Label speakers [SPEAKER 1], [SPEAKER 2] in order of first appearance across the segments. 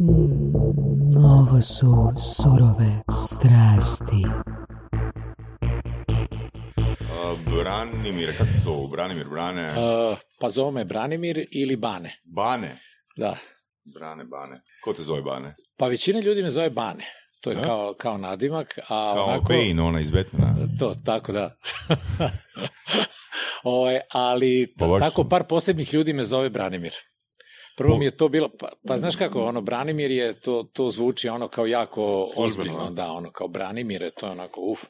[SPEAKER 1] Mm, ovo su surove strasti.
[SPEAKER 2] Branimir, kako se zovu? Branimir, Brane,
[SPEAKER 3] Uh, pa zove me Branimir ili Bane.
[SPEAKER 2] Bane.
[SPEAKER 3] Da.
[SPEAKER 2] Brane, Bane. Ko te zove Bane?
[SPEAKER 3] Pa većina ljudi me zove Bane. To je
[SPEAKER 2] Da?
[SPEAKER 3] kao, kao nadimak, a
[SPEAKER 2] Kao
[SPEAKER 3] onako...
[SPEAKER 2] Bane, ona iz Batmana.
[SPEAKER 3] To, tako da. Ovaj, ali
[SPEAKER 2] Pa
[SPEAKER 3] tako
[SPEAKER 2] su-
[SPEAKER 3] par posebnih ljudi me zove Branimir. Prvo mi je to bilo, pa, pa znaš kako, ono, Branimir je, to, to zvuči ono kao jako
[SPEAKER 4] Službeno,
[SPEAKER 3] ozbiljno,
[SPEAKER 4] a?
[SPEAKER 3] da, ono, kao Branimire, to je onako, uf.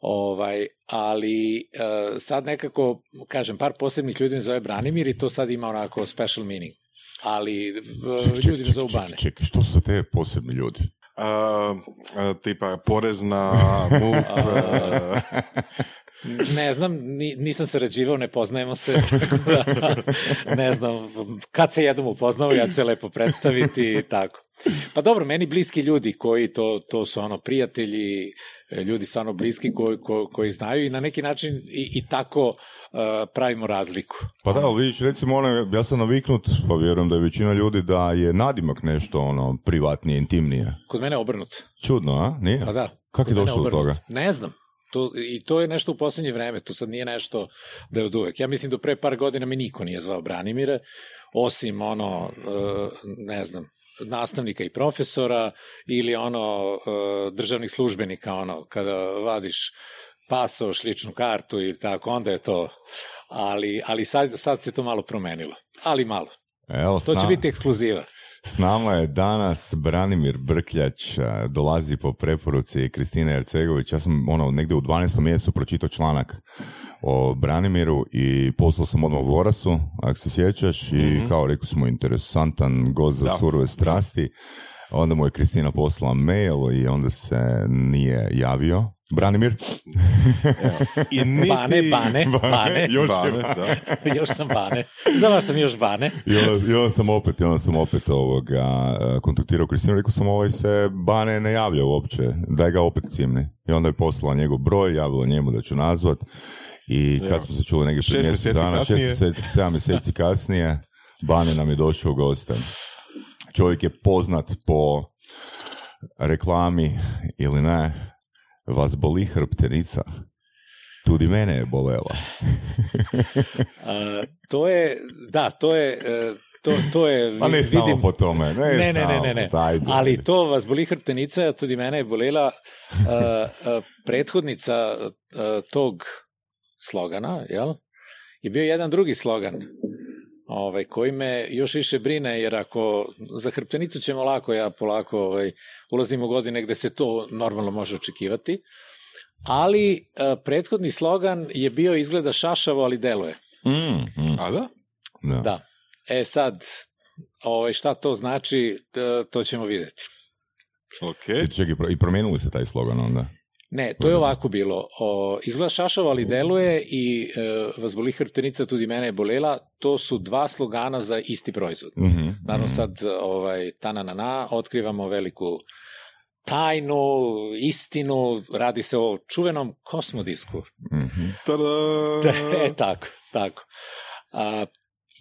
[SPEAKER 3] Ovaj, ali e, sad nekako, kažem, par posebnih ljudi me zove Branimir i to sad ima onako special meaning. Ali e, ljudi me zovu Bane.
[SPEAKER 2] Čekaj, što su za tebe posebni ljudi?
[SPEAKER 4] A, tipa porezna, MUP,
[SPEAKER 3] Ne znam, ni, nisam sarađivao, ne poznajemo se, tako da ne znam, kad se jednom upoznao, ja ću se lepo predstaviti i tako. Pa dobro, meni bliski ljudi koji to, to su ono prijatelji, ljudi stvarno bliski koji, koji, koji znaju i na neki način i, i tako uh, pravimo razliku.
[SPEAKER 2] Pa da, ali vidiš, recimo, ono, ja sam naviknut, pa vjerujem da je većina ljudi da je nadimak nešto ono privatnije, intimnije.
[SPEAKER 3] Kod mene je obrnut.
[SPEAKER 2] Čudno, a? Nije?
[SPEAKER 3] Pa da.
[SPEAKER 2] Kako je došlo do toga?
[SPEAKER 3] Ne znam. To, I to je nešto u poslednje vreme, to sad nije nešto da je od uvek. Ja mislim da pre par godina mi niko nije zvao Branimire, osim ono, e, ne znam, nastavnika i profesora ili ono e, državnih službenika, ono, kada vadiš pasoš, ličnu kartu i tako, onda je to, ali, ali sad, sad se to malo promenilo. Ali malo.
[SPEAKER 2] Evo,
[SPEAKER 3] To će biti ekskluziva.
[SPEAKER 2] S nama je danas Branimir Brkljač, dolazi po preporuci Kristine Ercegović. Ja sam ono, negde u 12. mjesecu pročitao članak o Branimiru i poslao sam odmah Vorasu, ako se sjećaš, i kao rekli smo interesantan gost za
[SPEAKER 4] Da.
[SPEAKER 2] surove strasti. Onda mu je Kristina poslala mail i onda se nije javio. Branimir?
[SPEAKER 4] I niti...
[SPEAKER 3] Bane, bane, bane.
[SPEAKER 2] Još je
[SPEAKER 4] Bane,
[SPEAKER 2] Bane.
[SPEAKER 4] da.
[SPEAKER 3] još sam Bane. Za vas sam još Bane.
[SPEAKER 2] I onda, i onda sam opet, i onda sam opet ovoga, e, kontaktirao Kristinu, rekao sam ovaj se Bane ne javlja uopće, daj ga opet cimni. I onda je poslala njegov broj, javila njemu da ću nazvat i kad
[SPEAKER 4] Evo.
[SPEAKER 2] smo se čuli negdje pred mjesec
[SPEAKER 4] mjeseci
[SPEAKER 2] dana, šest
[SPEAKER 4] kasnije.
[SPEAKER 2] mjeseci, sedam mjeseci kasnije, Bane nam je došao u goste. Čovjek je poznat po reklami ili ne, vas boli hrbtenica. Tudi mene je bolela.
[SPEAKER 3] A, to je, da, to je, e, to, to je,
[SPEAKER 2] Pa ne
[SPEAKER 3] vidim,
[SPEAKER 2] samo po tome. Ne,
[SPEAKER 3] ne, ne, ne, ne, ne.
[SPEAKER 2] Ajde.
[SPEAKER 3] ali to vas boli hrtenica, tudi mene je bolela uh, uh, prethodnica uh, tog slogana, jel? Je bio jedan drugi slogan ovaj, koji me još više brine, jer ako za hrptenicu ćemo lako, ja polako ovaj, ulazim u godine gde se to normalno može očekivati, ali uh, prethodni slogan je bio izgleda šašavo, ali deluje.
[SPEAKER 2] Mm, mm,
[SPEAKER 4] A da?
[SPEAKER 2] da.
[SPEAKER 3] Da. E sad, ovaj, šta to znači, t- to ćemo videti.
[SPEAKER 4] Ok.
[SPEAKER 2] I, čekaj, pro- i promijenili se taj slogan onda?
[SPEAKER 3] Ne, to je ovako bilo. O, izgleda šašavo, ali deluje i e, vas boli hrtenica, tudi mene je bolela. To su dva slogana za isti proizvod.
[SPEAKER 2] Mhm,
[SPEAKER 3] Naravno
[SPEAKER 2] mhm.
[SPEAKER 3] sad, ovaj, ta na na na, otkrivamo veliku tajnu, istinu, radi se o čuvenom kosmodisku.
[SPEAKER 2] Mhm.
[SPEAKER 4] Tada!
[SPEAKER 3] e, tako, tako. A,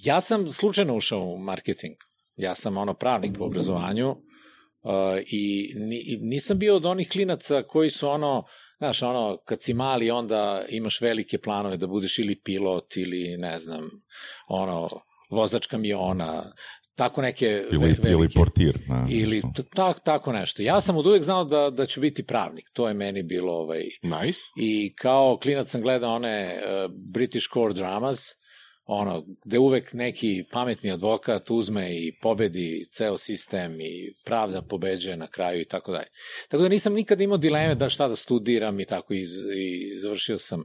[SPEAKER 3] ja sam slučajno ušao u marketing. Ja sam ono pravnik po obrazovanju i ni, i nisam bio od onih klinaca koji su ono, znaš, ono, kad si mali onda imaš velike planove da budeš ili pilot ili ne znam, ono, vozač kamiona, tako neke
[SPEAKER 2] Ili,
[SPEAKER 3] ve-
[SPEAKER 2] ili
[SPEAKER 3] velike-
[SPEAKER 2] portir. Da,
[SPEAKER 3] ili tak, tako nešto. Ja sam od uvek znao da, da ću biti pravnik. To je meni bilo ovaj,
[SPEAKER 4] Nice.
[SPEAKER 3] I kao klinac sam gledao one uh, British Core Dramas, ono, gde uvek neki pametni advokat uzme i pobedi ceo sistem i pravda pobeđuje na kraju i tako dalje. Tako da nisam nikad imao dileme da šta da studiram i tako i, i završio sam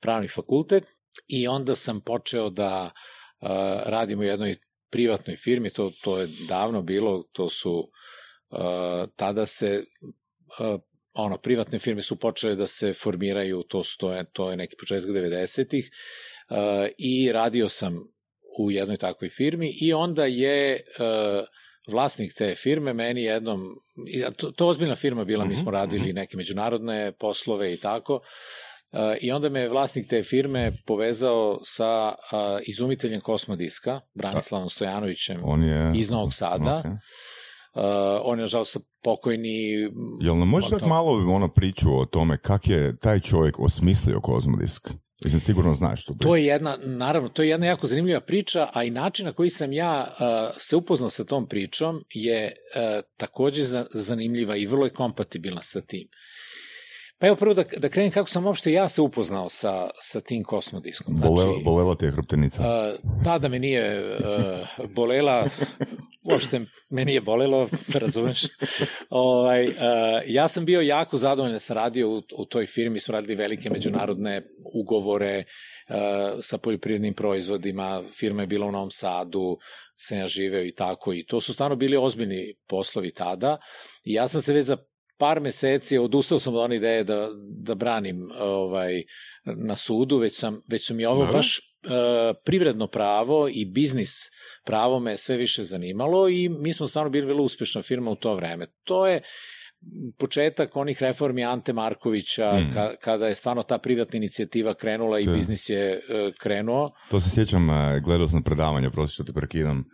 [SPEAKER 3] pravni fakultet i onda sam počeo da uh, radim u jednoj privatnoj firmi, to, to je davno bilo, to su uh, tada se uh, ono, privatne firme su počele da se formiraju, to, su, to, je, to je neki početak 90-ih, uh, i radio sam u jednoj takvoj firmi i onda je uh, vlasnik te firme meni jednom, to, to ozbiljna firma bila, mi smo radili neke međunarodne poslove i tako, uh, i onda me je vlasnik te firme povezao sa uh, izumiteljem Kosmodiska, Branislavom Stojanovićem
[SPEAKER 2] On je...
[SPEAKER 3] iz Novog Sada,
[SPEAKER 2] Ok.
[SPEAKER 3] on je nažalost pokojni.
[SPEAKER 2] Jel nam možeš dati malo ono priču o tome kak je taj čovjek osmislio Kozmodisk? Mislim, sigurno znaš to.
[SPEAKER 3] To je jedna, naravno, to je jedna jako zanimljiva priča, a i način na koji sam ja uh, se upoznao sa tom pričom je uh, takođe za, zanimljiva i vrlo je kompatibilna sa tim. Pa evo prvo da, da krenem kako sam uopšte ja se upoznao sa, sa tim kosmodiskom.
[SPEAKER 2] Bolela, bolela ti je hruptenica.
[SPEAKER 3] Uh, tada me nije uh, bolela, uopšte me nije bolelo, razumeš. ovaj, uh, ja sam bio jako zadovoljan da sam radio u, u toj firmi, smo radili velike međunarodne ugovore uh, sa poljoprivrednim proizvodima, firma je bila u Novom Sadu, sam ja živeo i tako, i to su stvarno bili ozbiljni poslovi tada, i ja sam se već za par meseci odustao sam od one ideje da, da branim ovaj, na sudu, već sam, već sam i ovo
[SPEAKER 4] Dobro.
[SPEAKER 3] baš e, privredno pravo i biznis pravo me sve više zanimalo i mi smo stvarno bili vrlo uspešna firma u to vreme. To je početak onih reformi Ante Markovića,
[SPEAKER 2] Mm.
[SPEAKER 3] ka, kada je stvarno ta privatna inicijativa krenula i
[SPEAKER 2] To
[SPEAKER 3] biznis je e, krenuo.
[SPEAKER 2] To se sjećam, a, gledao sam predavanje, prosto što te prekidam,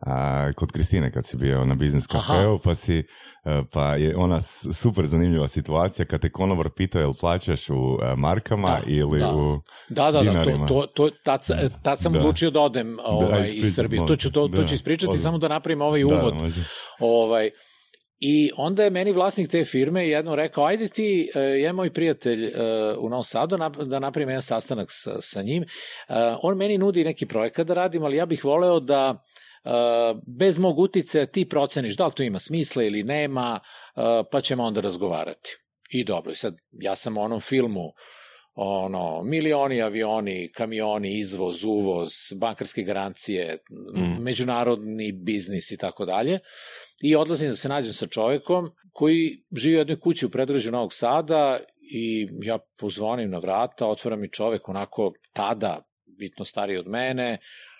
[SPEAKER 2] a, kod Kristine kad si bio na biznis kafeu, pa si pa je ona super zanimljiva situacija kad te konobar pitao jel plaćaš u markama
[SPEAKER 3] Da,
[SPEAKER 2] ili
[SPEAKER 3] da.
[SPEAKER 2] u...
[SPEAKER 3] Da, da, da, to,
[SPEAKER 2] dinarima.
[SPEAKER 3] to, to, tad, sa- tad sam
[SPEAKER 2] Da.
[SPEAKER 3] odlučio da odem ovaj,
[SPEAKER 2] ispričaj,
[SPEAKER 3] iz Srbije. To ću, to, to
[SPEAKER 2] Da,
[SPEAKER 3] ću ispričati,
[SPEAKER 2] odmah.
[SPEAKER 3] samo da napravim ovaj
[SPEAKER 2] Da,
[SPEAKER 3] uvod.
[SPEAKER 2] može.
[SPEAKER 3] Ovaj, I onda je meni vlasnik te firme jednom rekao, ajde ti, e, je moj prijatelj e, u Novom Sadu, da napravim jedan sastanak sa, sa njim. E, On meni nudi neki projekat da radim, ali ja bih voleo da bez mog utice ti proceniš da li to ima smisla ili nema, pa ćemo onda razgovarati. I dobro, sad ja sam u onom filmu ono, milioni avioni, kamioni, izvoz, uvoz, bankarske garancije,
[SPEAKER 4] Mm.
[SPEAKER 3] međunarodni biznis i tako dalje. I odlazim da se nađem sa čovekom koji živi u jednoj kući u predgrađu Novog Sada i ja pozvonim na vrata, otvara mi čovek onako tada bitno stariji od mene,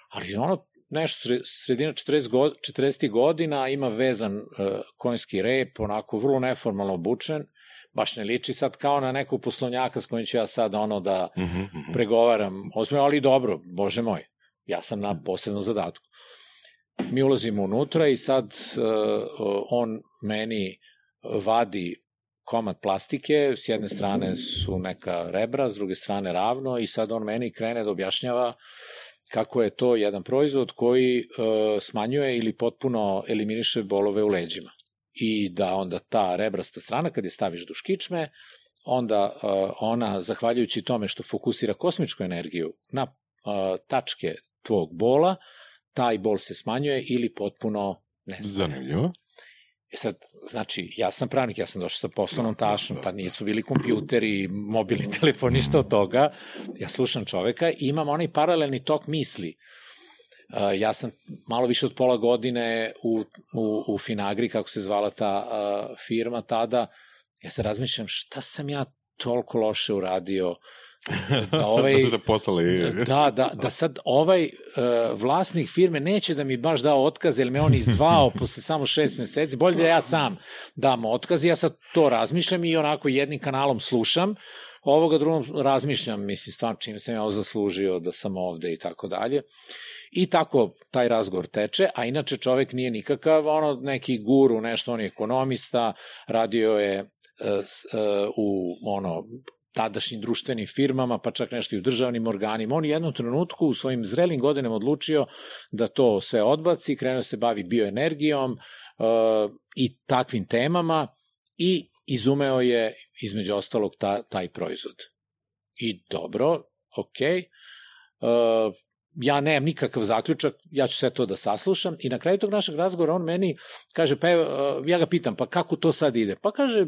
[SPEAKER 3] ali ono nešto sre- sredina 40, go, 40 godina, ima vezan uh, konjski rep, onako vrlo neformalno obučen, baš ne liči sad kao na nekog poslovnjaka s kojim ću ja sad ono da
[SPEAKER 4] Mhm, mhm.
[SPEAKER 3] pregovaram ozbiljno, ali dobro, bože moj, ja sam na posebnom zadatku. Mi ulazimo unutra i sad uh, on meni vadi komad plastike, s jedne strane su neka rebra, s druge strane ravno i sad on meni krene da objašnjava kako je to jedan proizvod koji uh, smanjuje ili potpuno eliminiše bolove u leđima. I da onda ta rebrasta strana, kad je staviš duž kičme, onda uh, ona, zahvaljujući tome što fokusira kosmičku energiju na uh, tačke tvog bola, taj bol se smanjuje ili potpuno nestaje.
[SPEAKER 4] Zanimljivo.
[SPEAKER 3] E sad, znači, ja sam pravnik, ja sam došao sa poslovnom
[SPEAKER 4] Da, da,
[SPEAKER 3] tašnom,
[SPEAKER 4] da,
[SPEAKER 3] tad
[SPEAKER 4] da.
[SPEAKER 3] nisu bili kompjuteri, mobilni telefon, ništa od toga. Ja slušam čoveka i imam onaj paralelni tok misli. Uh, ja sam malo više od pola godine u, u, u Finagri, kako se zvala ta uh, firma tada, ja se razmišljam šta sam ja toliko loše uradio? Da ovaj
[SPEAKER 4] da su poslali.
[SPEAKER 3] da, da, da sad ovaj uh, vlasnik firme neće da mi baš dao otkaz, jer me on izvao posle samo šest meseci, bolje da ja sam dam otkaz, ja sad to razmišljam i onako jednim kanalom slušam, ovoga drugom razmišljam, mislim, stvarno čime sam ja ovo zaslužio da sam ovde i tako dalje. I tako taj razgovor teče, a inače čovek nije nikakav ono neki guru, nešto, on je ekonomista, radio je s- uh, u ono tadašnjim društvenim firmama, pa čak nešto i u državnim organima. On je jednom trenutku u svojim zrelim godinama odlučio da to sve odbaci, krenuo se bavi bioenergijom uh, i takvim temama i izumeo je između ostalog ta, taj proizvod. I dobro, okej, uh, ja nemam nikakav zaključak, ja ću sve to da saslušam i na kraju tog našeg razgovora on meni kaže, pa uh, ja ga pitam, pa kako to sad ide? Pa kaže,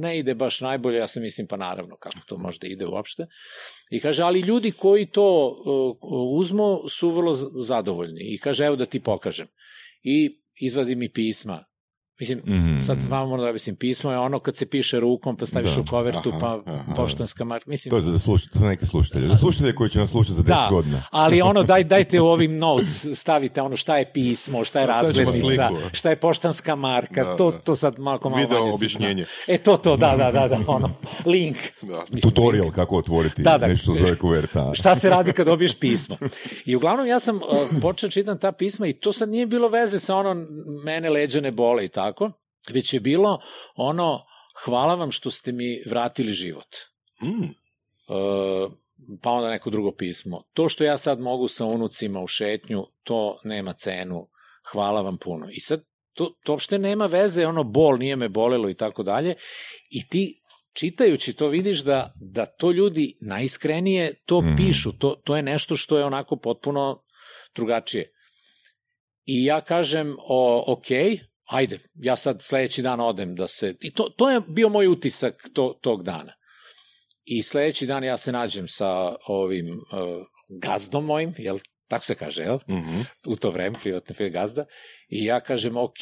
[SPEAKER 3] ne ide baš najbolje, ja sam mislim, pa naravno, kako to može da ide uopšte. I kaže, ali ljudi koji to uh, uzmu su vrlo zadovoljni. I kaže, evo da ti pokažem. I izvadi mi pisma. Mislim,
[SPEAKER 2] Mhm.
[SPEAKER 3] sad vam moram da objasnim, pismo je ono kad se piše rukom, pa staviš
[SPEAKER 2] Da.
[SPEAKER 3] u kovertu,
[SPEAKER 4] Aha,
[SPEAKER 3] pa
[SPEAKER 4] aha.
[SPEAKER 3] poštanska marka. Mislim,
[SPEAKER 2] To je za, sluš, to za neke slušatelje. Za slušatelje koji će nas slušati za 10
[SPEAKER 3] Da.
[SPEAKER 2] godina.
[SPEAKER 3] ali ono daj dajte u ovim notes stavite ono šta je pismo, šta je razglednica, šta je poštanska marka,
[SPEAKER 4] Da,
[SPEAKER 3] to
[SPEAKER 4] da.
[SPEAKER 3] to sad malo malo
[SPEAKER 4] Video
[SPEAKER 3] manje
[SPEAKER 4] objašnjenje.
[SPEAKER 3] zna. E to to, da da da da, ono link.
[SPEAKER 4] Da.
[SPEAKER 3] Mislim,
[SPEAKER 2] Tutorial
[SPEAKER 3] link.
[SPEAKER 2] kako otvoriti
[SPEAKER 3] Da, da.
[SPEAKER 2] nešto zove kuverta.
[SPEAKER 3] Šta se radi kad dobiješ pismo? I uglavnom ja sam uh, počeo čitam ta pisma i to sad nije bilo veze sa ono mene leđane bole i tako. Tako, već je bilo ono, hvala vam što ste mi vratili život.
[SPEAKER 4] Mm.
[SPEAKER 3] E, pa onda neko drugo pismo. To što ja sad mogu sa unucima u šetnju, to nema cenu. Hvala vam puno. I sad, to, to uopšte nema veze, ono, bol, nije me bolelo i tako dalje. I ti čitajući to vidiš da, da to ljudi najiskrenije to
[SPEAKER 2] Mhm.
[SPEAKER 3] pišu. To, to je nešto što je onako potpuno drugačije. I ja kažem, o, ok, ajde, ja sad sledeći dan odem da se... I to, to je bio moj utisak to, tog dana. I sledeći dan ja se nađem sa ovim uh, gazdom mojim, jel, tako se kaže, jel?
[SPEAKER 4] Mhm.
[SPEAKER 3] u to vreme, privatne firme gazda, i ja kažem, ok,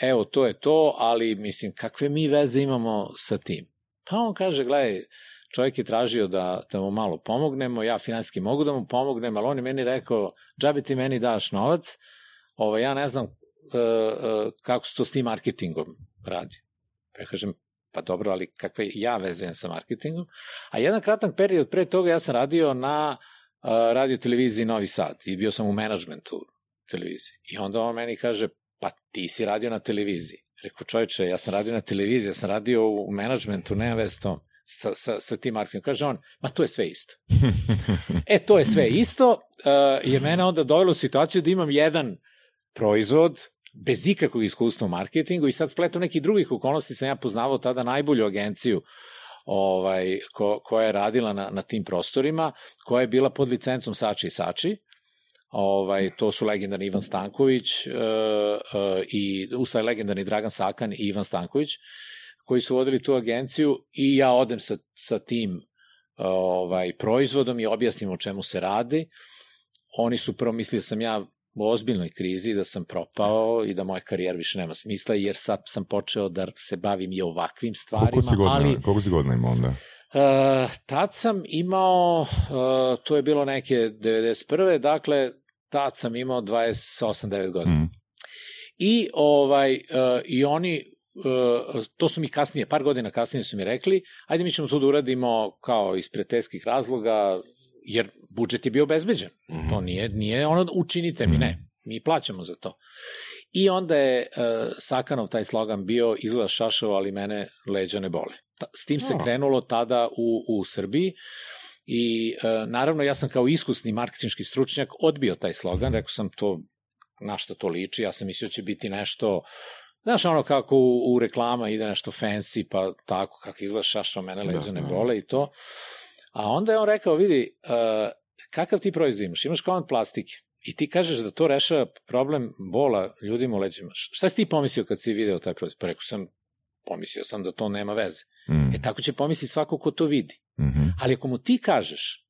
[SPEAKER 3] evo, to je to, ali, mislim, kakve mi veze imamo sa tim? Pa on kaže, gledaj, čovjek je tražio da, da mu malo pomognemo, ja finanski mogu da mu pomognem, ali on je meni rekao, džabe ti meni daš novac, ovo, ja ne znam kako se to s tim marketingom radi. Pa ja kažem, pa dobro, ali kakve ja veze sa marketingom? A jedan kratan period pre toga ja sam radio na uh, radio televiziji Novi Sad i bio sam u menadžmentu televizije. I onda on meni kaže, pa ti si radio na televiziji. Rekao, čovječe, ja sam radio na televiziji, ja sam radio u menadžmentu, nema veze s tom, sa, sa, sa tim marketingom. Kaže on, ma to je sve isto. E, to je sve isto, uh, je mene onda dovelo u situaciju da imam jedan proizvod bez ikakvog iskustva u marketingu i sad spletom nekih drugih okolnosti sam ja poznavao tada najbolju agenciju ovaj, ko, koja je radila na, na tim prostorima, koja je bila pod licencom Sači i Sači, ovaj, to su legendarni Ivan Stanković uh, uh, i ustaje legendarni Dragan Sakan i Ivan Stanković, koji su vodili tu agenciju i ja odem sa, sa tim ovaj, proizvodom i objasnim o čemu se radi. Oni su prvo mislili da sam ja u ozbiljnoj krizi, da sam propao i da moja karijera više nema smisla, jer sad sam počeo da se bavim i ovakvim stvarima,
[SPEAKER 2] koliko si godina,
[SPEAKER 3] ali...
[SPEAKER 2] koliko si godina imao onda?
[SPEAKER 3] Uh, tad sam imao, uh, to je bilo neke 91. Dakle, tad sam imao 28-9 godina.
[SPEAKER 2] Mm.
[SPEAKER 3] I, ovaj, uh, i oni, uh, to su mi kasnije, par godina kasnije su mi rekli, ajde mi ćemo to da uradimo kao iz prijateljskih razloga, jer budžet je bio bezbeđen.
[SPEAKER 4] Mhm.
[SPEAKER 3] To nije, nije ono učinite mi, ne. Mi plaćamo za to. I onda je uh, Sakanov taj slogan bio izgleda šašao, ali mene leđa ne bole. Ta, s tim se
[SPEAKER 4] A.
[SPEAKER 3] krenulo tada u, u Srbiji i uh, naravno ja sam kao iskusni marketinški stručnjak odbio taj slogan, rekao sam to na šta to liči, ja sam mislio da će biti nešto Znaš, ono kako u, u reklama ide nešto fancy, pa tako, kako izgleda šašao, mene leđa ne
[SPEAKER 4] da.
[SPEAKER 3] bole i to. A onda je on rekao, vidi, uh, kakav ti proizvod imaš? Imaš kao plastike. I ti kažeš da to rešava problem bola ljudima u leđima. Šta si ti pomislio kad si video taj proizvod? Pa rekao sam, pomislio sam da to nema veze.
[SPEAKER 2] Mm.
[SPEAKER 3] E tako će pomisliti svako ko to vidi.
[SPEAKER 2] Mhm.
[SPEAKER 3] Ali ako mu ti kažeš,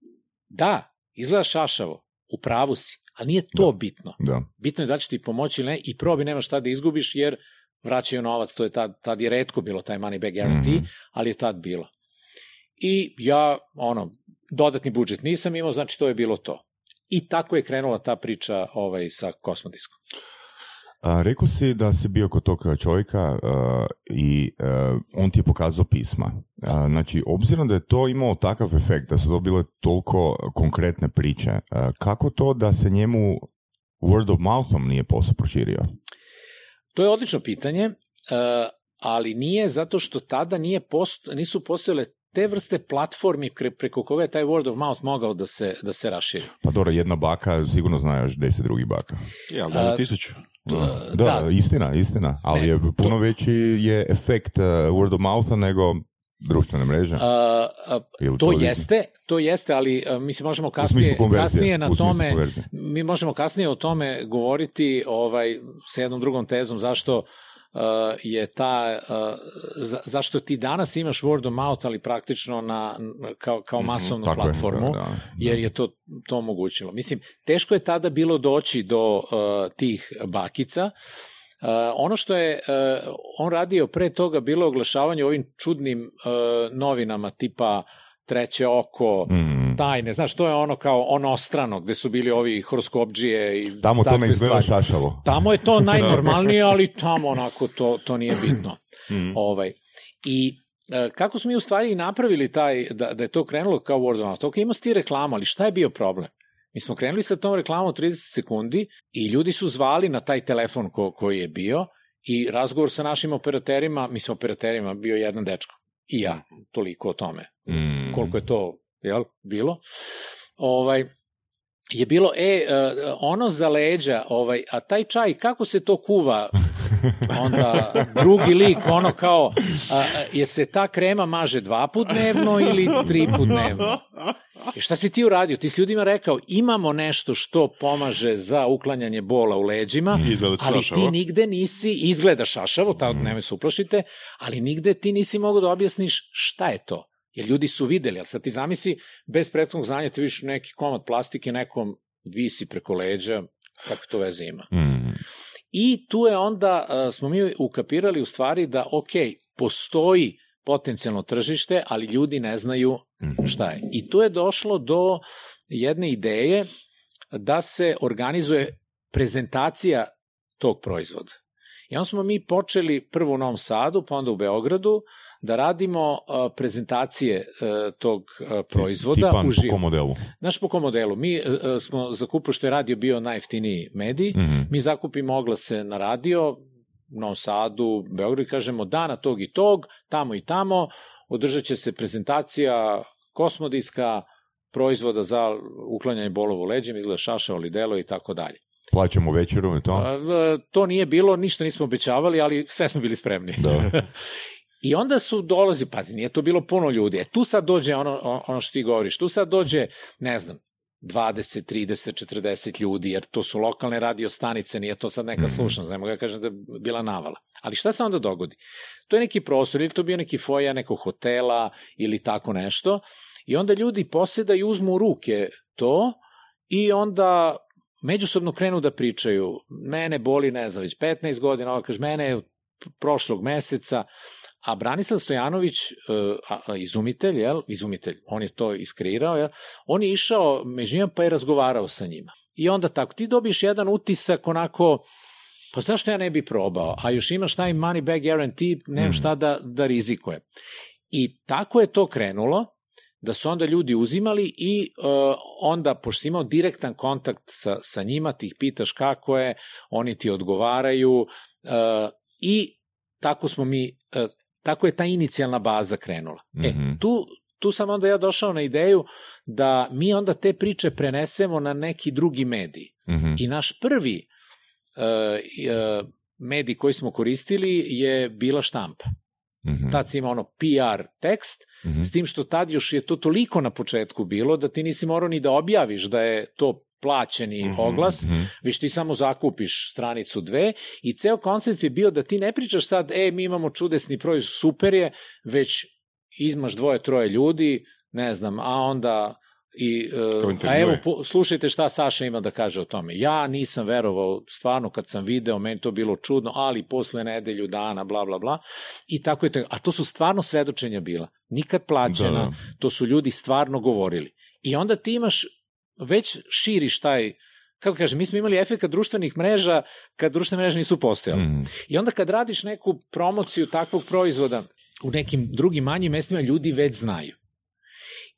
[SPEAKER 3] da, izgleda šašavo, u pravu si, ali nije to bitno.
[SPEAKER 2] Da.
[SPEAKER 3] Bitno je da će ti pomoći ili ne i probi nema šta da izgubiš jer vraćaju novac, to je tad, tad je redko bilo taj money back guarantee,
[SPEAKER 2] Mhm.
[SPEAKER 3] ali je tad bilo. I ja, ono, dodatni budžet nisam imao, znači to je bilo to. I tako je krenula ta priča ovaj, sa Kosmodiskom.
[SPEAKER 2] A, rekao si da si bio kod tog čovjeka a, i a, on ti je pokazao pisma. A, znači, obzirom da je to imalo takav efekt, da su to bile toliko konkretne priče, a, kako to da se njemu word of mouthom nije posao proširio?
[SPEAKER 3] To je odlično pitanje, ali nije zato što tada nije post, nisu postojale te vrste platformi preko koga je taj word of mouth mogao da se, da se raširi.
[SPEAKER 2] Pa dobro, jedna baka sigurno zna još deset drugih baka.
[SPEAKER 4] Ja, ali da na
[SPEAKER 3] A,
[SPEAKER 4] tisuću.
[SPEAKER 2] Da,
[SPEAKER 3] da.
[SPEAKER 2] istina, istina. Ali
[SPEAKER 3] Ne,
[SPEAKER 2] je puno
[SPEAKER 3] to-
[SPEAKER 2] veći je efekt uh, word of moutha nego društvene mreže.
[SPEAKER 3] Uh, uh, to
[SPEAKER 2] vidno?
[SPEAKER 3] jeste, to jeste, ali uh, mislim možemo
[SPEAKER 2] U smislu
[SPEAKER 3] kasnije, kasnije na tome,
[SPEAKER 2] konverzije.
[SPEAKER 3] mi možemo kasnije o tome govoriti ovaj sa jednom drugom tezom zašto uh, je ta za, zašto ti danas imaš word of mouth ali praktično na kao kao
[SPEAKER 4] Mhm,
[SPEAKER 3] masovnu
[SPEAKER 2] Tako je,
[SPEAKER 3] platformu
[SPEAKER 2] da, da.
[SPEAKER 3] jer je to to omogućilo. Mislim, teško je tada bilo doći do uh, tih bakica. Uh, ono što je uh, on radio pre toga bilo je oglašavanje ovim čudnim uh, novinama tipa Treće oko,
[SPEAKER 2] Mm.
[SPEAKER 3] Tajne, znaš, to je ono kao onostrano, gde su bili ovi horoskopđije i
[SPEAKER 2] Tamo to ne izgleda šašavo.
[SPEAKER 3] Tamo je to najnormalnije, ali tamo onako to, to nije bitno.
[SPEAKER 4] Mm.
[SPEAKER 3] Ovaj. I e, kako smo mi u stvari i napravili taj, da, da je to krenulo kao word of mouth. Ok, imao si ti reklamu, ali šta je bio problem? Mi smo krenuli sa tom reklamom 30 sekundi i ljudi su zvali na taj telefon ko, koji je bio i razgovor sa našim operaterima, mislim operaterima, bio je jedan dečko i ja, toliko o tome,
[SPEAKER 2] Mm.
[SPEAKER 3] koliko je to jel, bilo. Ovaj, je bilo, e, e, ono za leđa, ovaj, a taj čaj, kako se to kuva? Onda drugi lik, ono kao, a, je se ta krema maže dva put dnevno ili tri put dnevno? I šta si ti uradio? Ti si ljudima rekao, imamo nešto što pomaže za uklanjanje bola u leđima, ali ti nigde nisi, izgleda šašavo, tako
[SPEAKER 2] Mm.
[SPEAKER 3] nemoj se uplašite, ali nigde ti nisi mogao da objasniš šta je to. Jer ljudi su videli, ali sad ti zamisli, bez prethodnog znanja ti vidiš neki komad plastike nekom visi preko leđa, kako to veze ima.
[SPEAKER 2] Mm.
[SPEAKER 3] I tu je onda, uh, smo mi ukapirali u stvari da, ok, postoji potencijalno tržište, ali ljudi ne znaju
[SPEAKER 2] Mhm.
[SPEAKER 3] šta je. I tu je došlo do jedne ideje da se organizuje prezentacija tog proizvoda. I onda smo mi počeli prvo u Novom Sadu, pa onda u Beogradu, da radimo prezentacije uh, tog uh, proizvoda
[SPEAKER 2] Tipan po
[SPEAKER 3] uživo.
[SPEAKER 2] kom modelu?
[SPEAKER 3] Znaš po kom modelu? Mi uh, smo zakupili što je radio bio najjeftiniji medij,
[SPEAKER 2] Mhm.
[SPEAKER 3] mi zakupimo oglase na radio, u Novom Sadu, Beogradu kažemo dana tog i tog, tamo i tamo, održat će se prezentacija kosmodiska, proizvoda za uklanjanje bolova u leđima, izgleda šaša, lidelo i tako dalje.
[SPEAKER 2] Plaćamo večeru i to?
[SPEAKER 3] A, e, To nije bilo, ništa nismo obećavali, ali sve smo bili spremni.
[SPEAKER 2] Da.
[SPEAKER 3] I onda su dolazi, pazi, nije to bilo puno ljudi. E tu sad dođe ono, ono što ti govoriš, tu sad dođe, ne znam, 20, 30, 40 ljudi, jer to su lokalne radio stanice, nije to sad neka
[SPEAKER 2] Mhm.
[SPEAKER 3] slušnost, ne mogu da kažem da je bila navala. Ali šta se onda dogodi? To je neki prostor, ili to bio neki foja nekog hotela ili tako nešto, i onda ljudi posedaju, uzmu u ruke to i onda međusobno krenu da pričaju. Mene boli, ne znam, već 15 godina, ovo kaže, mene je prošlog meseca, a Branislav Stojanović, e, izumitelj, jel, izumitelj, on je to iskreirao, jel, on je išao među njima pa je razgovarao sa njima. I onda tako, ti dobiješ jedan utisak onako, pa zašto ja ne bi probao, a još imaš taj money back guarantee, nemam
[SPEAKER 2] Mhm.
[SPEAKER 3] šta da, da rizikuje. I tako je to krenulo, da su onda ljudi uzimali i uh, onda, pošto si imao direktan kontakt sa, sa njima, ti ih pitaš kako je, oni ti odgovaraju uh, i tako smo mi, uh, tako je ta inicijalna baza krenula.
[SPEAKER 2] Mhm.
[SPEAKER 3] E, tu, tu sam onda ja došao na ideju da mi onda te priče prenesemo na neki drugi medij.
[SPEAKER 2] Mhm.
[SPEAKER 3] I naš prvi uh, uh, medij koji smo koristili je bila štampa.
[SPEAKER 2] Mhm.
[SPEAKER 3] Tad si imao ono PR tekst,
[SPEAKER 2] Mhm.
[SPEAKER 3] s tim što tad još je to toliko na početku bilo da ti nisi morao ni da objaviš da je to plaćeni
[SPEAKER 4] Mhm,
[SPEAKER 3] oglas,
[SPEAKER 2] Mhm.
[SPEAKER 3] već ti samo zakupiš stranicu dve i ceo koncept je bio da ti ne pričaš sad, e, mi imamo čudesni proizvod, super je, već imaš dvoje, troje ljudi, ne znam, a onda i, uh, a evo, po, slušajte šta Saša ima da kaže o tome. Ja nisam verovao, stvarno kad sam video, meni to bilo čudno, ali posle nedelju dana, bla, bla, bla, i tako je to. A to su stvarno svedočenja bila. Nikad plaćena,
[SPEAKER 2] Da, da.
[SPEAKER 3] to su ljudi stvarno govorili. I onda ti imaš, već širiš taj, kako kažem, mi smo imali efekt društvenih mreža kad društvene mreže nisu postojale.
[SPEAKER 2] Mhm.
[SPEAKER 3] I onda kad radiš neku promociju takvog proizvoda u nekim drugim manjim mestima, ljudi već znaju.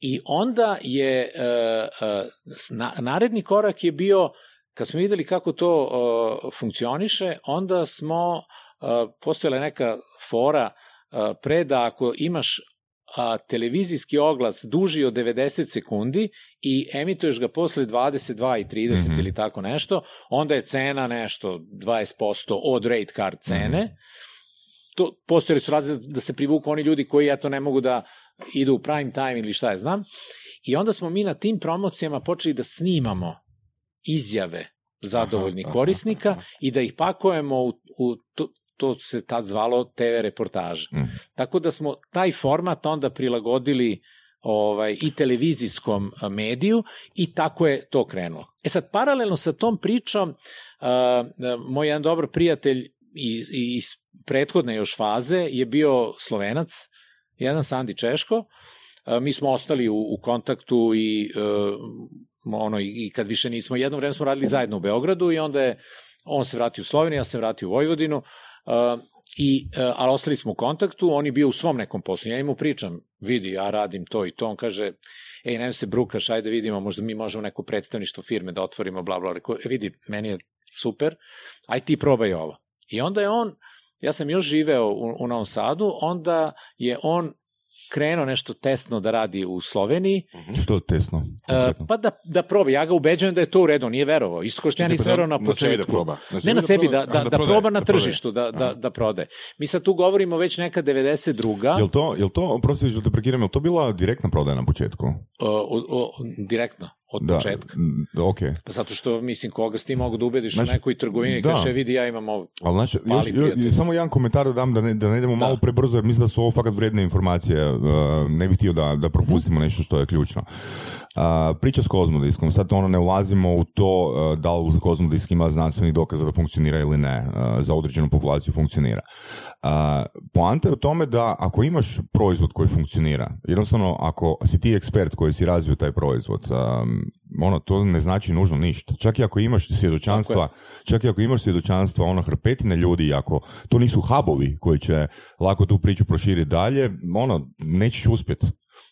[SPEAKER 3] I onda je, uh, uh, na, naredni korak je bio, kad smo videli kako to uh, funkcioniše, onda smo, uh, postojala neka fora uh, pre da ako imaš a, televizijski oglas duži od 90 sekundi i emituješ ga posle 22 i 30
[SPEAKER 2] Mhm.
[SPEAKER 3] ili tako nešto, onda je cena nešto 20% od rate card cene.
[SPEAKER 2] Mhm.
[SPEAKER 3] To, postojali su razli da se privuku oni ljudi koji eto ne mogu da idu u prime time ili šta je znam. I onda smo mi na tim promocijama počeli da snimamo izjave zadovoljnih
[SPEAKER 4] Aha, aha,
[SPEAKER 3] korisnika
[SPEAKER 4] aha.
[SPEAKER 3] i da ih pakujemo u, u to, to se tad zvalo TV reportaža.
[SPEAKER 2] Mhm.
[SPEAKER 3] Tako da smo taj format onda prilagodili ovaj, i televizijskom mediju i tako je to krenulo. E sad, paralelno sa tom pričom, moj jedan dobar prijatelj iz, iz prethodne još faze je bio Slovenac, jedan Sandi Češko, mi smo ostali u, u kontaktu i uh, ono i, kad više nismo jedno vreme smo radili zajedno u Beogradu i onda je on se vratio u Sloveniju, ja se vratio u Vojvodinu i uh, ali ostali smo u kontaktu, on je bio u svom nekom poslu. Ja mu pričam, vidi, ja radim to i to, on kaže ej, ne se brukaš, ajde vidimo, možda mi možemo neko predstavništvo firme da otvorimo, bla, bla, rekao, e, vidi, meni je super, aj ti probaj ovo. I onda je on ja sam još živeo u, u Novom Sadu, onda je on krenuo nešto tesno da radi u Sloveniji,
[SPEAKER 2] Što tesno?
[SPEAKER 3] uh,
[SPEAKER 2] konkretno?
[SPEAKER 3] pa da, da proba. Ja ga ubeđujem da je to u redu, nije verovao. Isto kao što ja nisam verovao na
[SPEAKER 4] Na sebi da
[SPEAKER 3] početku.
[SPEAKER 4] proba.
[SPEAKER 3] Ne na sebi, da,
[SPEAKER 4] proba,
[SPEAKER 3] da,
[SPEAKER 4] a,
[SPEAKER 3] da,
[SPEAKER 4] prodaje,
[SPEAKER 3] proba na
[SPEAKER 4] da
[SPEAKER 3] tržištu, da, da, da prode. Mi sad tu govorimo već neka 92.
[SPEAKER 2] Jel to, jel to, oprosti što te prekidam, jel to bila direktna prodaja na početku?
[SPEAKER 3] o, o, o, direktno, od
[SPEAKER 2] Da,
[SPEAKER 3] početka.
[SPEAKER 2] m, ok.
[SPEAKER 3] Pa zato što, mislim, koga si ti mogu da ubediš
[SPEAKER 2] Znači,
[SPEAKER 3] u nekoj trgovini,
[SPEAKER 2] da.
[SPEAKER 3] kaže, vidi, ja imam ovo.
[SPEAKER 2] Ali znači, još, još, samo jedan komentar da dam, da ne, da ne idemo
[SPEAKER 3] Da.
[SPEAKER 2] malo prebrzo, jer mislim da su ovo fakat vredne informacije. Uh, ne bih htio da, da propustimo
[SPEAKER 3] Mhm.
[SPEAKER 2] nešto što je ključno. Uh, priča s kozmodiskom, sad ono ne ulazimo u to uh, da li kozmodisk ima znanstveni dokaza da funkcionira ili ne, uh, za određenu populaciju funkcionira. Uh, poanta je u tome da ako imaš proizvod koji funkcionira, jednostavno ako si ti ekspert koji si razvio taj proizvod, um, ono, to ne znači nužno ništa. Čak i ako imaš svjedočanstva, čak i ako imaš svjedočanstva, ono, hrpetine ljudi, ako to nisu hubovi koji će lako tu priču proširiti dalje, ono, nećeš uspjeti.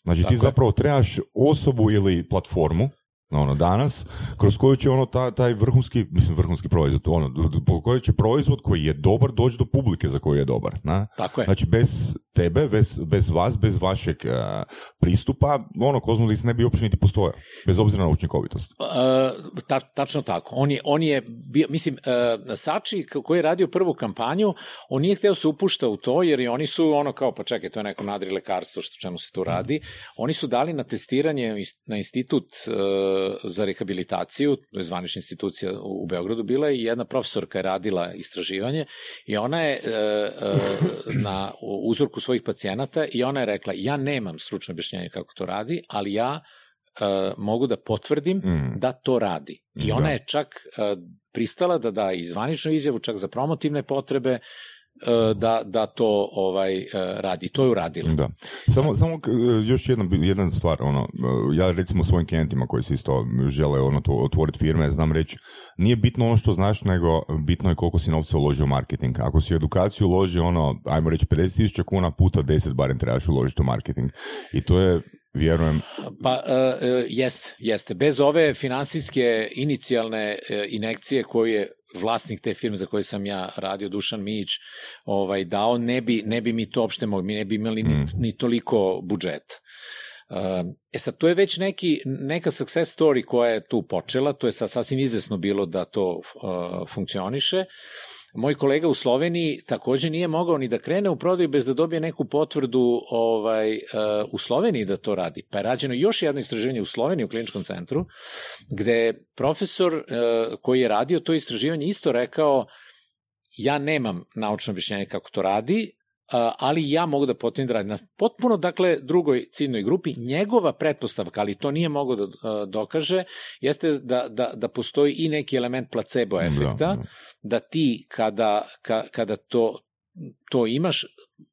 [SPEAKER 2] Znači,
[SPEAKER 3] Tako
[SPEAKER 2] ti
[SPEAKER 3] je.
[SPEAKER 2] zapravo trebaš osobu ili platformu, ono, danas, kroz koju će ono, ta, taj vrhunski, mislim, vrhunski proizvod, ono, po koji će proizvod koji je dobar doći do publike za koji je dobar, na?
[SPEAKER 3] Tako je.
[SPEAKER 2] Znači, bez tebe, bez, bez vas, bez vašeg eh, pristupa, ono, Kozmodis ne bi uopće niti postojao, bez obzira na učinkovitost.
[SPEAKER 3] Uh, ta, tačno tako. On je, on je bio, mislim, uh, Sači koji je radio prvu kampanju, on nije hteo se upušta u to, jer i oni su ono kao, pa čekaj, to je neko nadri lekarstvo, što čemu se tu radi. Oni su dali na testiranje na institut uh, za rehabilitaciju, to je zvanična institucija u, u Beogradu, bila i jedna profesorka je radila istraživanje i ona je uh, uh, na uzorku svojih pacijenata i ona je rekla, ja nemam stručno objašnjenje kako to radi, ali ja uh, mogu da potvrdim
[SPEAKER 2] Mm.
[SPEAKER 3] da to radi. I
[SPEAKER 2] Da.
[SPEAKER 3] ona je čak uh, pristala da da i zvaničnu izjavu, čak za promotivne potrebe, da, da to ovaj uh, radi. To je uradila.
[SPEAKER 2] Da. Samo, samo k- još jedna, jedna stvar, ono, ja recimo svojim klijentima koji se isto žele ono, to, otvoriti firme, znam reći, nije bitno ono što znaš, nego bitno je koliko si novca uložio u marketing. Ako si u edukaciju uložio ono, ajmo reći 50.000 kuna puta 10 barem trebaš uložiti u marketing. I to je, vjerujem,
[SPEAKER 3] Pa uh, jeste, jeste. Bez ove finansijske inicijalne uh, inekcije koju je vlasnik te firme za koju sam ja radio, Dušan Mić, ovaj, dao, ne bi, ne bi mi to opšte mogli, mi ne bi imali ni,
[SPEAKER 2] Mm.
[SPEAKER 3] ni toliko budžeta. Uh, e sad, to je već neki, neka success story koja je tu počela, to je sad sasvim izvesno bilo da to uh, funkcioniše. Moj kolega u Sloveniji takođe nije mogao ni da krene u prodaju bez da dobije neku potvrdu ovaj, uh, u Sloveniji da to radi. Pa je rađeno još jedno istraživanje u Sloveniji u kliničkom centru, gde profesor uh, koji je radio to istraživanje isto rekao ja nemam naučno objašnjenje kako to radi, ali ja mogu da potvrdim da radi. Na potpuno, dakle, drugoj ciljnoj grupi, njegova pretpostavka, ali to nije mogo da dokaže, jeste da, da, da postoji i neki element placebo efekta,
[SPEAKER 2] Da, da.
[SPEAKER 3] da ti kada, ka, kada to to imaš,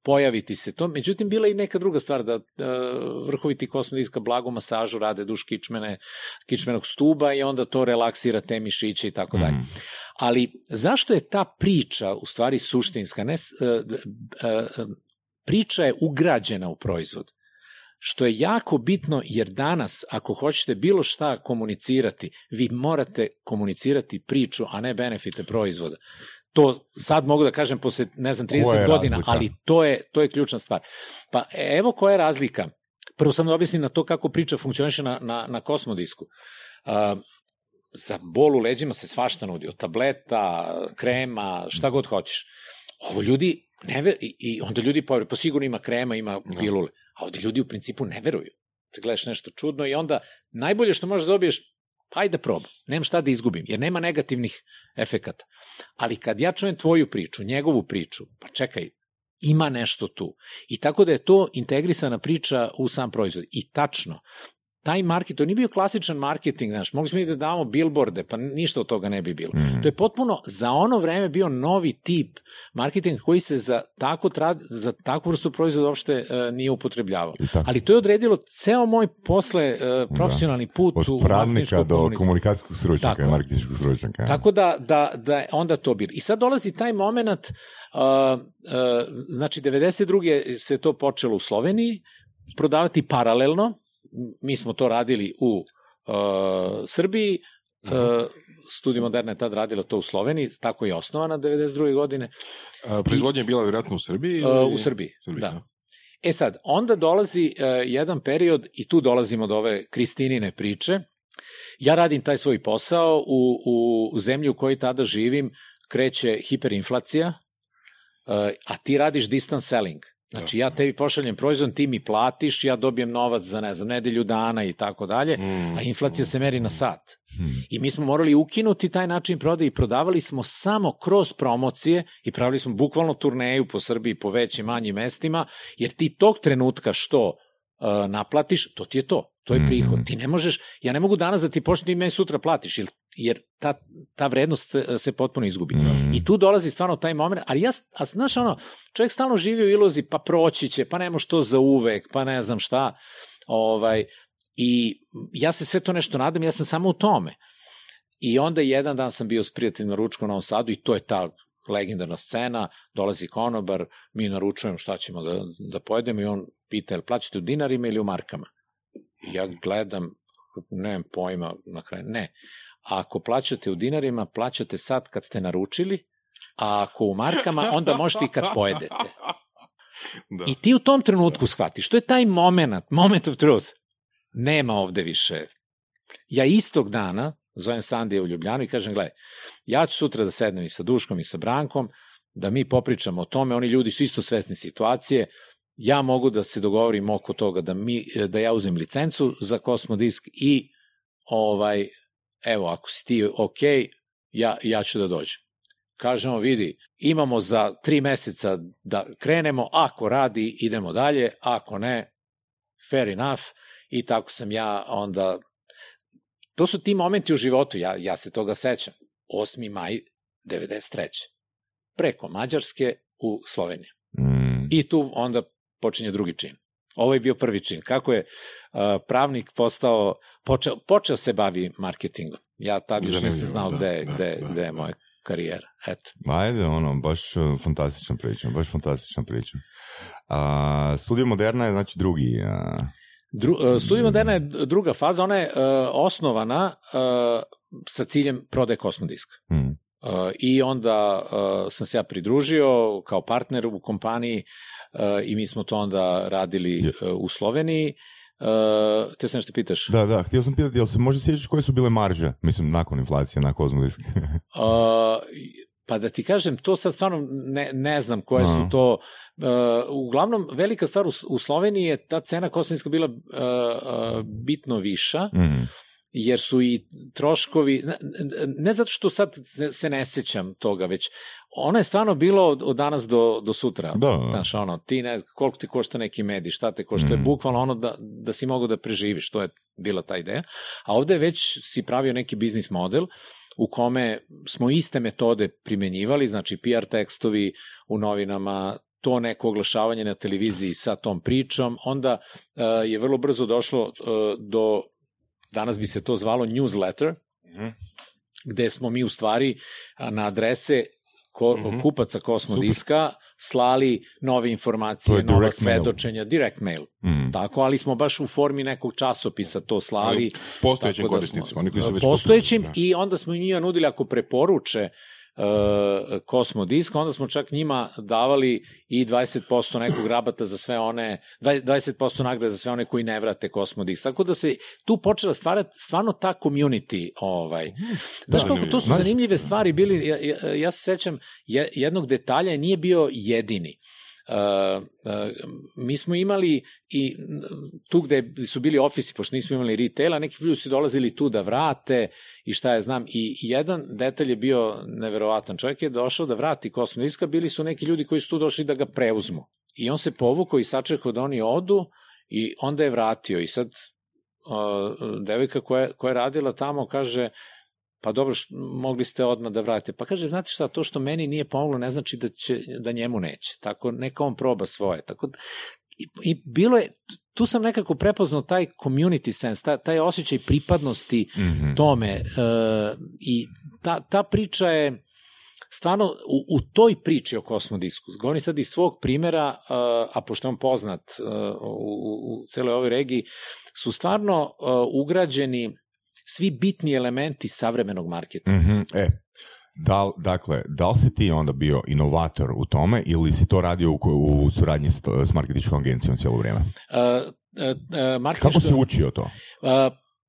[SPEAKER 3] pojaviti se to. Međutim, bila je i neka druga stvar, da uh, vrhoviti kosmodiska blagu masažu rade duš kičmene, kičmenog stuba i onda to relaksira te mišiće i tako dalje. Ali zašto je ta priča u stvari suštinska? Ne, e, e, e, priča je ugrađena u proizvod. Što je jako bitno jer danas ako hoćete bilo šta komunicirati, vi morate komunicirati priču, a ne benefite proizvoda. To sad mogu da kažem posle, ne znam, 30
[SPEAKER 2] Koja je
[SPEAKER 3] godina,
[SPEAKER 2] razlika?
[SPEAKER 3] ali to je, to je ključna stvar. Pa evo koja je razlika. Prvo sam da objasnim na to kako priča funkcioniše na, na, na kosmodisku. Uh, za bol u leđima se svašta nudi, od tableta, krema, šta god hoćeš. Ovo ljudi ne ver, i, i onda ljudi pa, pa sigurno ima krema, ima
[SPEAKER 4] Da.
[SPEAKER 3] pilule, a ovde ljudi u principu ne veruju. Ti gledaš nešto čudno i onda najbolje što možeš da dobiješ, pa ajde probam, nemam šta da izgubim, jer nema negativnih efekata. Ali kad ja čujem tvoju priču, njegovu priču, pa čekaj, ima nešto tu. I tako da je to integrisana priča u sam proizvod. I tačno, taj market, to nije bio klasičan marketing, znaš, mogli smo i da damo billboarde, pa ništa od toga ne bi bilo.
[SPEAKER 2] Mm.
[SPEAKER 3] To je potpuno za ono vreme bio novi tip marketinga koji se za, tako trad, za takvu vrstu proizvoda uopšte uh, nije upotrebljavao. Ali to je odredilo ceo moj posle uh, profesionalni put
[SPEAKER 2] Od
[SPEAKER 3] u
[SPEAKER 2] pravnika do komunikacijskog stručnjaka
[SPEAKER 3] Tako.
[SPEAKER 2] i marketinškog stručnjaka.
[SPEAKER 3] Tako da, da, da je onda to bilo. I sad dolazi taj moment, uh, uh, znači 92. se to počelo u Sloveniji, prodavati paralelno, mi smo to radili u uh, Srbiji, Uh, Studij Moderna je tad radila to u Sloveniji, tako je osnovana 92. godine.
[SPEAKER 4] A, proizvodnja je bila vjerojatno u Srbiji?
[SPEAKER 3] Uh,
[SPEAKER 4] ili-
[SPEAKER 3] u Srbiji,
[SPEAKER 4] Srbiji,
[SPEAKER 3] da. E sad, onda dolazi uh, jedan period, i tu dolazimo do ove Kristinine priče, ja radim taj svoj posao u, u zemlji u kojoj tada živim, kreće hiperinflacija, uh, a ti radiš distance selling. Znači, ja tebi pošaljem proizvod, ti mi platiš, ja dobijem novac za, ne znam, nedelju dana i tako dalje,
[SPEAKER 4] Mm,
[SPEAKER 3] a inflacija se meri na sat.
[SPEAKER 2] Hmm.
[SPEAKER 3] I mi smo morali ukinuti taj način prodaje i prodavali smo samo kroz promocije i pravili smo bukvalno turneju po Srbiji, po većim, manjim mestima, jer ti tog trenutka što uh, naplatiš, to ti je to. To je prihod. Ti ne možeš, ja ne mogu danas da ti pošlim, ti meni sutra platiš, jer, jer ta, ta vrednost se, se potpuno izgubi.
[SPEAKER 2] Mhm.
[SPEAKER 3] I tu dolazi stvarno taj moment, ali ja, a znaš ono, čovjek stalno živi u iluzi, pa proći će, pa ne može to za uvek, pa ne znam šta, ovaj, i ja se sve to nešto nadam, ja sam samo u tome. I onda jedan dan sam bio s prijateljima na ručku u Novom Sadu i to je ta legendarna scena, dolazi konobar, mi naručujemo šta ćemo da, da pojedemo i on pita, jel plaćate u dinarima ili u markama? I ja gledam, nemam pojma na kraju, ne. A ako plaćate u dinarima, plaćate sad kad ste naručili, a ako u markama, onda možete i kad pojedete.
[SPEAKER 4] Da.
[SPEAKER 3] I ti u tom trenutku shvatiš, to je taj moment, moment of truth. Nema ovde više. Ja istog dana zovem Sandija u Ljubljanu i kažem, gledaj, ja ću sutra da sednem i sa Duškom i sa Brankom, da mi popričamo o tome, oni ljudi su isto svesni situacije, ja mogu da se dogovorim oko toga da, mi, da ja uzem licencu za Kosmodisk i ovaj, evo, ako si ti ok, ja, ja ću da dođem. Kažemo, vidi, imamo za tri meseca da krenemo, ako radi, idemo dalje, ako ne, fair enough, i tako sam ja onda... To su ti momenti u životu, ja, ja se toga sećam. 8. maj 93. Preko Mađarske u Sloveniji.
[SPEAKER 2] Mm.
[SPEAKER 3] I tu onda počinje drugi čin. Ovo je bio prvi čin. Kako je pravnik postao, počeo, počeo se bavi marketingom. Ja tad još nisam znao
[SPEAKER 4] da,
[SPEAKER 3] gde,
[SPEAKER 4] da,
[SPEAKER 3] gde,
[SPEAKER 4] da,
[SPEAKER 3] gde je
[SPEAKER 4] da.
[SPEAKER 3] moja karijera. Eto.
[SPEAKER 2] Ajde, ono, baš uh, fantastična priča, baš fantastična priča. A, Studio Moderna je znači drugi. A,
[SPEAKER 3] Dru, uh, Studio Moderna je druga faza, ona je uh, osnovana uh, sa ciljem prodaje kosmodiska.
[SPEAKER 2] hm.
[SPEAKER 3] Uh, I onda uh, sam se ja pridružio kao partner u kompaniji uh, i mi smo to onda radili uh, u Sloveniji. Uh, te se nešto pitaš?
[SPEAKER 2] Da, da, htio sam pitati, jel se može sjećati koje su bile marže? Mislim, nakon inflacije na Kozmodisk.
[SPEAKER 3] Uh, pa da ti kažem, to sad stvarno ne, ne znam koje
[SPEAKER 2] Aha.
[SPEAKER 3] su to. Uh, uglavnom, velika stvar u, u Sloveniji je ta cena kosmijska bila uh, uh, bitno viša,
[SPEAKER 2] mm.
[SPEAKER 3] Jer su i troškovi, ne, ne zato što sad se, ne sećam toga, već ono je stvarno bilo od, od danas do, do sutra.
[SPEAKER 2] Da.
[SPEAKER 3] Znaš, ono, ti ne, koliko ti košta neki medij, šta te košta, mm. je bukvalno ono da, da si mogao da preživiš, to je bila ta ideja. A ovde već si pravio neki biznis model u kome smo iste metode primenjivali, znači PR tekstovi u novinama, to neko oglašavanje na televiziji sa tom pričom, onda uh, je vrlo brzo došlo uh, do, danas bi se to zvalo newsletter,
[SPEAKER 4] Mhm.
[SPEAKER 3] gde smo mi u stvari na adrese ko,
[SPEAKER 4] Mhm.
[SPEAKER 3] kupaca Kosmodiska slali nove informacije,
[SPEAKER 2] je
[SPEAKER 3] nova
[SPEAKER 2] direct mail.
[SPEAKER 3] svedočenja, direct mail.
[SPEAKER 2] Mm.
[SPEAKER 3] Tako, ali smo baš u formi nekog časopisa to slali.
[SPEAKER 4] Ali postojećim
[SPEAKER 3] da
[SPEAKER 4] korisnicima, oni koji su već
[SPEAKER 3] Postojećim
[SPEAKER 4] da.
[SPEAKER 3] i onda smo im njima nudili ako preporuče uh, Kosmodisk, onda smo čak njima davali i 20% nekog rabata za sve one, 20 20% nagrade za sve one koji ne vrate Kosmodisk. Tako da se tu počela stvarati stvarno ta community. Ovaj. Znaš
[SPEAKER 4] Da,
[SPEAKER 3] kako, to su zanimljive stvari bili, ja, ja, ja se sećam je- jednog detalja, nije bio jedini. Uh, mi smo imali i tu gde su bili ofisi, pošto nismo imali retaila, neki ljudi su dolazili tu da vrate i šta ja znam. I jedan detalj je bio neverovatan. Čovjek je došao da vrati kosmodiska, bili su neki ljudi koji su tu došli da ga preuzmu. I on se povukao i sačekao da oni odu i onda je vratio. I sad uh, devojka koja, koja je radila tamo kaže pa dobro, š, mogli ste odmah da vratite. Pa kaže, znate šta, to što meni nije pomoglo ne znači da, će, da njemu neće. Tako, neka on proba svoje. Tako, i, I bilo je, tu sam nekako prepoznao taj community sense, taj, taj osjećaj pripadnosti
[SPEAKER 2] Mhm.
[SPEAKER 3] tome. E, I ta, ta priča je stvarno u, u toj priči o kosmodisku, govorim sad iz svog primera, e, a pošto je on poznat e, u, u, u celoj ovoj regiji, su stvarno e, ugrađeni svi bitni elementi savremenog marketinga.
[SPEAKER 2] Mhm, E, da, dakle, da li si ti onda bio inovator u tome ili si to radio u, u suradnji s, s marketičkom agencijom cijelo vrijeme?
[SPEAKER 3] Uh, uh, uh,
[SPEAKER 2] Kako si učio to?
[SPEAKER 3] Uh,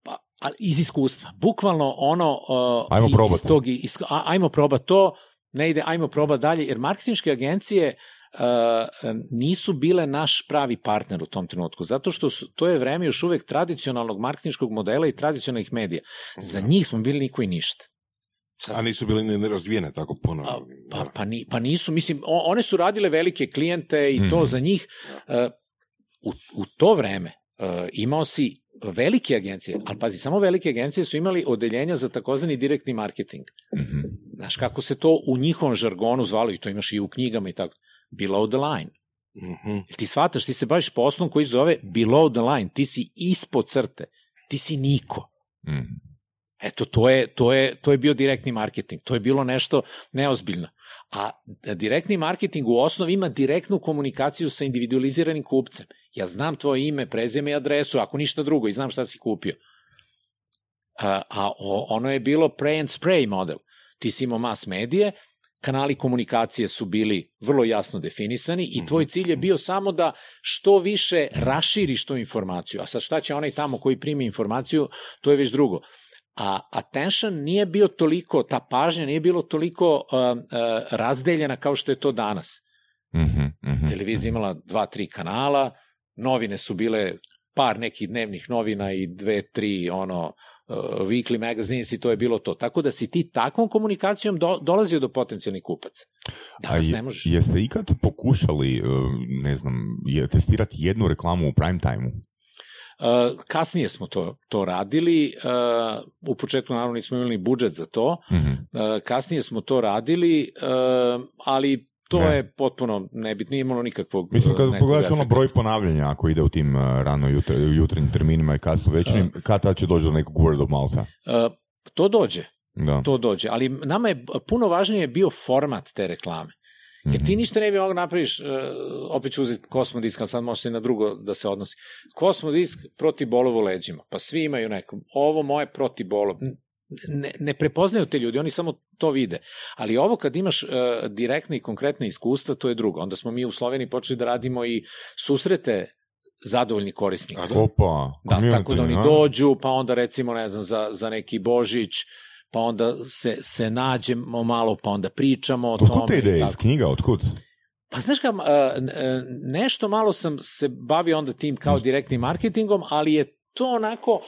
[SPEAKER 3] pa, iz iskustva. Bukvalno ono... Uh,
[SPEAKER 2] Ajmo
[SPEAKER 3] i-
[SPEAKER 2] probat.
[SPEAKER 3] Iz tog, is, a, ajmo probat to, ne ide, ajmo probat dalje, jer marketinške agencije uh, nisu bile naš pravi partner u tom trenutku, zato što su, to je vreme još uvek tradicionalnog marketinškog modela i tradicionalnih medija. Za njih smo bili niko i ništa.
[SPEAKER 4] A nisu bili ni nerazvijene tako puno.
[SPEAKER 3] A, pa, pa, ni, pa nisu, mislim, o- one su radile velike klijente i to
[SPEAKER 2] Mhm.
[SPEAKER 3] za njih. Uh, u, u to vreme uh, imao si velike agencije, ali pazi, samo velike agencije su imali odeljenja za takozvani direktni marketing.
[SPEAKER 2] Mhm.
[SPEAKER 3] Znaš kako se to u njihovom žargonu zvalo i to imaš i u knjigama i tako. Below the line.
[SPEAKER 4] Mhm.
[SPEAKER 3] Jel ti shvataš, ti se baviš poslom koji zove below the line, ti si ispod crte, ti si niko.
[SPEAKER 2] Mhm.
[SPEAKER 3] Eto, to je, to, je, to je bio direktni marketing, to je bilo nešto neozbiljno. A direktni marketing u osnovi ima direktnu komunikaciju sa individualiziranim kupcem. Ja znam tvoje ime, prezime i adresu, ako ništa drugo, i znam šta si kupio. A, a ono je bilo pray and spray model. Ti si imao mass medije, kanali komunikacije su bili vrlo jasno definisani i tvoj cilj je bio samo da što više raširiš tu informaciju. A sad šta će onaj tamo koji primi informaciju, to je već drugo. A attention nije bio toliko, ta pažnja nije bilo toliko uh, uh, razdeljena kao što je to danas.
[SPEAKER 2] Mhm, mhm.
[SPEAKER 3] Televizija imala dva, tri kanala, novine su bile par nekih dnevnih novina i dve, tri ono uh, weekly magazines i to je bilo to. Tako da si ti takvom komunikacijom do, dolazio do potencijalnih kupaca. Danas
[SPEAKER 2] je-
[SPEAKER 3] ne možeš.
[SPEAKER 2] Jeste ikad pokušali, uh, ne znam, je, testirati jednu reklamu u prime time-u?
[SPEAKER 3] Uh, kasnije smo to, to radili, uh, u početku naravno nismo imali budžet za to,
[SPEAKER 2] Mhm.
[SPEAKER 3] Uh, kasnije smo to radili, uh, ali to
[SPEAKER 2] Ne.
[SPEAKER 3] je potpuno nebitno, nije imalo nikakvog
[SPEAKER 2] Mislim,
[SPEAKER 3] uh,
[SPEAKER 2] kad
[SPEAKER 3] nekog
[SPEAKER 2] pogledaš ono broj ponavljanja ako ide u tim uh, rano jutra, jutarnjim terminima i kasno večernjim, kad tad će doći do nekog word of moutha?
[SPEAKER 3] Uh, to dođe,
[SPEAKER 2] Da.
[SPEAKER 3] to dođe, ali nama je puno važnije bio format te reklame. Jer ti
[SPEAKER 2] Mhm.
[SPEAKER 3] ništa ne bi mogao napraviš, uh, opet ću uzeti Kosmodisk, ali sad može se i na drugo da se odnosi. Kosmodisk proti bolovu leđima, pa svi imaju neko, ovo moje proti bolov. Ne, ne prepoznaju te ljudi, oni samo to vide. Ali ovo kad imaš uh, direktne i konkretne iskustva, to je drugo. Onda smo mi u Sloveniji počeli da radimo i susrete zadovoljnih korisnika.
[SPEAKER 2] Opa,
[SPEAKER 3] Da, tako da oni dođu, pa onda recimo, ne znam, za, za neki Božić, pa onda se, se nađemo malo, pa onda pričamo o tome.
[SPEAKER 2] Otkud te ideje iz knjiga, otkud?
[SPEAKER 3] Pa znaš kam, nešto malo sam se bavio onda tim kao direktnim marketingom, ali je to onako,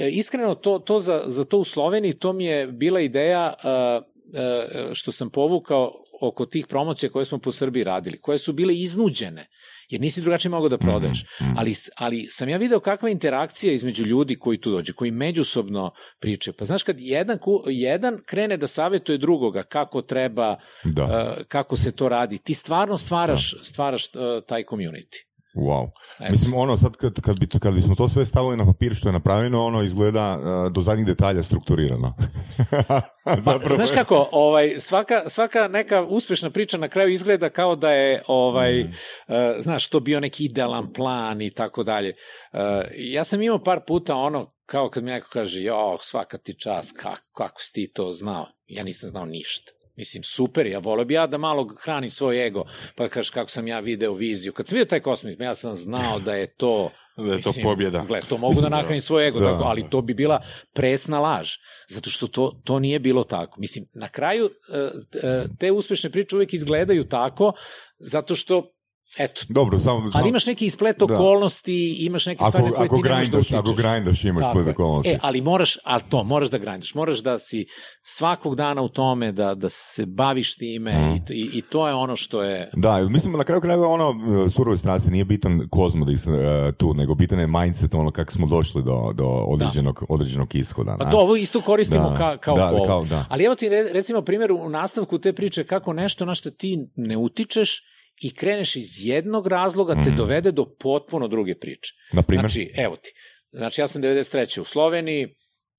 [SPEAKER 3] e, iskreno to, to za, za to u Sloveniji, to mi je bila ideja e, e, što sam povukao oko tih promocija koje smo po Srbiji radili, koje su bile iznuđene, jer nisi drugačije mogao da prodaješ.
[SPEAKER 2] Mhm, mhm.
[SPEAKER 3] Ali, ali sam ja video kakva je interakcija između ljudi koji tu dođe, koji međusobno pričaju. Pa znaš, kad jedan, jedan krene da savetuje drugoga kako treba,
[SPEAKER 2] Da,
[SPEAKER 3] uh, kako se to radi, ti stvarno stvaraš, stvaraš uh, taj community.
[SPEAKER 2] Wow.
[SPEAKER 3] Eto.
[SPEAKER 2] Mislim, ono, sad kad, kad, bi, kad bismo to sve stavili na papir što je napravljeno, ono izgleda uh, do zadnjih detalja strukturirano.
[SPEAKER 3] Pa, znaš kako, ovaj, svaka, svaka neka uspešna priča na kraju izgleda kao da je ovaj,
[SPEAKER 2] Mm.
[SPEAKER 3] uh, znaš, to bio neki idealan plan i tako dalje. Uh, ja sam imao par puta ono, kao kad mi neko kaže, jo, svaka ti čast, kako, kako si ti to znao? Ja nisam znao ništa. Mislim, super, ja volio bi ja da malo hranim svoj ego, pa da kažeš kako sam ja video viziju. Kad sam vidio taj kosmos, ja sam znao da je to
[SPEAKER 4] Da je to pobjeda.
[SPEAKER 3] Gle, to mogu
[SPEAKER 2] Mislim,
[SPEAKER 3] da nahranim svoj ego,
[SPEAKER 2] da.
[SPEAKER 3] tako, ali to bi bila presna laž, zato što to, to nije bilo tako. Mislim, na kraju e, e, te uspešne priče uvek izgledaju tako, zato što, eto,
[SPEAKER 2] Dobro, samo...
[SPEAKER 3] ali imaš neki isplet
[SPEAKER 2] Da.
[SPEAKER 3] okolnosti, imaš neke stvari
[SPEAKER 2] ako,
[SPEAKER 3] koje
[SPEAKER 2] ako
[SPEAKER 3] ti ne možeš da
[SPEAKER 2] grindaš,
[SPEAKER 3] utičeš.
[SPEAKER 2] ako grindaš imaš
[SPEAKER 3] Tako
[SPEAKER 2] okolnosti.
[SPEAKER 3] E, ali moraš, ali to, moraš da grindaš, moraš da si svakog dana u tome, da, da se baviš time
[SPEAKER 2] Mm.
[SPEAKER 3] i, i, i to je ono što je...
[SPEAKER 2] Da, mislim, na kraju krajeva ono, e, surove strasti nije bitan kozmodis uh, tu, nego bitan je mindset, ono kako smo došli do, do određenog, određenog ishoda.
[SPEAKER 3] Pa to ovo isto koristimo
[SPEAKER 2] Da,
[SPEAKER 3] ka, kao
[SPEAKER 2] da,
[SPEAKER 3] povod.
[SPEAKER 2] kao, da.
[SPEAKER 3] Ali evo ti re- recimo primjer u nastavku te priče kako nešto na što ti ne utičeš i kreneš iz jednog razloga te
[SPEAKER 2] Mhm.
[SPEAKER 3] dovede do potpuno druge priče.
[SPEAKER 2] Na primjer?
[SPEAKER 3] Znači, evo ti. Znači, ja sam 93. u Sloveniji,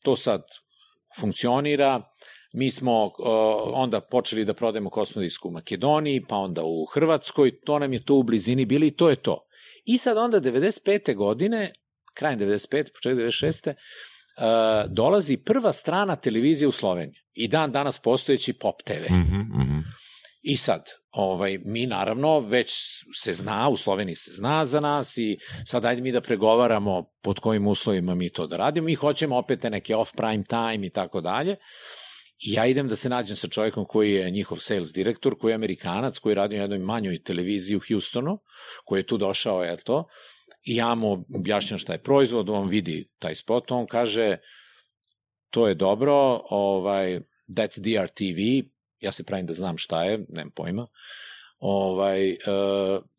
[SPEAKER 3] to sad funkcionira, mi smo uh, onda počeli da prodajemo kosmodisku u Makedoniji, pa onda u Hrvatskoj, to nam je to u blizini bili i to je to. I sad onda 95. godine, krajem 95. početak 96. dolazi prva strana televizija u Sloveniji. I dan danas postojeći Pop TV.
[SPEAKER 2] Mhm, mhm.
[SPEAKER 3] I sad, ovaj, mi naravno već se zna, u Sloveniji se zna za nas i sad ajde mi da pregovaramo pod kojim uslovima mi to da radimo. Mi hoćemo opet te neke off-prime time i tako dalje. I ja idem da se nađem sa čovjekom koji je njihov sales direktor, koji je Amerikanac, koji radi u jednoj manjoj televiziji u Houstonu, koji je tu došao, je to, i ja mu objašnjam šta je proizvod, on vidi taj spot, on kaže, to je dobro, ovaj, that's DRTV, ja se pravim da znam šta je, nemam pojma, ovaj, e,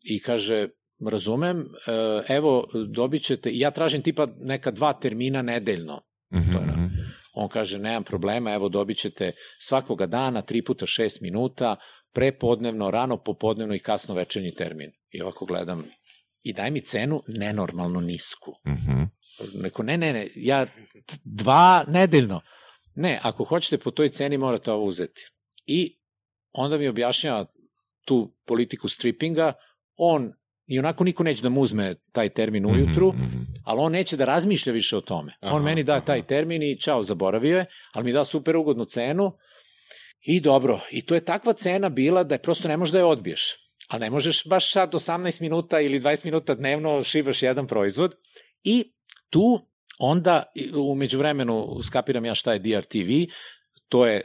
[SPEAKER 3] i kaže, razumem, e, evo, dobit ćete, ja tražim tipa neka dva termina nedeljno,
[SPEAKER 2] Mhm,
[SPEAKER 3] To je
[SPEAKER 2] mhm.
[SPEAKER 3] On kaže, nemam problema, evo dobit ćete svakoga dana, tri puta šest minuta, prepodnevno, rano popodnevno i kasno večernji termin. I ovako gledam, i daj mi cenu nenormalno nisku.
[SPEAKER 2] Mhm.
[SPEAKER 3] Neko, ne, ne, ne, ja dva nedeljno. Ne, ako hoćete po toj ceni morate ovo uzeti. I onda mi objašnjava tu politiku strippinga, on, i onako niko neće da mu uzme taj termin ujutru,
[SPEAKER 2] Mhm, mhm.
[SPEAKER 3] ali on neće da razmišlja više o tome.
[SPEAKER 4] Aha,
[SPEAKER 3] on meni da
[SPEAKER 4] aha.
[SPEAKER 3] taj termin i čao, zaboravio je, ali mi da super ugodnu cenu i dobro. I to je takva cena bila da je prosto ne možeš da je odbiješ. A ne možeš baš sad 18 minuta ili 20 minuta dnevno šivaš jedan proizvod. I tu onda umeđu vremenu skapiram ja šta je DRTV, to je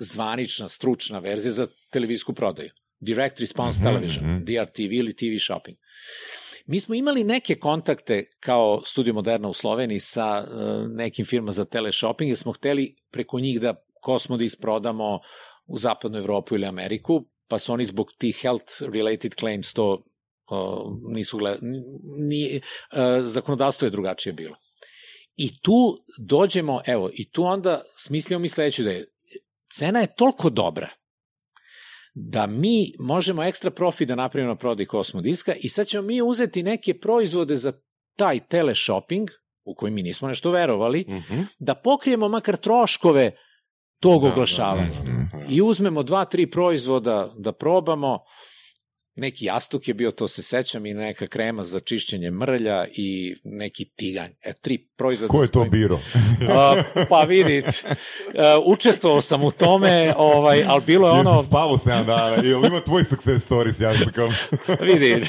[SPEAKER 3] zvanična, stručna verzija za televizijsku prodaju. Direct Response
[SPEAKER 2] Mhm,
[SPEAKER 3] Television,
[SPEAKER 2] mhm.
[SPEAKER 3] DRTV ili TV Shopping. Mi smo imali neke kontakte kao Studio Moderna u Sloveniji sa uh, nekim firma za teleshopping jer smo hteli preko njih da Cosmodis prodamo u zapadnu Evropu ili Ameriku, pa su oni zbog tih health related claims to uh, nisu gled... Ni, uh, zakonodavstvo je drugačije bilo. I tu dođemo, evo, i tu onda smislimo mi sledeću da je cena je toliko dobra da mi možemo ekstra profit da napravimo na prodaj Kosmodiska i sad ćemo mi uzeti neke proizvode za taj teleshopping, u koji mi nismo nešto verovali,
[SPEAKER 4] Mhm.
[SPEAKER 3] da pokrijemo makar troškove tog
[SPEAKER 4] Da, da,
[SPEAKER 3] oglašavanja.
[SPEAKER 4] da, da, da.
[SPEAKER 3] I uzmemo dva, tri proizvoda da probamo, neki jastuk je bio, to se sećam, i neka krema za čišćenje mrlja i neki tiganj. E, tri proizvoda.
[SPEAKER 2] Ko je to biro?
[SPEAKER 3] A, pa vidite, uh, učestvovao sam u tome, ovaj, ali bilo je
[SPEAKER 2] Ono... Jesi spavao 7 dana? Ili ima tvoj success story s jastukom?
[SPEAKER 3] vidi,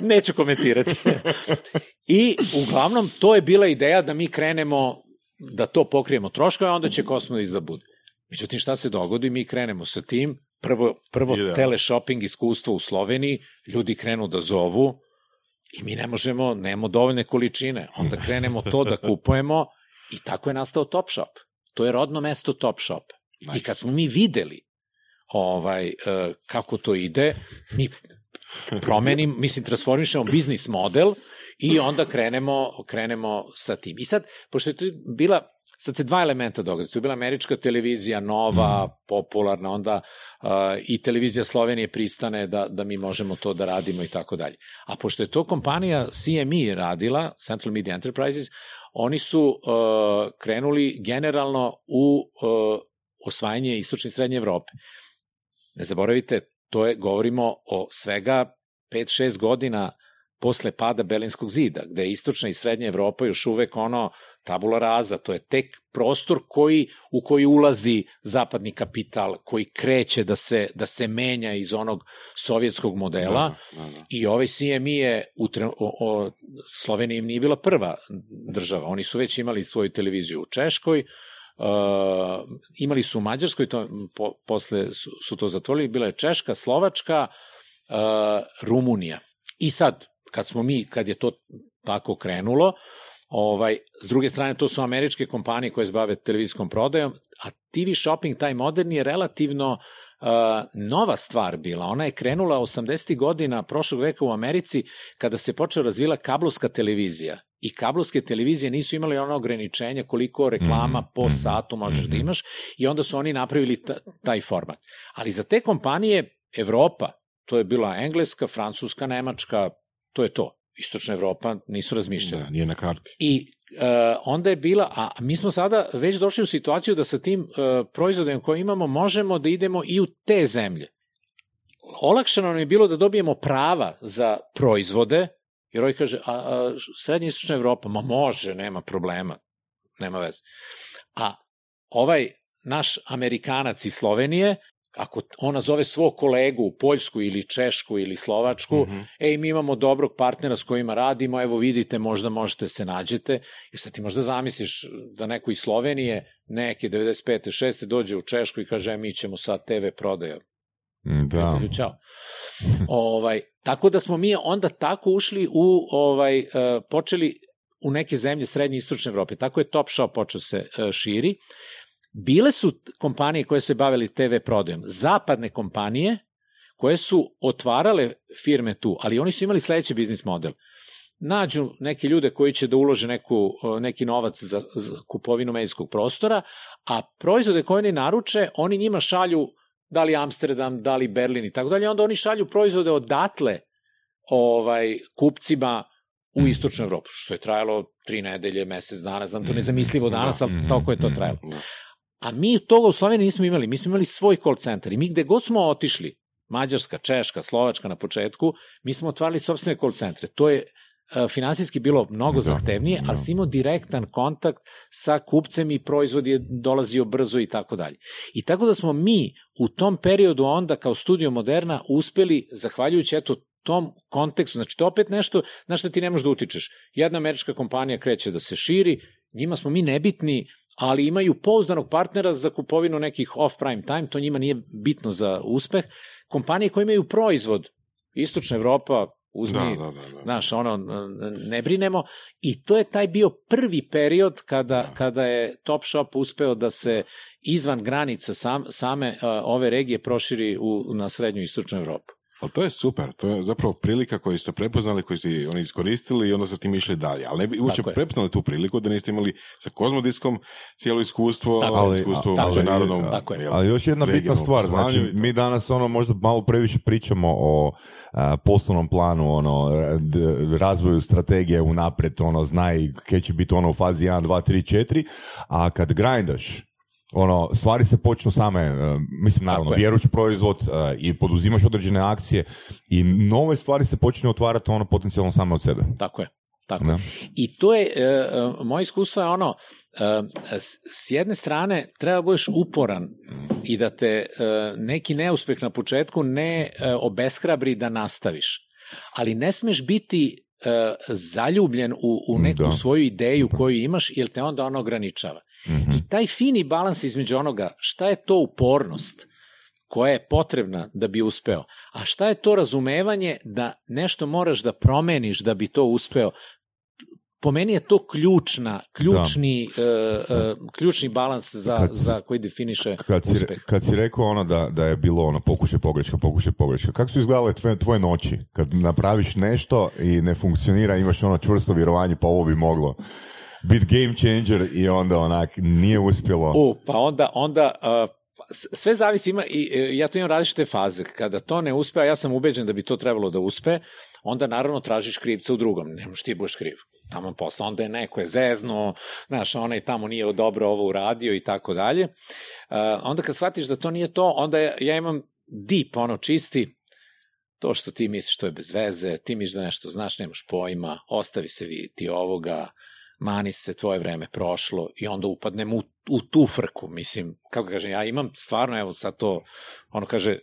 [SPEAKER 3] neću komentirati. I uglavnom to je bila ideja da mi krenemo da to pokrijemo troškove, a onda će Kosmodis da bude. Međutim, šta se dogodi? Mi krenemo sa tim, prvo, prvo teleshopping iskustvo u Sloveniji, ljudi krenu da zovu i mi ne možemo, nemamo dovoljne količine. Onda krenemo to da kupujemo i tako je nastao Top Shop. To je rodno mesto Top Shop. I kad smo mi videli ovaj, e, kako to ide, mi promenim, mislim, transformišemo biznis model i onda krenemo, krenemo sa tim. I sad, pošto je to bila, sad se dva elementa događaju. To je bila američka televizija, nova, popularna, onda uh, i televizija Slovenije pristane da, da mi možemo to da radimo i tako dalje. A pošto je to kompanija CME radila, Central Media Enterprises, oni su uh, krenuli generalno u uh, osvajanje istočne i srednje Evrope. Ne zaboravite, to je, govorimo o svega 5-6 godina posle pada Berlinskog zida, gde je istočna i srednja Evropa još uvek ono tabula raza, to je tek prostor koji, u koji ulazi zapadni kapital, koji kreće da se, da se menja iz onog sovjetskog modela.
[SPEAKER 4] Da, da, da.
[SPEAKER 3] I ovaj CMI je, u, o, o, Slovenija im nije bila prva država, oni su već imali svoju televiziju u Češkoj, uh, imali su u Mađarskoj, to, po, posle su, su to zatvorili, bila je Češka, Slovačka, uh, Rumunija. I sad, kad smo mi, kad je to tako krenulo, ovaj, s druge strane to su američke kompanije koje se bave televizijskom prodajom, a TV shopping, taj moderni je relativno uh, nova stvar bila. Ona je krenula 80. godina prošlog veka u Americi kada se počela razvila kablovska televizija. I kablovske televizije nisu imali ono ograničenja koliko reklama
[SPEAKER 2] Mhm,
[SPEAKER 3] po
[SPEAKER 2] mhm,
[SPEAKER 3] satu možeš da
[SPEAKER 2] mhm.
[SPEAKER 3] imaš i onda su oni napravili ta- taj format. Ali za te kompanije Evropa, to je bila Engleska, Francuska, Nemačka, to je to. Istočna Evropa nisu razmišljali.
[SPEAKER 4] Da, nije na karti.
[SPEAKER 3] I uh, onda je bila, a mi smo sada već došli u situaciju da sa tim uh, proizvodima koje imamo možemo da idemo i u te zemlje. Olakšano nam je bilo da dobijemo prava za proizvode, Jer ovaj kaže, a, a srednja istočna Evropa, ma može, nema problema, nema veze. A ovaj naš Amerikanac iz Slovenije, ako ona zove svog kolegu u Poljsku ili Češku ili Slovačku, mm -hmm. ej, mi imamo dobrog partnera s kojima radimo, evo vidite, možda možete se nađete, jer sad ti možda zamisliš da neko iz Slovenije, neke 95. 6. dođe u Češku i kaže, e, mi ćemo sad TV prodaja.
[SPEAKER 2] Da.
[SPEAKER 3] Ćao. ovaj, tako da smo mi onda tako ušli u, ovaj, uh, počeli u neke zemlje srednje i istočne Evrope. Tako je Top Shop počeo se uh, širi. Bile su kompanije koje se bavili TV prodajom. Zapadne kompanije koje su otvarale firme tu, ali oni su imali sledeći biznis model. Nađu neke ljude koji će da ulože neku, neki novac za, za kupovinu medijskog prostora, a proizvode koje oni naruče, oni njima šalju da li Amsterdam, da li Berlin i tako dalje, onda oni šalju proizvode odatle ovaj, kupcima u mm. istočnu Evropu, što je trajalo tri nedelje, mesec dana, znam to mm. nezamislivo danas, ali mm. toliko je to trajalo. A mi toga u Sloveniji nismo imali, mi smo imali svoj call center i mi gde god smo otišli, Mađarska, Češka, Slovačka na početku, mi smo otvarali sobstvene call centre. To je e, finansijski bilo mnogo da, zahtevnije, da. ali si imao direktan kontakt sa kupcem i proizvod je dolazio brzo i tako dalje. I tako da smo mi u tom periodu onda kao studio Moderna uspeli, zahvaljujući eto tom kontekstu, znači to je opet nešto na što ti ne možeš da utičeš. Jedna američka kompanija kreće da se širi, njima smo mi nebitni, ali imaju pouzdanog partnera za kupovinu nekih off-prime time, to njima nije bitno za uspeh. Kompanije koje imaju proizvod, Istočna Evropa, uzmi, da, da, da, da. znaš, ono, ne brinemo. I to je taj bio prvi period kada, da. kada je Topshop uspeo da se izvan granica sam, same uh, ove regije proširi u, na srednju istočnu Evropu.
[SPEAKER 4] Ali to je super, to je zapravo prilika koju ste prepoznali, koju ste oni iskoristili i onda ste s tim išli dalje. Ali ne bi uopće prepoznali tu priliku da niste imali sa kozmodiskom cijelo iskustvo, tako, ali, iskustvo u međunarodnom.
[SPEAKER 2] Tako je. Ali još jedna bitna stvar, znači mi danas ono možda malo previše pričamo o a, poslovnom planu, ono, razvoju strategije unapred, ono, znaj kje će biti ono u fazi 1, 2, 3, 4, a kad grindaš, ono, stvari se počnu same, uh, mislim naravno, vjerujući proizvod uh, i poduzimaš određene akcije i nove stvari se počinju otvarati ono potencijalno same od sebe.
[SPEAKER 3] Tako je. Tako. Da. I to je, uh, moje iskustvo je ono, s jedne strane treba budeš uporan i da te neki neuspeh na početku ne obeshrabri da nastaviš. Ali ne smeš biti zaljubljen u, u neku da. svoju ideju koju imaš, jer te onda ono ograničava. Mm -hmm. I taj fini balans između onoga šta je to upornost koja je potrebna da bi uspeo, a šta je to razumevanje da nešto moraš da promeniš da bi to uspeo, po meni je to ključna, ključni, da. uh, uh, ključni balans za, kad, za koji definiše
[SPEAKER 2] kad si,
[SPEAKER 3] uspeh.
[SPEAKER 2] Kad si rekao ono da, da je bilo ono pokušaj pogreška, pokušaj pogreška, kako su izgledale tvoje, tvoje noći? Kad napraviš nešto i ne funkcionira, imaš ono čvrsto vjerovanje, pa ovo bi moglo bit game changer i onda onak nije uspjelo.
[SPEAKER 3] U, pa onda, onda uh, sve zavisi, ima, i, e, ja tu imam različite faze. Kada to ne uspe, a ja sam ubeđen da bi to trebalo da uspe, onda naravno tražiš krivca u drugom. Ne možeš ti budeš kriv. Tamo posle, onda je neko je zezno, znaš, onaj tamo nije dobro ovo uradio i tako dalje. Onda kad shvatiš da to nije to, onda ja, ja imam deep, ono, čisti, to što ti misliš to je bez veze, ti misliš da nešto znaš, nemaš pojma, ostavi se ti ovoga, mani se, tvoje vreme prošlo i onda upadnem u, u tu frku, mislim, kako kažem, ja imam stvarno, evo sad to, ono kaže,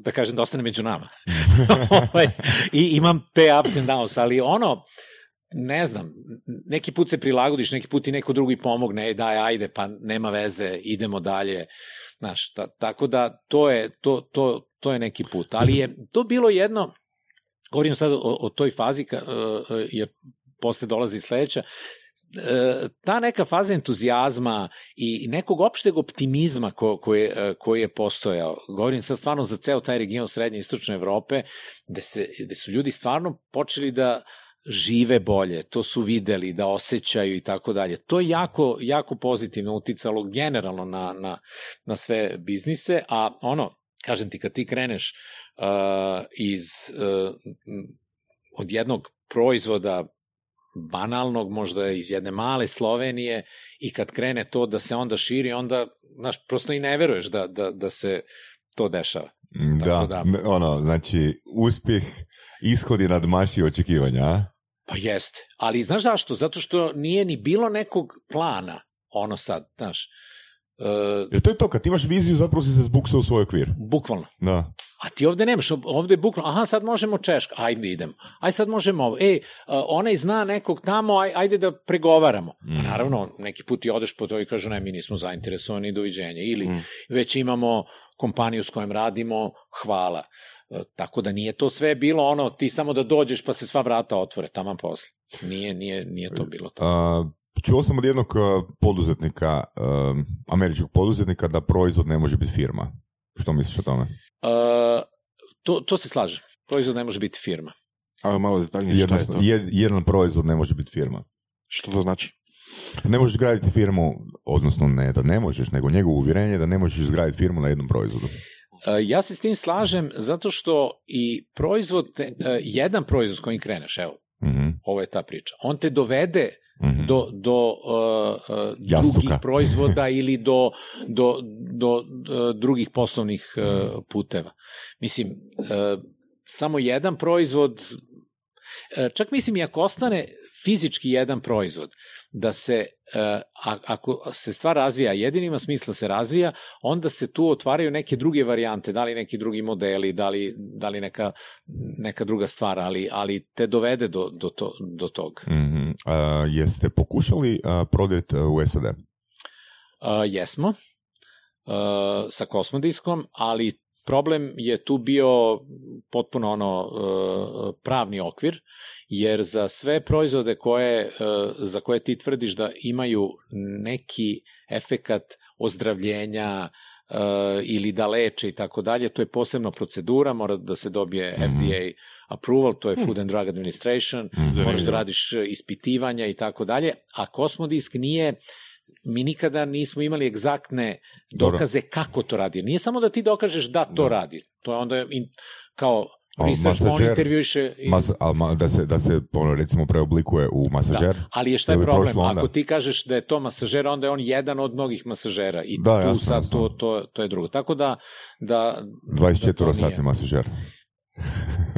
[SPEAKER 3] da kažem da ostane među nama. Ovaj, I imam te ups and downs, ali ono, ne znam, neki put se prilagodiš, neki put i neko drugi pomogne, daj, ajde, pa nema veze, idemo dalje. Znaš, ta, tako da to je, to, to, to je neki put. Ali je to bilo jedno, govorim sad o, o toj fazi, ka, jer posle dolazi sledeća, E, ta neka faza entuzijazma i nekog opšteg optimizma ko, koji, e, koji je postojao, govorim sad stvarno za ceo taj region srednje i istočne Evrope, gde, se, gde su ljudi stvarno počeli da žive bolje, to su videli, da osjećaju i tako dalje. To je jako, jako pozitivno uticalo generalno na, na, na sve biznise, a ono, kažem ti, kad ti kreneš uh, iz, uh, od jednog proizvoda banalnog, možda iz jedne male Slovenije i kad krene to da se onda širi, onda, znaš, prosto i ne veruješ da, da, da se to dešava.
[SPEAKER 2] Da, da, ono, znači, uspjeh ishodi nadmaši očekivanja, a?
[SPEAKER 3] Pa jeste. Ali znaš zašto? Zato što nije ni bilo nekog plana ono sad, znaš.
[SPEAKER 2] Uh, Jer to je to, kad imaš viziju, zapravo si se zbuksao u svoj okvir.
[SPEAKER 3] Bukvalno.
[SPEAKER 2] Da.
[SPEAKER 3] A ti ovde nemaš, ovde je bukvalno, aha, sad možemo Češka, ajde idemo. Aj sad možemo ovo, ej, onaj zna nekog tamo, aj, ajde da pregovaramo. Pa mm. Pa naravno, neki put i odeš po to i kažu, ne, mi nismo zainteresovani, doviđenja. Ili mm. već imamo kompaniju s kojom radimo, hvala. E, tako da nije to sve bilo ono, ti samo da dođeš pa se sva vrata otvore, taman posle. Nije, nije, nije to bilo tako.
[SPEAKER 2] A, čuo sam od jednog e, poduzetnika, um, američkog poduzetnika, da proizvod ne može biti firma. Što misliš o tome?
[SPEAKER 3] Uh, to, to se slaže. Proizvod ne može biti firma.
[SPEAKER 4] A malo detaljnije šta je to?
[SPEAKER 2] Jed, jedan proizvod ne može biti firma.
[SPEAKER 4] Što to znači?
[SPEAKER 2] Ne možeš graditi firmu, odnosno ne da ne možeš, nego njegovo uvjerenje da ne možeš izgraditi firmu na jednom proizvodu.
[SPEAKER 3] Ja se s tim slažem zato što i proizvod, jedan proizvod s kojim kreneš, evo, mm-hmm. ovo je ta priča, on te dovede mm-hmm. do, do uh, drugih proizvoda ili do, do, do uh, drugih poslovnih uh, puteva. Mislim, uh, samo jedan proizvod, uh, čak mislim i ako ostane fizički jedan proizvod, da se, uh, ako se stvar razvija, jedini ima smisla da se razvija, onda se tu otvaraju neke druge varijante, da li neki drugi modeli, da li, da li neka, neka druga stvar, ali, ali te dovede do, do, to, do tog.
[SPEAKER 2] Mm-hmm. Uh, jeste pokušali uh, prodati u SAD? Uh,
[SPEAKER 3] jesmo, uh, sa kosmodiskom, ali problem je tu bio potpuno ono uh, pravni okvir, jer za sve proizvode koje, e, za koje ti tvrdiš da imaju neki efekat ozdravljenja e, ili da leče i tako dalje, to je posebna procedura, mora da se dobije mm -hmm. FDA approval, to je Food and Drug Administration, -hmm. moraš da radiš ispitivanja i tako dalje, a Kosmodisk nije mi nikada nismo imali egzaktne dokaze Dobro. kako to radi. Nije samo da ti dokažeš da to da. radi. To je onda in, kao Research monitor više...
[SPEAKER 2] I... Mas, ali da se, da se ono, recimo preoblikuje u masažer.
[SPEAKER 3] Da, ali je šta je problem? Ako ti kažeš da je to masažer, onda je on jedan od mnogih masažera. I
[SPEAKER 2] da,
[SPEAKER 3] tu
[SPEAKER 2] jasno,
[SPEAKER 3] sad
[SPEAKER 2] jasno.
[SPEAKER 3] To, to, to je drugo. Tako da... da
[SPEAKER 2] 24 da satni masažer.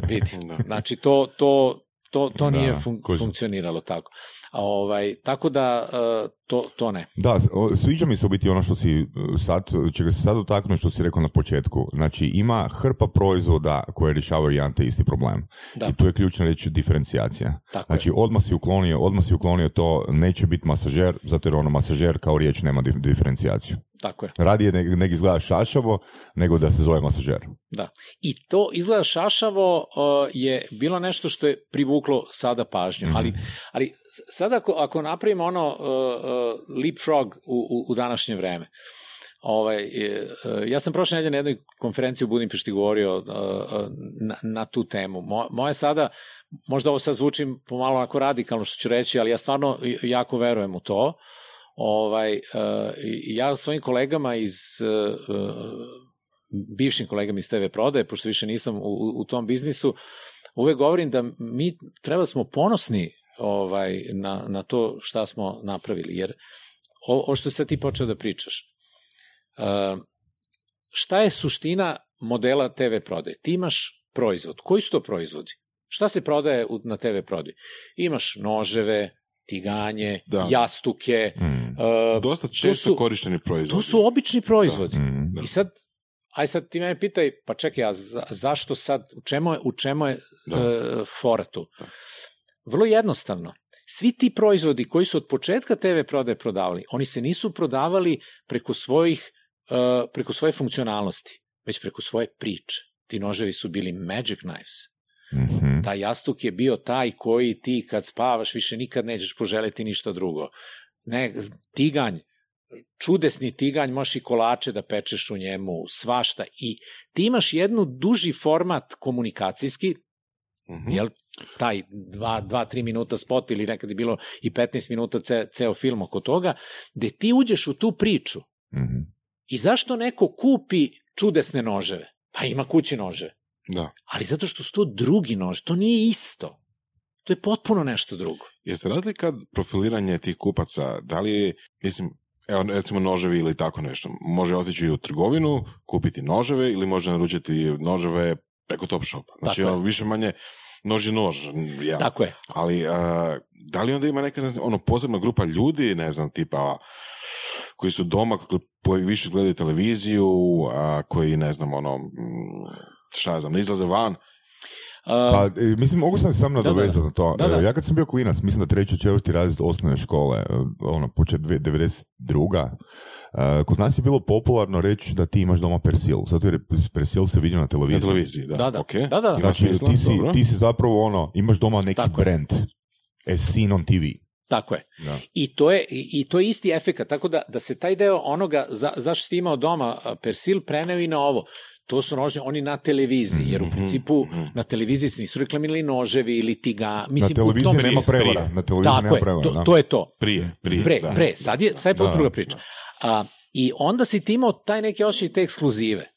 [SPEAKER 3] Vidi. Da. Znači, to, to, to, to da, nije fun funkcioniralo tako. Ovaj, tako da uh, to, to ne.
[SPEAKER 2] Da, sviđa mi se u biti ono što si uh, sad, čega se sad dotaknuo što si rekao na početku. Znači ima hrpa proizvoda koje rješavaju jedan te isti problem. Da. I tu je ključna reći diferencijacija. Tako znači je. odmah si uklonio, odmah si uklonio to, neće biti masažer, zato jer ono masažer kao riječ nema diferencijaciju.
[SPEAKER 3] Tako je.
[SPEAKER 2] Radije ne, ne izgleda šašavo, nego da se zove masažer.
[SPEAKER 3] Da. I to izgleda šašavo uh, je bilo nešto što je privuklo sada pažnju. Mm. Ali, ali sada ako, ako napravimo ono uh, uh, leapfrog u, u, u današnje vreme, Ovaj, uh, ja sam prošle nedelje na jednoj konferenciji u Budimpešti govorio uh, uh, na, na tu temu. Mo, moje sada, možda ovo sad zvučim pomalo onako radikalno što ću reći, ali ja stvarno jako verujem u to. Ovaj, ja svojim kolegama iz bivšim kolegama iz TV prodaje, pošto više nisam u, u tom biznisu, uvek govorim da mi treba da smo ponosni ovaj, na, na to šta smo napravili, jer o, o što sad ti počeo da pričaš, uh, šta je suština modela TV prodaje? Ti imaš proizvod. Koji su to proizvodi? Šta se prodaje na TV prodaji? Imaš noževe, tiganje, da. jastuke. Mm.
[SPEAKER 4] Uh, Dosta često su, korišteni proizvodi.
[SPEAKER 3] To su obični proizvodi. Da. Mm, da. I sad, aj sad ti mene pitaj, pa čekaj, a za, zašto sad, u čemu je, u čemu je da. uh, fora tu? Da. Vrlo jednostavno. Svi ti proizvodi koji su od početka TV prodaje prodavali, oni se nisu prodavali preko svojih, uh, preko svoje funkcionalnosti, već preko svoje priče. Ti noževi su bili magic knives. Mm -hmm. Taj jastuk je bio taj koji ti kad spavaš više nikad nećeš poželeti ništa drugo. Ne, tiganj, čudesni tiganj, možeš i kolače da pečeš u njemu, svašta. I ti imaš jednu duži format komunikacijski, mm -hmm. jel, taj 2-3 minuta spot ili nekad je bilo i 15 minuta ce, ceo film oko toga, gde ti uđeš u tu priču. Mm -hmm. I zašto neko kupi čudesne noževe? Pa ima kući noževe.
[SPEAKER 4] Da.
[SPEAKER 3] Ali zato što su to drugi nož, to nije isto. To je potpuno nešto drugo.
[SPEAKER 4] Jeste radili kad profiliranje tih kupaca, da li je, mislim, evo recimo noževi ili tako nešto, može otići u trgovinu, kupiti noževe ili može naručiti noževe preko Top Shopa. Znači, ono, više manje nož je nož. Ja.
[SPEAKER 3] Tako je.
[SPEAKER 4] Ali da li onda ima neka ono, posebna grupa ljudi, ne znam, tipa koji su doma, koji više gledaju televiziju, a, koji, ne znam, ono, šta ja znam, ne izlaze van,
[SPEAKER 2] pa, e, mislim, mogu sam se sam nadovezati na to. Da, da. Ja kad sam bio klinac, mislim da treći, četvrti razred osnovne škole, e, ono, počet 92. Uh, kod nas je bilo popularno reći da ti imaš doma persil, zato jer persil se vidio na televiziji.
[SPEAKER 4] Na televiziji, da.
[SPEAKER 3] Da, da.
[SPEAKER 4] Okay.
[SPEAKER 3] da, da.
[SPEAKER 2] Znači, ti si, ti si zapravo ono, imaš doma neki Tako brand. As seen on TV.
[SPEAKER 3] Tako je. Da. I, to je I to je isti efekt, tako da, da se taj deo onoga, za, zašto ti imao doma persil, preneo i na ovo to su nože, oni na televiziji, jer u mhm, principu mm -hmm. na televiziji se nisu reklamirali noževi ili tiga, mislim,
[SPEAKER 2] na televiziji
[SPEAKER 3] u tom
[SPEAKER 2] nema prevara, na televiziji
[SPEAKER 3] nema
[SPEAKER 2] prevara.
[SPEAKER 3] To, da. to je to.
[SPEAKER 4] Prije, prije.
[SPEAKER 3] Pre, da. pre, sad je, sad je da, druga priča. A, I onda si ti imao taj neki osjećaj te ekskluzive,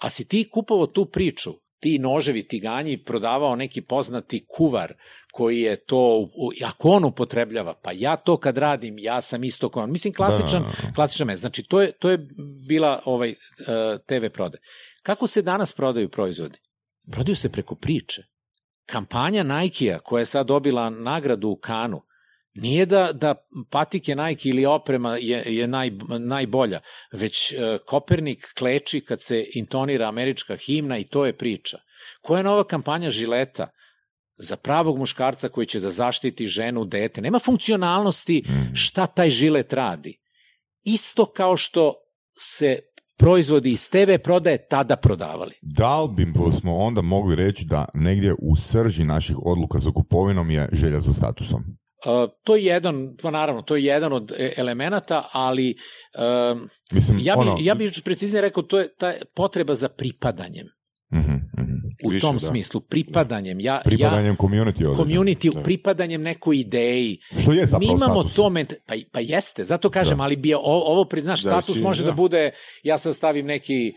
[SPEAKER 3] a si ti kupovao tu priču, ti noževi, tiganji, prodavao neki poznati kuvar koji je to, ako on upotrebljava, pa ja to kad radim, ja sam isto kao on. Mislim, klasičan, da, da, da. klasičan mes. Znači, to je, to je bila ovaj, uh, TV prode. Kako se danas prodaju proizvodi? Prodaju se preko priče. Kampanja Nike-a koja je sad dobila nagradu u Kanu, nije da, da patike Nike ili oprema je, je naj, najbolja, već e, Kopernik kleči kad se intonira američka himna i to je priča. Koja je nova kampanja Žileta? za pravog muškarca koji će da zaštiti ženu, dete. Nema funkcionalnosti mm. šta taj žilet radi. Isto kao što se proizvodi iz TV prodaje tada prodavali.
[SPEAKER 2] Da li bi smo onda mogli reći da negdje u srži naših odluka za kupovinom je želja za statusom?
[SPEAKER 3] Uh, to je jedan, pa naravno, to je jedan od e, elemenata, ali uh, Mislim, ja, bi, ono... ja bih preciznije rekao, to je ta potreba za pripadanjem.
[SPEAKER 2] Uh -huh.
[SPEAKER 3] U Više, tom da. smislu, pripadanjem. Ja,
[SPEAKER 2] pripadanjem
[SPEAKER 3] ja,
[SPEAKER 2] community. Određen.
[SPEAKER 3] Community, da. pripadanjem nekoj ideji.
[SPEAKER 2] Što je zapravo
[SPEAKER 3] Mi imamo
[SPEAKER 2] status.
[SPEAKER 3] to, ment, pa, pa jeste, zato kažem, da. ali bi ovo, ovo priznaš, da, status si, može da. da bude, ja sad stavim neki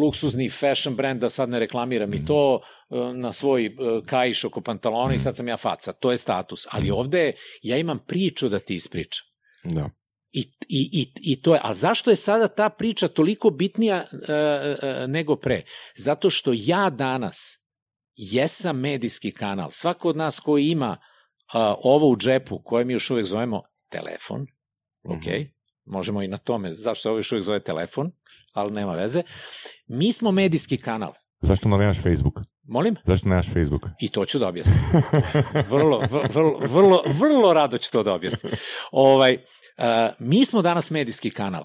[SPEAKER 3] luksuzni fashion brand, da sad ne reklamiram mm. i to e, na svoj e, kajiš oko pantalona mm. i sad sam ja faca. To je status. Ali mm. ovde ja imam priču da ti ispričam.
[SPEAKER 2] Da.
[SPEAKER 3] I, i, i, I to je, a zašto je sada ta priča toliko bitnija uh, uh, nego pre? Zato što ja danas jesam medijski kanal. Svako od nas koji ima uh, ovo u džepu, koje mi još uvek zovemo telefon, mm -hmm. ok, možemo i na tome, zašto ovo još uvek zove telefon, ali nema veze, mi smo medijski kanal.
[SPEAKER 2] Zašto ne nemaš Facebook?
[SPEAKER 3] Molim?
[SPEAKER 2] Zašto nemaš Facebook?
[SPEAKER 3] I to ću da objasnim. Vrlo, vrlo, vrlo, vrlo rado ću to da objasnim. Ovaj, mi smo danas medijski kanal.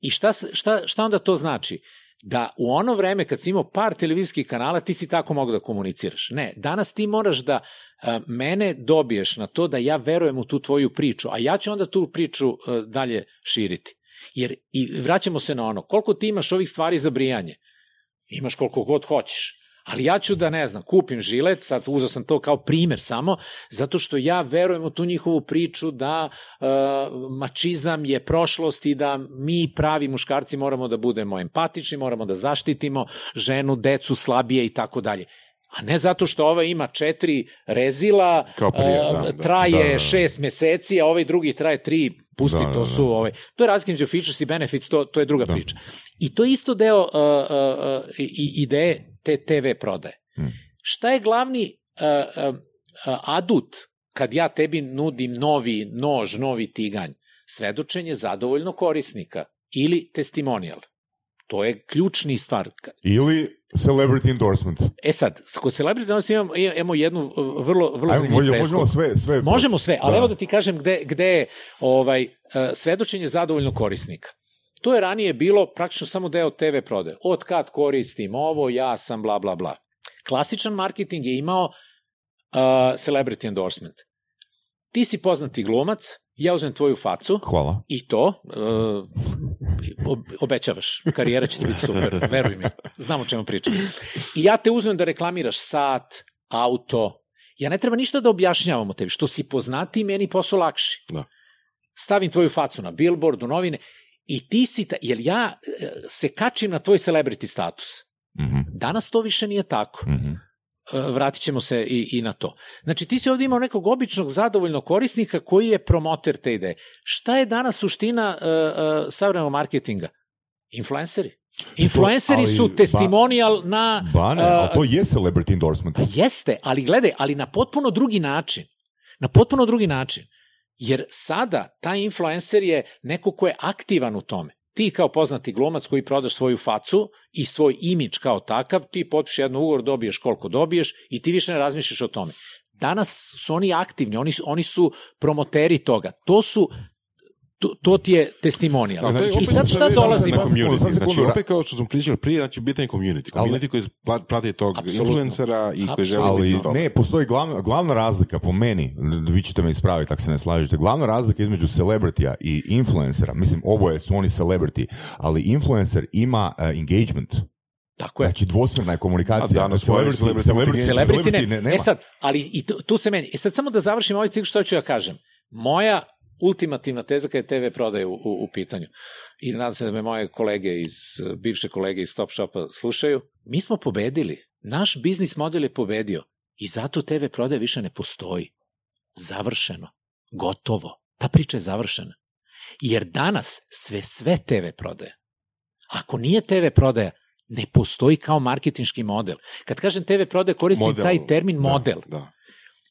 [SPEAKER 3] I šta, šta, šta onda to znači? Da u ono vreme kad si imao par televizijskih kanala, ti si tako mogu da komuniciraš. Ne, danas ti moraš da uh, mene dobiješ na to da ja verujem u tu tvoju priču, a ja ću onda tu priču uh, dalje širiti. Jer i vraćamo se na ono, koliko ti imaš ovih stvari za brijanje? Imaš koliko god hoćeš. Ali ja ću da, ne znam, kupim žilet, sad uzao sam to kao primer samo, zato što ja verujem u tu njihovu priču da uh, mačizam je prošlost i da mi pravi muškarci moramo da budemo empatični, moramo da zaštitimo ženu, decu, slabije i tako dalje a ne zato što ova ima četiri rezila,
[SPEAKER 2] Kao prije, da,
[SPEAKER 3] traje da, da, da. šest meseci, a ovaj drugi traje tri, pusti, da, to da, su, ovaj, to je razlika među features i benefits, to, to je druga da. priča. I to je isto deo uh, uh, uh, ideje te TV prodaje. Hmm. Šta je glavni uh, uh, adut kad ja tebi nudim novi nož, novi tiganj? Svedočenje zadovoljno korisnika ili testimonial. To je ključni stvar.
[SPEAKER 2] Ili celebrity endorsement.
[SPEAKER 3] E sad, kod celebrity endorsement imamo, imamo jednu vrlo, vrlo
[SPEAKER 2] Ajmo, zanimljivu Možemo sve, sve.
[SPEAKER 3] Možemo sve, ali da. evo da ti kažem gde, gde je ovaj, e, svedočenje zadovoljno korisnika. To je ranije bilo praktično samo deo TV prode. Od kad koristim ovo, ja sam bla bla bla. Klasičan marketing je imao uh, celebrity endorsement. Ti si poznati glumac, ja uzmem tvoju facu
[SPEAKER 2] Hvala.
[SPEAKER 3] i to uh, obećavaš, karijera će ti biti super, veruj mi, znam o čemu pričam. I ja te uzmem da reklamiraš sat, auto, ja ne treba ništa da objašnjavam o tebi, što si poznati, meni posao lakši.
[SPEAKER 2] Da.
[SPEAKER 3] Stavim tvoju facu na billboardu, novine, i ti si, ta, jer ja e, se kačim na tvoj celebrity status.
[SPEAKER 2] Mm -hmm.
[SPEAKER 3] Danas to više nije tako.
[SPEAKER 2] Mm -hmm.
[SPEAKER 3] E, vratit ćemo se i, i na to. Znači, ti si ovde imao nekog običnog zadovoljnog korisnika koji je promoter te ideje. Šta je danas suština uh, uh, savremenog marketinga? Influenceri. Influenceri su
[SPEAKER 2] ba-
[SPEAKER 3] testimonial na...
[SPEAKER 2] Bane,
[SPEAKER 3] a,
[SPEAKER 2] ali to je celebrity endorsement.
[SPEAKER 3] Pa jeste, ali gledaj, ali na potpuno drugi način. Na potpuno drugi način. Jer sada taj influencer je neko ko je aktivan u tome. Ti kao poznati glumac koji prodaš svoju facu i svoj imidž kao takav, ti potpiš jednu ugovor, dobiješ koliko dobiješ i ti više ne razmišljaš o tome. Danas su oni aktivni, oni, oni su promoteri toga. To su to, to ti je testimonijal.
[SPEAKER 4] Je
[SPEAKER 3] I sad šta dolazi?
[SPEAKER 2] Sad sekundu,
[SPEAKER 4] Znači,
[SPEAKER 2] sekundu.
[SPEAKER 4] opet kao što smo pričali prije, znači bitan je community. Community koji prati tog
[SPEAKER 3] Apsolutno.
[SPEAKER 4] influencera i koji želi
[SPEAKER 2] Ali
[SPEAKER 4] biti dobar.
[SPEAKER 2] ne, postoji glavna, glavna razlika po meni, vi ćete me ispraviti ako se ne slažete, glavna razlika između celebritija i influencera, mislim oboje su oni celebrity, ali influencer ima uh, engagement,
[SPEAKER 3] Tako je.
[SPEAKER 2] znači dvosmjerna je komunikacija.
[SPEAKER 4] A danas moji celebrity
[SPEAKER 2] celebrity,
[SPEAKER 3] Celebrity ne.
[SPEAKER 2] ne, nema.
[SPEAKER 3] E sad, ali i tu, tu se meni, e sad samo da završim ovaj cikl što ću ja kažem. Moja ultimativna teza kada je TV prodaje u, u, u pitanju, i nadam se da me moje kolege iz, bivše kolege iz Top Shopa slušaju, mi smo pobedili. Naš biznis model je pobedio i zato TV prodaje više ne postoji. Završeno. Gotovo. Ta priča je završena. Jer danas sve sve TV prodaje. Ako nije TV prodaja, ne postoji kao marketinški model. Kad kažem TV prodaje, koristim
[SPEAKER 4] Model,
[SPEAKER 3] taj termin
[SPEAKER 4] da,
[SPEAKER 3] model.
[SPEAKER 4] Da.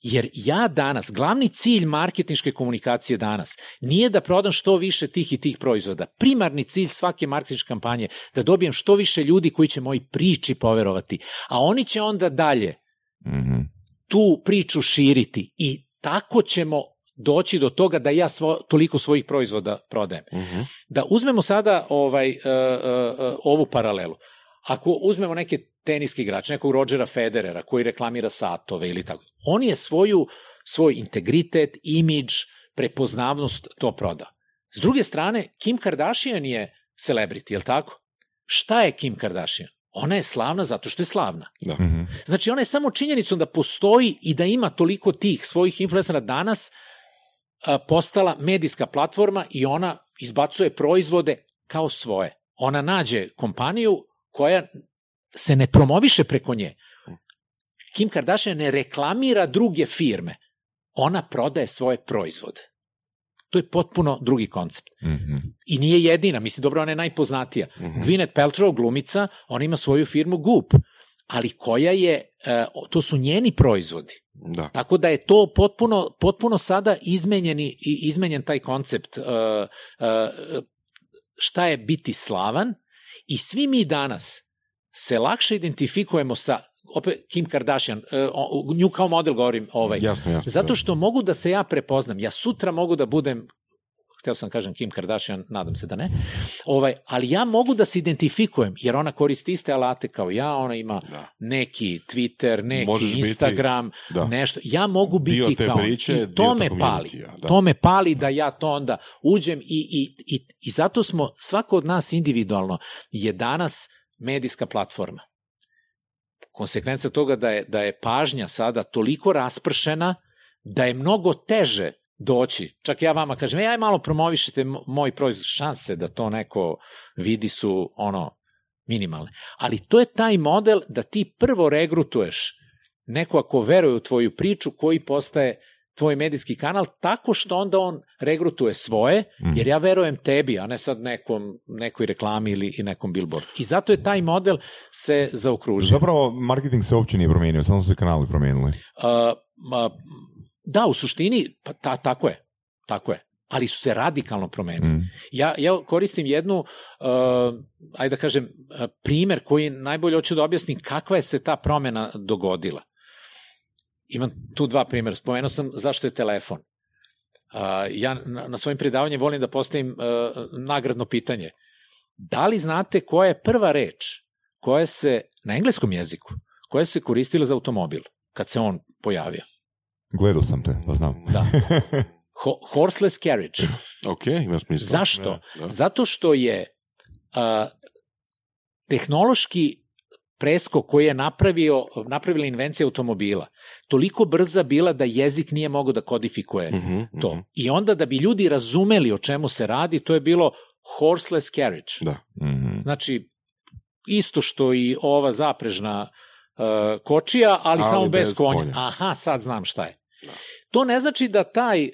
[SPEAKER 3] Jer ja danas, glavni cilj marketinške komunikacije danas nije da prodam što više tih i tih proizvoda. Primarni cilj svake marketinške kampanje je da dobijem što više ljudi koji će moji priči poverovati, a oni će onda dalje
[SPEAKER 2] Mhm.
[SPEAKER 3] tu priču širiti i tako ćemo doći do toga da ja svo, toliko svojih proizvoda prodajem.
[SPEAKER 4] Mhm.
[SPEAKER 3] Da uzmemo sada ovaj, uh, uh, uh, ovu paralelu. Ako uzmemo neke teniske igrače, nekog Rodgera Federera koji reklamira satove ili tako, on je svoju, svoj integritet, imidž, prepoznavnost to prodao. S druge strane, Kim Kardashian je celebrity, je li tako? Šta je Kim Kardashian? Ona je slavna zato što je slavna.
[SPEAKER 4] Da.
[SPEAKER 2] Mhm.
[SPEAKER 3] Znači, ona je samo činjenicom da postoji i da ima toliko tih svojih influencera danas a, postala medijska platforma i ona izbacuje proizvode kao svoje. Ona nađe kompaniju koja se ne promoviše preko nje. Kim Kardashian ne reklamira druge firme. Ona prodaje svoje proizvode. To je potpuno drugi koncept.
[SPEAKER 2] Mhm.
[SPEAKER 3] I nije jedina, mislim, dobro, ona je najpoznatija.
[SPEAKER 4] Mhm.
[SPEAKER 3] Gwyneth Paltrow, glumica, ona ima svoju firmu Goop, ali koja je, e, to su njeni proizvodi.
[SPEAKER 4] Da.
[SPEAKER 3] Tako da je to potpuno, potpuno sada izmenjeni, i izmenjen taj koncept uh, uh, šta je biti slavan i svi mi danas se lakše identifikujemo sa opet Kim Kardashian, o- nju kao model govorim, ovaj,
[SPEAKER 4] Jasno, jasno.
[SPEAKER 3] zato što mogu da se ja prepoznam. Ja sutra mogu da budem hteo sam kažem Kim Kardashian, nadam se da ne, ovaj, ali ja mogu da se identifikujem, jer ona koristi iste alate kao ja, ona ima
[SPEAKER 4] Da.
[SPEAKER 3] neki Twitter, neki
[SPEAKER 4] Možeš biti-
[SPEAKER 3] Instagram,
[SPEAKER 4] Da.
[SPEAKER 3] nešto. Ja mogu biti
[SPEAKER 4] te
[SPEAKER 3] kao
[SPEAKER 4] priče,
[SPEAKER 3] I to me pali.
[SPEAKER 4] community-a, da.
[SPEAKER 3] To me pali da ja to onda uđem i, i, i, i zato smo, svako od nas individualno je danas medijska platforma. Konsekvenca toga da je, da je pažnja sada toliko raspršena da je mnogo teže doći. Čak ja vama kažem, ja malo promovišete mo- moj proizvod, šanse da to neko vidi su ono minimalne. Ali to je taj model da ti prvo regrutuješ neko ako veruje u tvoju priču koji postaje tvoj medijski kanal tako što onda on regrutuje svoje,
[SPEAKER 2] Mhm.
[SPEAKER 3] jer ja verujem tebi, a ne sad nekom, nekoj reklami ili i nekom billboardu. I zato je taj model se zaokružio.
[SPEAKER 2] Zapravo, marketing se uopće nije promijenio, samo su se kanali promijenili.
[SPEAKER 3] A, ma, da, u suštini, pa ta, tako je. Tako je. Ali su se radikalno promenili.
[SPEAKER 2] Mm.
[SPEAKER 3] Ja, ja koristim jednu, uh, ajde da kažem, uh, primer koji najbolje hoću da objasnim kakva je se ta promena dogodila. Imam tu dva primjera. Spomenuo sam zašto je telefon. Uh, ja na, svojim predavanjem volim da postavim uh, nagradno pitanje. Da li znate koja je prva reč koja se, na engleskom jeziku, koja se koristila za automobil, kad se on pojavio?
[SPEAKER 2] Gledao sam te, pa znam.
[SPEAKER 3] Da. Ho horseless carriage.
[SPEAKER 4] Ok, ima smisla.
[SPEAKER 3] Zašto?
[SPEAKER 4] Da, da.
[SPEAKER 3] Zato što je a, tehnološki preskok koji je napravio, napravila invencija automobila, toliko brza bila da jezik nije mogao da kodifikuje
[SPEAKER 4] Mhm,
[SPEAKER 3] to.
[SPEAKER 4] mhm.
[SPEAKER 3] I onda da bi ljudi razumeli o čemu se radi, to je bilo horseless carriage.
[SPEAKER 4] Da.
[SPEAKER 2] Mhm.
[SPEAKER 3] Znači, isto što i ova zaprežna uh, kočija, ali,
[SPEAKER 4] Ali
[SPEAKER 3] samo bez,
[SPEAKER 4] bez
[SPEAKER 3] konja.
[SPEAKER 4] konja.
[SPEAKER 3] Aha, sad znam šta je.
[SPEAKER 4] Da.
[SPEAKER 3] To ne znači da taj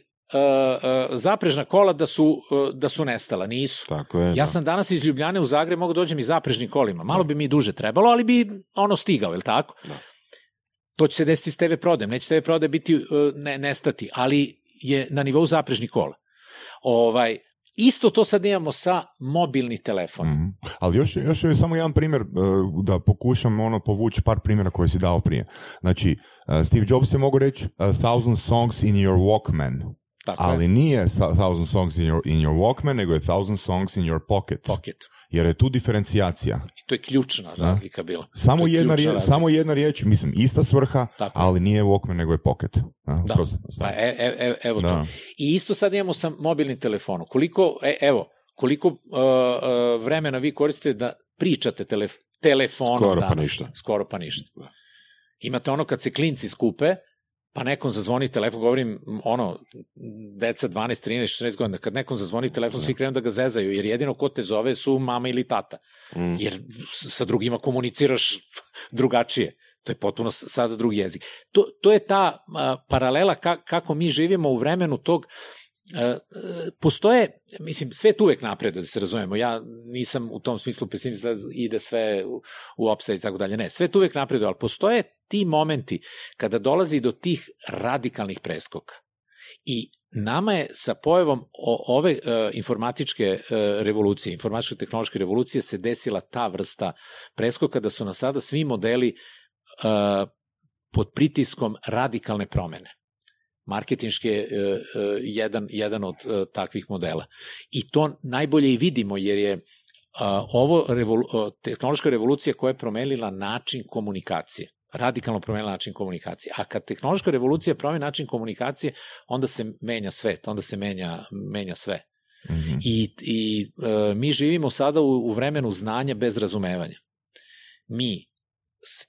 [SPEAKER 3] zaprežna kola da su, uh, da su nestala, nisu.
[SPEAKER 4] Tako je.
[SPEAKER 3] Ja
[SPEAKER 4] da.
[SPEAKER 3] sam danas iz Ljubljane u Zagreb mogu dođem i zaprežnim kolima. Malo bi mi duže trebalo, ali bi ono stigao, je li tako?
[SPEAKER 4] Da.
[SPEAKER 3] To će se desiti s TV prodajem. Neće TV prodaje biti ne, nestati, ali je na nivou zaprežnih kola. Ovaj, isto to sad imamo sa mobilnih telefona.
[SPEAKER 2] Mhm. Ali još, još je samo jedan primjer da pokušam ono povući par primjera koje si dao prije. Znači, Steve Jobs je mogu reći a thousand songs in your Walkman,
[SPEAKER 3] Tako je.
[SPEAKER 2] ali nije sa- thousand songs in your, in your Walkman, nego je thousand songs in your pocket.
[SPEAKER 3] Pocket.
[SPEAKER 2] Jer je tu diferencijacija.
[SPEAKER 3] I to je ključna razlika bila.
[SPEAKER 2] Samo
[SPEAKER 3] To je
[SPEAKER 2] jedna, riječ,
[SPEAKER 3] razlika.
[SPEAKER 2] samo jedna riječ, mislim, ista svrha,
[SPEAKER 3] Tako je.
[SPEAKER 2] ali nije Walkman, nego je pocket. A,
[SPEAKER 3] Da.
[SPEAKER 2] kroz-
[SPEAKER 3] Pa e, e, e, evo to.
[SPEAKER 2] da.
[SPEAKER 3] I isto sad imamo sa mobilnim telefonom. Koliko, e, evo, koliko uh, uh, vremena vi koristite da pričate telef telefonom
[SPEAKER 4] Skoro pa
[SPEAKER 3] danas?
[SPEAKER 4] ništa.
[SPEAKER 3] Skoro pa ništa.
[SPEAKER 4] Da.
[SPEAKER 3] Imate ono kad se klinci skupe, pa nekom zazvoni telefon, govorim ono, deca 12, 13, 14 godina, kad nekom zazvoni telefon, svi krenu da ga zezaju, jer jedino ko te zove su mama ili tata.
[SPEAKER 4] Mm.
[SPEAKER 3] Jer sa drugima komuniciraš drugačije. To je potpuno sada drugi jezik. To, to je ta a, paralela ka, kako mi živimo u vremenu tog postoje, mislim, svet uvek napreduje, da se razumemo, ja nisam u tom smislu pesimista da ide sve u, u i tako dalje, ne, svet uvek napreduje, ali postoje ti momenti kada dolazi do tih radikalnih preskoka. I nama je sa pojavom ove e, informatičke e, revolucije, informatičke tehnološke revolucije se desila ta vrsta preskoka da su na sada svi modeli e, pod pritiskom radikalne promene. Marketinški je e, e, jedan, jedan od e, takvih modela. I to najbolje i vidimo jer je ovo revolu, tehnološka revolucija koja je promenila način komunikacije radikalno promenila način komunikacije. A kad tehnološka revolucija promeni način komunikacije, onda se menja svet, onda se menja, menja sve.
[SPEAKER 2] Mhm.
[SPEAKER 3] I, i e, mi živimo sada u, u vremenu znanja bez razumevanja. Mi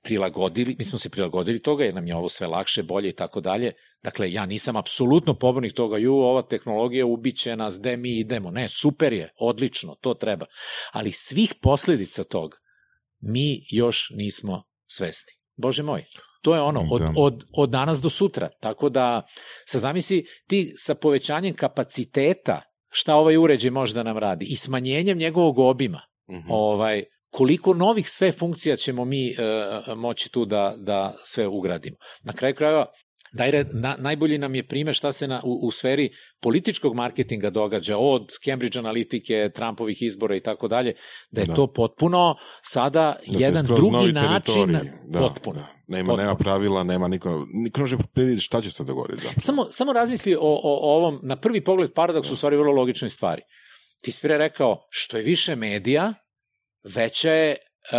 [SPEAKER 3] prilagodili, mi smo se prilagodili toga jer nam je ovo sve lakše, bolje i tako dalje. Dakle, ja nisam apsolutno pobornik toga, ju, ova tehnologija ubiće nas, gde mi idemo. Ne, super je, odlično, to treba. Ali svih posledica toga mi još nismo svesni. Bože moj, to je ono, od,
[SPEAKER 2] Da.
[SPEAKER 3] od, od danas do sutra. Tako da, sa zamisli, ti sa povećanjem kapaciteta šta ovaj uređaj može da nam radi i smanjenjem njegovog obima,
[SPEAKER 4] Mhm.
[SPEAKER 3] ovaj, koliko novih sve funkcija ćemo mi e, moći tu da, da sve ugradimo. Na kraju krajeva, Dajre, na, najbolji nam je primer šta se na, u, u sferi političkog marketinga događa, od Cambridge analitike, Trumpovih izbora i tako dalje, da je
[SPEAKER 4] Da.
[SPEAKER 3] to potpuno sada
[SPEAKER 4] Da,
[SPEAKER 3] jedan drugi način,
[SPEAKER 4] teritorij. Da,
[SPEAKER 3] potpuno.
[SPEAKER 4] Da. Nema,
[SPEAKER 3] Potpuno.
[SPEAKER 4] nema pravila, nema niko, niko ne može predvidjeti šta će se dogoditi zapravo.
[SPEAKER 3] Samo, samo razmisli o, o, o ovom, na prvi pogled paradoks u stvari vrlo logičnoj stvari. Ti si pre rekao, što je više medija, veća je e, e,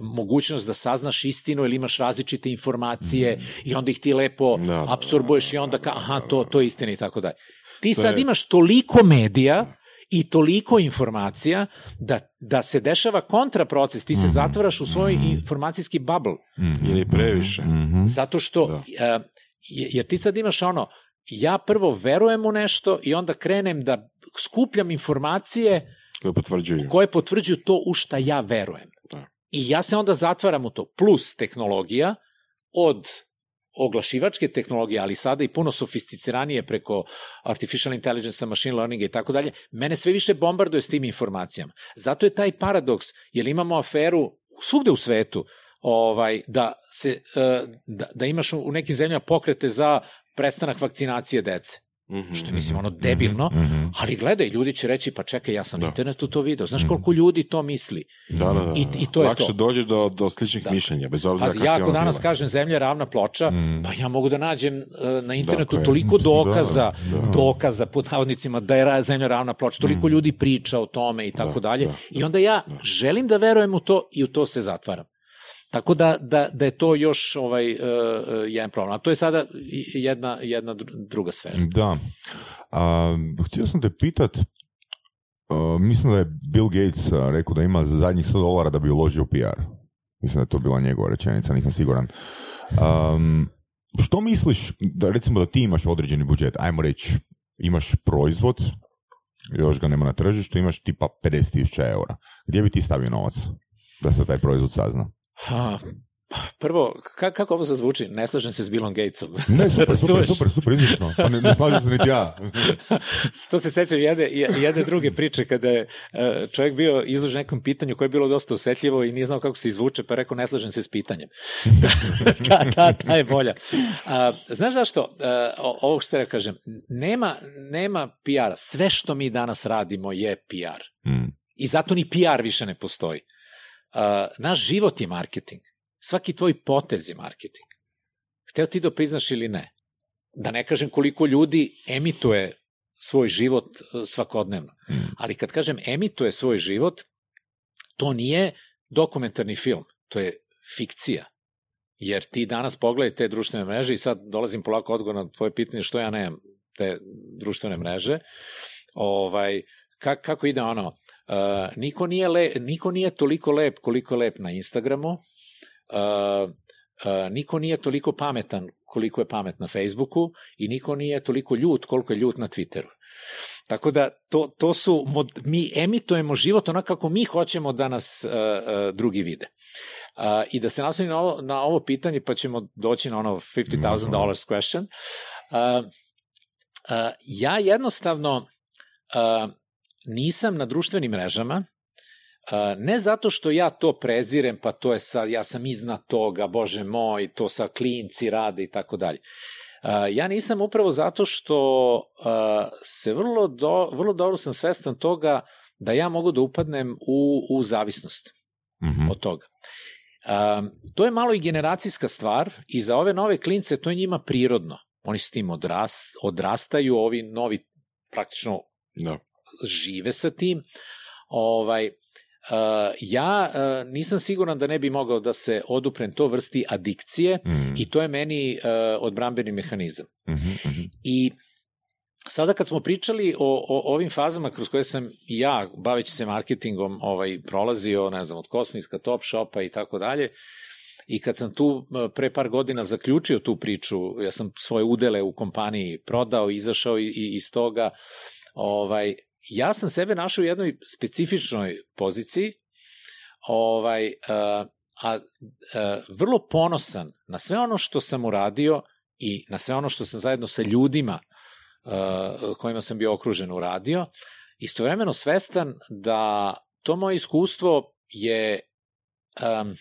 [SPEAKER 3] mogućnost da saznaš istinu ili imaš različite informacije i onda ih ti lepo
[SPEAKER 4] Da, da,
[SPEAKER 3] apsorbuješ
[SPEAKER 4] da,
[SPEAKER 3] i onda
[SPEAKER 4] da,
[SPEAKER 3] ka, aha, to, to je istina i tako dalje. Ti
[SPEAKER 4] To
[SPEAKER 3] sad
[SPEAKER 4] je-
[SPEAKER 3] imaš toliko medija i toliko informacija da, da se dešava kontraproces, ti se
[SPEAKER 2] Mhm.
[SPEAKER 3] zatvaraš u svoj
[SPEAKER 2] Mhm.
[SPEAKER 3] informacijski bubble.
[SPEAKER 2] Mhm.
[SPEAKER 4] Ili previše.
[SPEAKER 3] Zato što,
[SPEAKER 4] Da.
[SPEAKER 3] uh, jer ti sad imaš ono, ja prvo verujem u nešto i onda krenem da skupljam informacije
[SPEAKER 4] Koje potvrđuju.
[SPEAKER 3] koje potvrđuju to u šta ja verujem.
[SPEAKER 4] Da.
[SPEAKER 3] I ja se onda zatvaram u to. Plus tehnologija od oglašivačke tehnologije, ali sada i puno sofisticiranije preko artificial intelligence, machine learninga i tako dalje, mene sve više bombarduje s tim informacijama. Zato je taj paradoks, jer imamo aferu svugde u svetu, ovaj, da, se, eh, da, da imaš u nekim zemljama pokrete za prestanak vakcinacije dece.
[SPEAKER 4] Mhm.
[SPEAKER 3] Što je, mislim, ono debilno,
[SPEAKER 2] Mhm.
[SPEAKER 3] ali gledaj, ljudi će reći, pa čekaj, ja sam na
[SPEAKER 4] Da.
[SPEAKER 3] internetu to video. Znaš
[SPEAKER 2] Mhm.
[SPEAKER 3] koliko ljudi to misli?
[SPEAKER 4] Da, da, da.
[SPEAKER 3] I- i to je
[SPEAKER 4] Lakše
[SPEAKER 3] to.
[SPEAKER 4] dođeš do, do sličnih
[SPEAKER 3] Da.
[SPEAKER 4] mišljenja, bez obzira
[SPEAKER 3] Pazi, ja ako danas
[SPEAKER 4] bile.
[SPEAKER 3] kažem zemlja je ravna ploča,
[SPEAKER 2] Mhm.
[SPEAKER 3] pa ja mogu da nađem e, na internetu
[SPEAKER 4] Tako je.
[SPEAKER 3] toliko dokaza,
[SPEAKER 2] Da, da.
[SPEAKER 3] dokaza pod navodnicima da je zemlja ravna ploča, toliko
[SPEAKER 2] Mhm.
[SPEAKER 3] ljudi priča o tome i tako
[SPEAKER 4] Da,
[SPEAKER 3] dalje.
[SPEAKER 4] da,
[SPEAKER 3] I
[SPEAKER 4] da,
[SPEAKER 3] onda ja
[SPEAKER 4] da.
[SPEAKER 3] želim da verujem u to i u to se zatvaram. Tako da, da, da je to još ovaj, uh, jedan problem. A to je sada jedna, jedna dru- druga sfera.
[SPEAKER 2] Da. A, htio sam te pitat, a, mislim da je Bill Gates rekao da ima za zadnjih 100 dolara da bi uložio u PR. Mislim da je to bila njegova rečenica, nisam siguran. Um, što misliš, da recimo da ti imaš određeni budžet, ajmo reći, imaš proizvod, još ga nema na tržištu, imaš tipa 50.000 eura. Gdje bi ti stavio novac da se taj proizvod sazna?
[SPEAKER 3] Ha, prvo, ka, kako ovo zazvuči? Ne slažem se s Billom Gatesom.
[SPEAKER 2] Ne, super, super, super, super, izvršno. Pa ne, ne slažem se niti ja.
[SPEAKER 3] to se sećam jedne, jedne druge priče kada je e, čovjek bio izložen nekom pitanju koje je bilo dosta osetljivo i nije znao kako se izvuče, pa rekao ne slažem se s pitanjem. ta, ta, ta je bolja. A, znaš zašto? E, o- ovo što te kažem, nema, nema PR-a. Sve što mi danas radimo je PR.
[SPEAKER 2] Mm.
[SPEAKER 3] I zato ni PR više ne postoji. Naš život je marketing. Svaki tvoj potez je marketing. Hteo ti da priznaš ili ne. Da ne kažem koliko ljudi emituje svoj život uh, svakodnevno.
[SPEAKER 2] Mm.
[SPEAKER 3] Ali kad kažem emituje svoj život, to nije dokumentarni film, to je fikcija. Jer ti danas pogledaj te društvene mreže i sad dolazim polako odgovor na tvoje pitanje što ja nemam te društvene mreže. Ovaj, ka, kako ide ono, uh, niko, nije le, niko nije toliko lep koliko lep na Instagramu, uh, uh, niko nije toliko pametan koliko je pamet na Facebooku i niko nije toliko ljut koliko je ljut na Twitteru. Tako da to, to su, mi emitujemo život onako kako mi hoćemo da nas uh, uh, drugi vide. Uh, I da se nastavim na ovo, na ovo pitanje, pa ćemo doći na ono $50,000 question. Uh, uh, ja jednostavno uh, nisam na društvenim mrežama, ne zato što ja to prezirem, pa to je sad, ja sam iznad toga, bože moj, to sa klinci rade i tako dalje. Ja nisam upravo zato što se vrlo, do, vrlo dobro sam svestan toga da ja mogu da upadnem u, u zavisnost
[SPEAKER 2] Mhm.
[SPEAKER 3] od toga. Um, to je malo i generacijska stvar i za ove nove klince to je njima prirodno. Oni s tim odras, odrastaju, ovi novi praktično
[SPEAKER 4] Da.
[SPEAKER 3] Žive sa tim. Ovaj, uh, ja uh, nisam siguran da ne bi mogao da se oduprem to vrsti adikcije
[SPEAKER 2] Mm.
[SPEAKER 3] i to je meni uh, odbrambeni mehanizam.
[SPEAKER 2] Mhm, mhm.
[SPEAKER 3] I sada kad smo pričali o, o ovim fazama kroz koje sam i ja, baveći se marketingom, ovaj, prolazio, ne znam, od Kosmiska, Top Shopa i tako dalje, i kad sam tu pre par godina zaključio tu priču, ja sam svoje udele u kompaniji prodao, izašao i, i iz toga, ovaj, ja sam sebe našao u jednoj specifičnoj poziciji, ovaj, a, a, a vrlo ponosan na sve ono što sam uradio i na sve ono što sam zajedno sa ljudima uh, kojima sam bio okružen uradio, istovremeno svestan da to moje iskustvo je, um,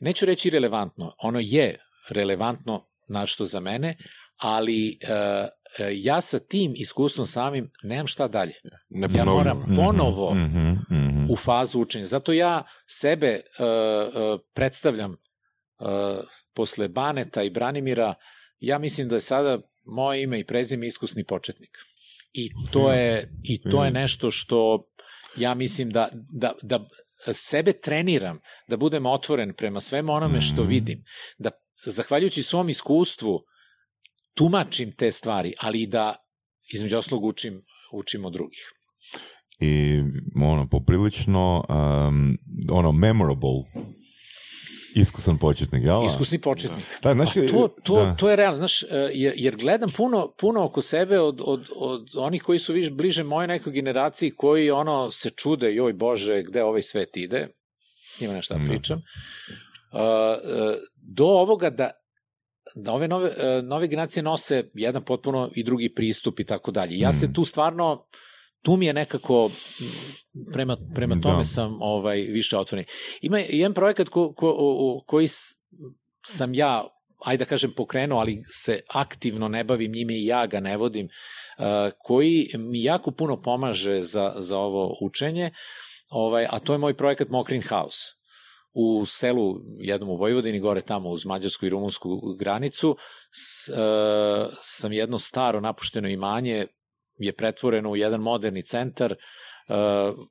[SPEAKER 3] neću reći relevantno, ono je relevantno našto za mene, ali uh, ja sa tim iskustvom samim nemam šta dalje.
[SPEAKER 4] Ne
[SPEAKER 3] Ja moram
[SPEAKER 2] Mhm,
[SPEAKER 3] ponovo
[SPEAKER 2] mhm, mhm.
[SPEAKER 3] u fazu učenja. Zato ja sebe uh, uh, predstavljam uh, posle Baneta i Branimira, ja mislim da je sada moje ime i prezime iskusni početnik. I to je, i to je nešto što ja mislim da, da, da sebe treniram, da budem otvoren prema svemu onome što
[SPEAKER 2] Mhm.
[SPEAKER 3] vidim, da zahvaljujući svom iskustvu tumačim te stvari, ali i da između oslog učim, učim od drugih.
[SPEAKER 2] I ono, poprilično um, ono, memorable iskusan početnik, jel?
[SPEAKER 3] Iskusni početnik.
[SPEAKER 2] Da, znaš,
[SPEAKER 3] Pa to, to,
[SPEAKER 2] da.
[SPEAKER 3] to je realno, znaš, e, jer, jer gledam puno, puno oko sebe od, od, od onih koji su viš bliže moje nekoj generaciji koji ono se čude, joj bože, gde ovaj svet ide, s njima nešto da
[SPEAKER 2] Da.
[SPEAKER 3] pričam, uh, do ovoga da da ove nove, uh, nove generacije nose jedan potpuno i drugi pristup i tako dalje. Ja se
[SPEAKER 2] Mm.
[SPEAKER 3] tu stvarno tu mi je nekako prema, prema
[SPEAKER 2] Da.
[SPEAKER 3] tome sam ovaj više otvoren. Ima jedan projekat ko, ko, o- koji sam ja ajde da kažem pokrenuo, ali se aktivno ne bavim njime i ja ga ne vodim, uh, koji mi jako puno pomaže za, za ovo učenje, ovaj, a to je moj projekat Mokrin House u selu jednom u Vojvodini, gore tamo uz mađarsku i rumunsku granicu, s, uh, sam jedno staro napušteno imanje je pretvoreno u jedan moderni centar,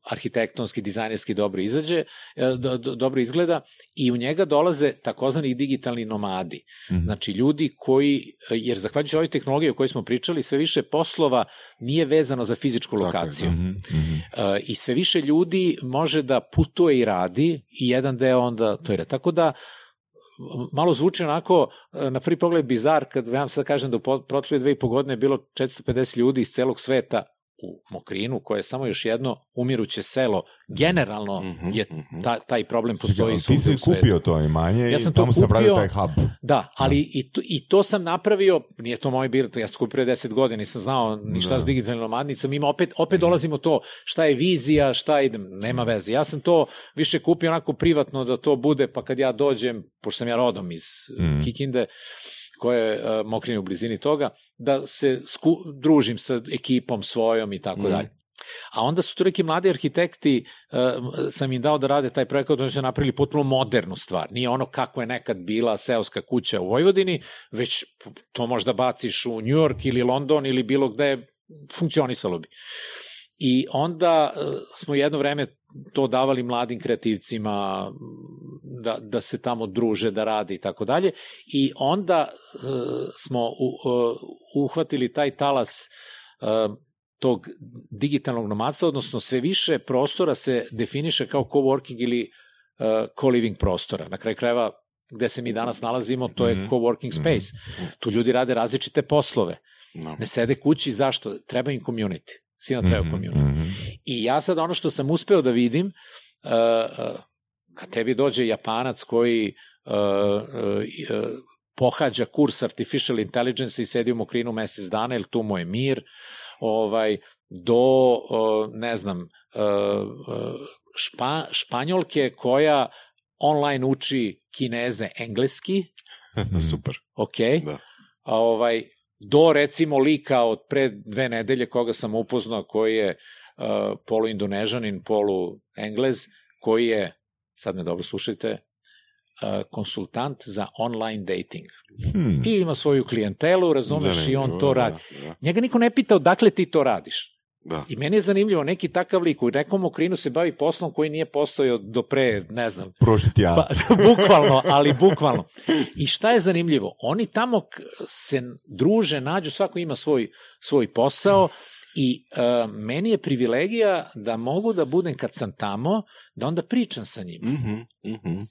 [SPEAKER 3] arhitektonski, dizajnerski dobro izađe, uh, do, do, dobro izgleda i u njega dolaze takozvani digitalni nomadi.
[SPEAKER 2] Mhm.
[SPEAKER 3] Znači ljudi koji, jer zahvaljujući ovoj tehnologiji o kojoj smo pričali, sve više poslova nije vezano za fizičku
[SPEAKER 4] Tako
[SPEAKER 3] lokaciju.
[SPEAKER 2] Mhm.
[SPEAKER 3] Uh, i sve više ljudi može da putuje i radi i jedan deo onda to je. Tako da malo zvuči onako na prvi pogled bizar kad vam sad kažem da u protekle dve i po godine je bilo 450 ljudi iz celog sveta u Mokrinu, koje je samo još jedno umiruće selo. Generalno
[SPEAKER 4] Mhm,
[SPEAKER 3] je
[SPEAKER 4] mhm.
[SPEAKER 3] ta, taj problem postoji
[SPEAKER 2] Ti
[SPEAKER 3] svugde
[SPEAKER 2] si
[SPEAKER 3] u svetu.
[SPEAKER 2] kupio to imanje
[SPEAKER 3] Ja sam
[SPEAKER 2] i
[SPEAKER 3] to
[SPEAKER 2] tamo sam napravio
[SPEAKER 3] kupio-
[SPEAKER 2] taj hub.
[SPEAKER 3] Da, ali i to, i to sam napravio, nije to moj bil, ja sam kupio pre 10 godina, nisam znao ni šta
[SPEAKER 2] Da.
[SPEAKER 3] s digitalnim nomadnicom, ima opet, opet dolazimo to, šta je vizija, šta ide, nema veze. Ja sam to više kupio onako privatno da to bude, pa kad ja dođem, pošto sam ja rodom iz
[SPEAKER 2] Mm.
[SPEAKER 3] mm. Kikinde, koje je Mokrin u blizini toga, da se sku, družim sa ekipom svojom i tako
[SPEAKER 4] Mm.
[SPEAKER 3] dalje. A onda su tu neki mladi arhitekti, uh, sam im dao da rade taj projekat, oni su napravili potpuno modernu stvar. Nije ono kako je nekad bila seoska kuća u Vojvodini, već to možda baciš u New York ili London ili bilo gde, funkcionisalo bi. I onda uh, smo jedno vreme to davali mladim kreativcima da, da se tamo druže, da rade i tako dalje. I onda uh, smo u, uh, uhvatili taj talas uh, tog digitalnog nomadstva, odnosno sve više prostora se definiše kao coworking ili uh, co-living prostora. Na kraju krajeva gde se mi danas nalazimo, to je
[SPEAKER 2] Mhm.
[SPEAKER 3] coworking space. Tu ljudi rade različite poslove.
[SPEAKER 4] No.
[SPEAKER 3] Ne sede kući, zašto? Treba im community. Svima treba
[SPEAKER 2] Mhm,
[SPEAKER 3] community.
[SPEAKER 2] mhm.
[SPEAKER 3] I ja sad ono što sam uspeo da vidim, uh, uh, kad tebi dođe Japanac koji uh, uh, uh, pohađa kurs Artificial Intelligence i sedi u mokrinu mesec dana, jer tu mu je mir, ovaj, do, uh, ne znam, uh, uh, špa, španjolke koja online uči kineze engleski,
[SPEAKER 4] Super.
[SPEAKER 3] ok,
[SPEAKER 4] Da.
[SPEAKER 3] a ovaj, do recimo lika od pre dve nedelje koga sam upoznao koji je uh, polu indonežanin, polu englez, koji je, sad me dobro slušajte, uh, konsultant za online dating.
[SPEAKER 2] Hmm.
[SPEAKER 3] I ima svoju klijentelu, razumeš, i on to
[SPEAKER 4] da,
[SPEAKER 3] radi.
[SPEAKER 4] Da,
[SPEAKER 3] Njega niko ne pita odakle ti to radiš.
[SPEAKER 4] Da.
[SPEAKER 3] I meni je zanimljivo, neki takav lik u nekom okrinu se bavi poslom koji nije postojao do pre, ne znam,
[SPEAKER 2] Prošli tjedan.
[SPEAKER 3] Pa, bukvalno, ali bukvalno. I šta je zanimljivo? Oni tamo se druže, nađu, svako ima svoj, svoj posao i uh, meni je privilegija da mogu da budem kad sam tamo, da onda pričam sa njima.
[SPEAKER 4] Mhm, mhm.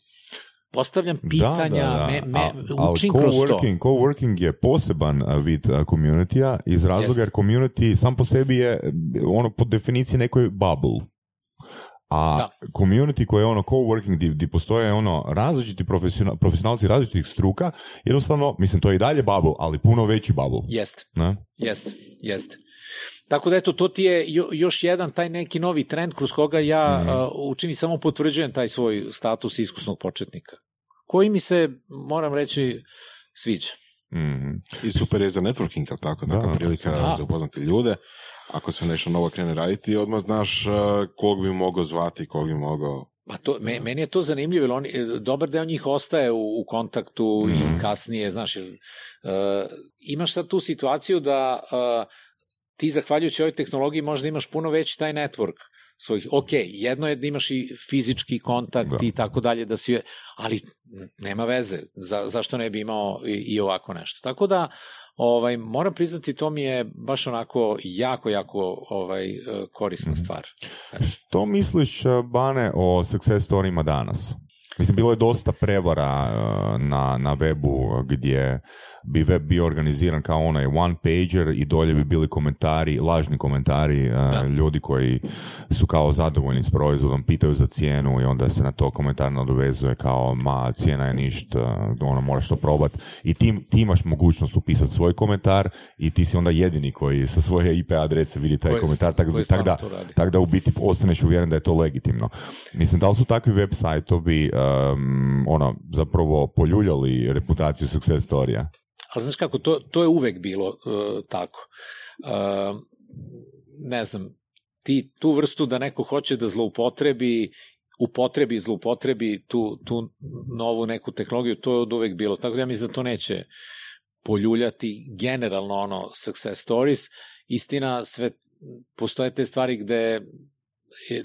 [SPEAKER 3] Postavljam pitanja, me, me,
[SPEAKER 2] A- ali
[SPEAKER 3] učim kroz to.
[SPEAKER 2] coworking, je poseban vid community iz razloga
[SPEAKER 3] Jeste.
[SPEAKER 2] jer community sam po sebi je ono po definiciji nekoj bubble. A
[SPEAKER 3] Da.
[SPEAKER 2] community koje je ono coworking gdje, gdje postoje ono različiti profesional, profesionalci različitih struka, jednostavno, mislim to je i dalje bubble, ali puno veći bubble.
[SPEAKER 3] Jeste.
[SPEAKER 2] Ne?
[SPEAKER 3] Jeste, jeste. Tako da eto, to ti je jo, još jedan taj neki novi trend kroz koga ja
[SPEAKER 2] Mhm.
[SPEAKER 3] mm. uh, učini samo potvrđujem taj svoj status iskusnog početnika. Koji mi se, moram reći, sviđa.
[SPEAKER 2] Mhm.
[SPEAKER 4] I super je za networking, ali tako?
[SPEAKER 2] Da.
[SPEAKER 4] Neka prilika
[SPEAKER 3] Da.
[SPEAKER 4] za upoznati ljude. Ako se nešto novo krene raditi, odmah znaš uh, kog bi mogao zvati, kog bi mogao...
[SPEAKER 3] Pa to, me, meni je to zanimljivo, jer oni, e, dobar deo njih ostaje u, u kontaktu
[SPEAKER 2] Mhm.
[SPEAKER 3] i kasnije, znaš, jer, uh, imaš sad tu situaciju da uh, ti zahvaljujući ovoj tehnologiji možda imaš puno veći taj network svojih, ok, jedno je da imaš i fizički kontakt
[SPEAKER 2] Da.
[SPEAKER 3] i tako dalje, da si, ali nema veze, za, zašto ne bi imao i, i ovako nešto. Tako da, ovaj, moram priznati, to mi je baš onako jako, jako ovaj, korisna
[SPEAKER 2] Mhm.
[SPEAKER 3] stvar. Znaš,
[SPEAKER 2] Što misliš, Bane, o success storyima danas? Mislim, bilo je dosta prevara a, na, na webu gdje bi web bio organiziran kao onaj one pager i dolje bi bili komentari, lažni komentari
[SPEAKER 3] Da.
[SPEAKER 2] ljudi koji su kao zadovoljni s proizvodom, pitaju za cijenu i onda se na to komentar nadovezuje kao ma cijena je ništa, ono moraš to probat i ti, ti imaš mogućnost upisati svoj komentar i ti si onda jedini koji sa svoje IP adrese vidi taj
[SPEAKER 3] Koji-
[SPEAKER 2] komentar, tako tak da, tako da u biti ostaneš uvjeren da je to legitimno. Mislim, da li su takvi web sajtovi um, ono, zapravo poljuljali reputaciju success storija?
[SPEAKER 3] Ali znaš kako, to, to je uvek bilo uh, tako. Uh, ne znam, ti tu vrstu da neko hoće da zloupotrebi, upotrebi, zloupotrebi tu, tu novu neku tehnologiju, to je od uvek bilo. Tako da ja mislim da to neće poljuljati generalno ono success stories. Istina, sve, postoje te stvari gde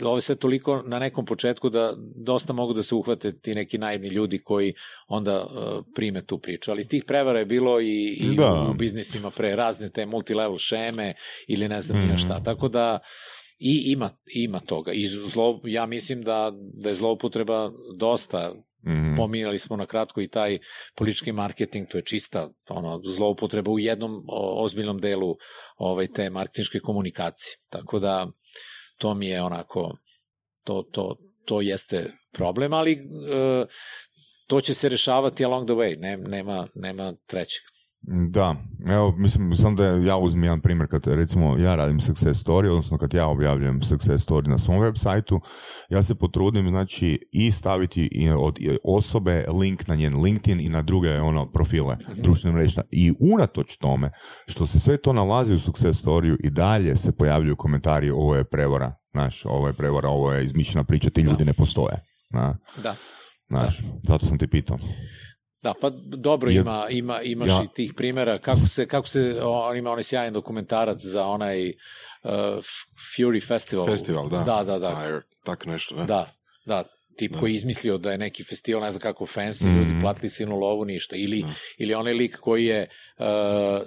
[SPEAKER 3] ovo je sve toliko na nekom početku da dosta mogu da se uhvate ti neki naivni ljudi koji onda uh, prime tu priču. Ali tih prevara je bilo i, i
[SPEAKER 2] Da.
[SPEAKER 3] u, u biznisima pre razne te multilevel šeme ili ne znam
[SPEAKER 2] Mhm.
[SPEAKER 3] mm. šta. Tako da i ima, ima toga. I zlo, ja mislim da, da je zloupotreba dosta
[SPEAKER 2] Mhm.
[SPEAKER 3] Pominjali smo na kratko i taj politički marketing, to je čista ono, zloupotreba u jednom o, ozbiljnom delu ovaj, te marketinške komunikacije. Tako da to mi je onako, to, to, to jeste problem, ali e, to će se rešavati along the way, ne, nema, nema trećeg.
[SPEAKER 2] Da, evo, mislim, sam da ja uzmem jedan primjer kad recimo ja radim success story, odnosno kad ja objavljujem success story na svom web sajtu, ja se potrudim znači i staviti od osobe link na njen LinkedIn i na druge ono profile društvene mreže. I unatoč tome što se sve to nalazi u success storyu i dalje se pojavljuju komentari ovo je prevara, znaš, ovo je prevara, ovo je izmišljena priča, ti ljudi ne postoje. Na,
[SPEAKER 3] Da.
[SPEAKER 2] znaš, zato sam te pitao.
[SPEAKER 3] Da, pa dobro
[SPEAKER 2] Jer-
[SPEAKER 3] ima, ima, imaš
[SPEAKER 2] Ja-
[SPEAKER 3] i tih primjera kako se, kako se on ima onaj sjajan dokumentarac za onaj uh, Fury Festival.
[SPEAKER 4] Festival, da.
[SPEAKER 3] Da, da, da.
[SPEAKER 4] Fire, tako nešto, da.
[SPEAKER 3] Da, da, tip
[SPEAKER 4] Da.
[SPEAKER 3] koji je izmislio da je neki festival, ne znam kako fancy,
[SPEAKER 2] Mhm.
[SPEAKER 3] ljudi platili sinu lovu, ništa. Ili,
[SPEAKER 4] Da.
[SPEAKER 3] ili onaj lik koji je uh,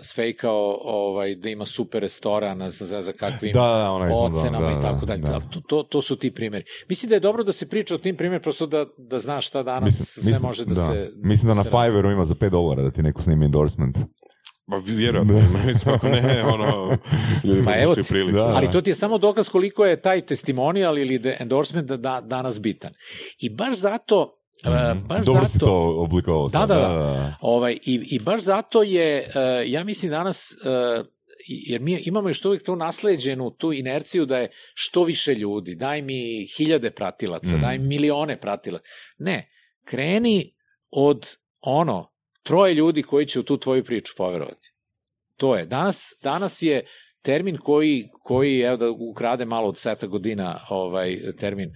[SPEAKER 3] sfejkao ovaj, da ima super restoran, ne znam za kakvim
[SPEAKER 2] Da, da, onaj sam, da,
[SPEAKER 3] ocenama
[SPEAKER 2] da,
[SPEAKER 3] i tako dalje.
[SPEAKER 2] da.
[SPEAKER 3] To, to, to su ti primjeri. Mislim da je dobro da se priča o tim primjerima, prosto da, da znaš šta danas sve može da, se...
[SPEAKER 2] Mislim da na
[SPEAKER 3] se radi.
[SPEAKER 2] Fiverru ima za 5 dolara da ti neko snimi endorsement.
[SPEAKER 4] Pa vjerojatno,
[SPEAKER 2] Da.
[SPEAKER 4] mislim, ako ne, ono, ljudi
[SPEAKER 3] Pa evo ti.
[SPEAKER 4] priliku.
[SPEAKER 2] Da.
[SPEAKER 3] Ali to ti je samo dokaz koliko je taj testimonial ili endorsement da, da, danas bitan. I baš zato,
[SPEAKER 2] Mhm.
[SPEAKER 3] baš
[SPEAKER 2] Dobro si
[SPEAKER 3] zato,
[SPEAKER 2] to oblikovao.
[SPEAKER 3] Da,
[SPEAKER 2] sad,
[SPEAKER 3] da, da. ovaj, i, i baš zato je, e, ja mislim danas, e, jer mi imamo još uvijek tu nasleđenu tu inerciju da je što više ljudi, daj mi hiljade pratilaca,
[SPEAKER 2] Mhm.
[SPEAKER 3] daj mi milione pratilaca. Ne, kreni od ono, troje ljudi koji će u tu tvoju priču poverovati. To je. Danas, danas je termin koji, koji evo da ukrade malo od seta godina ovaj termin.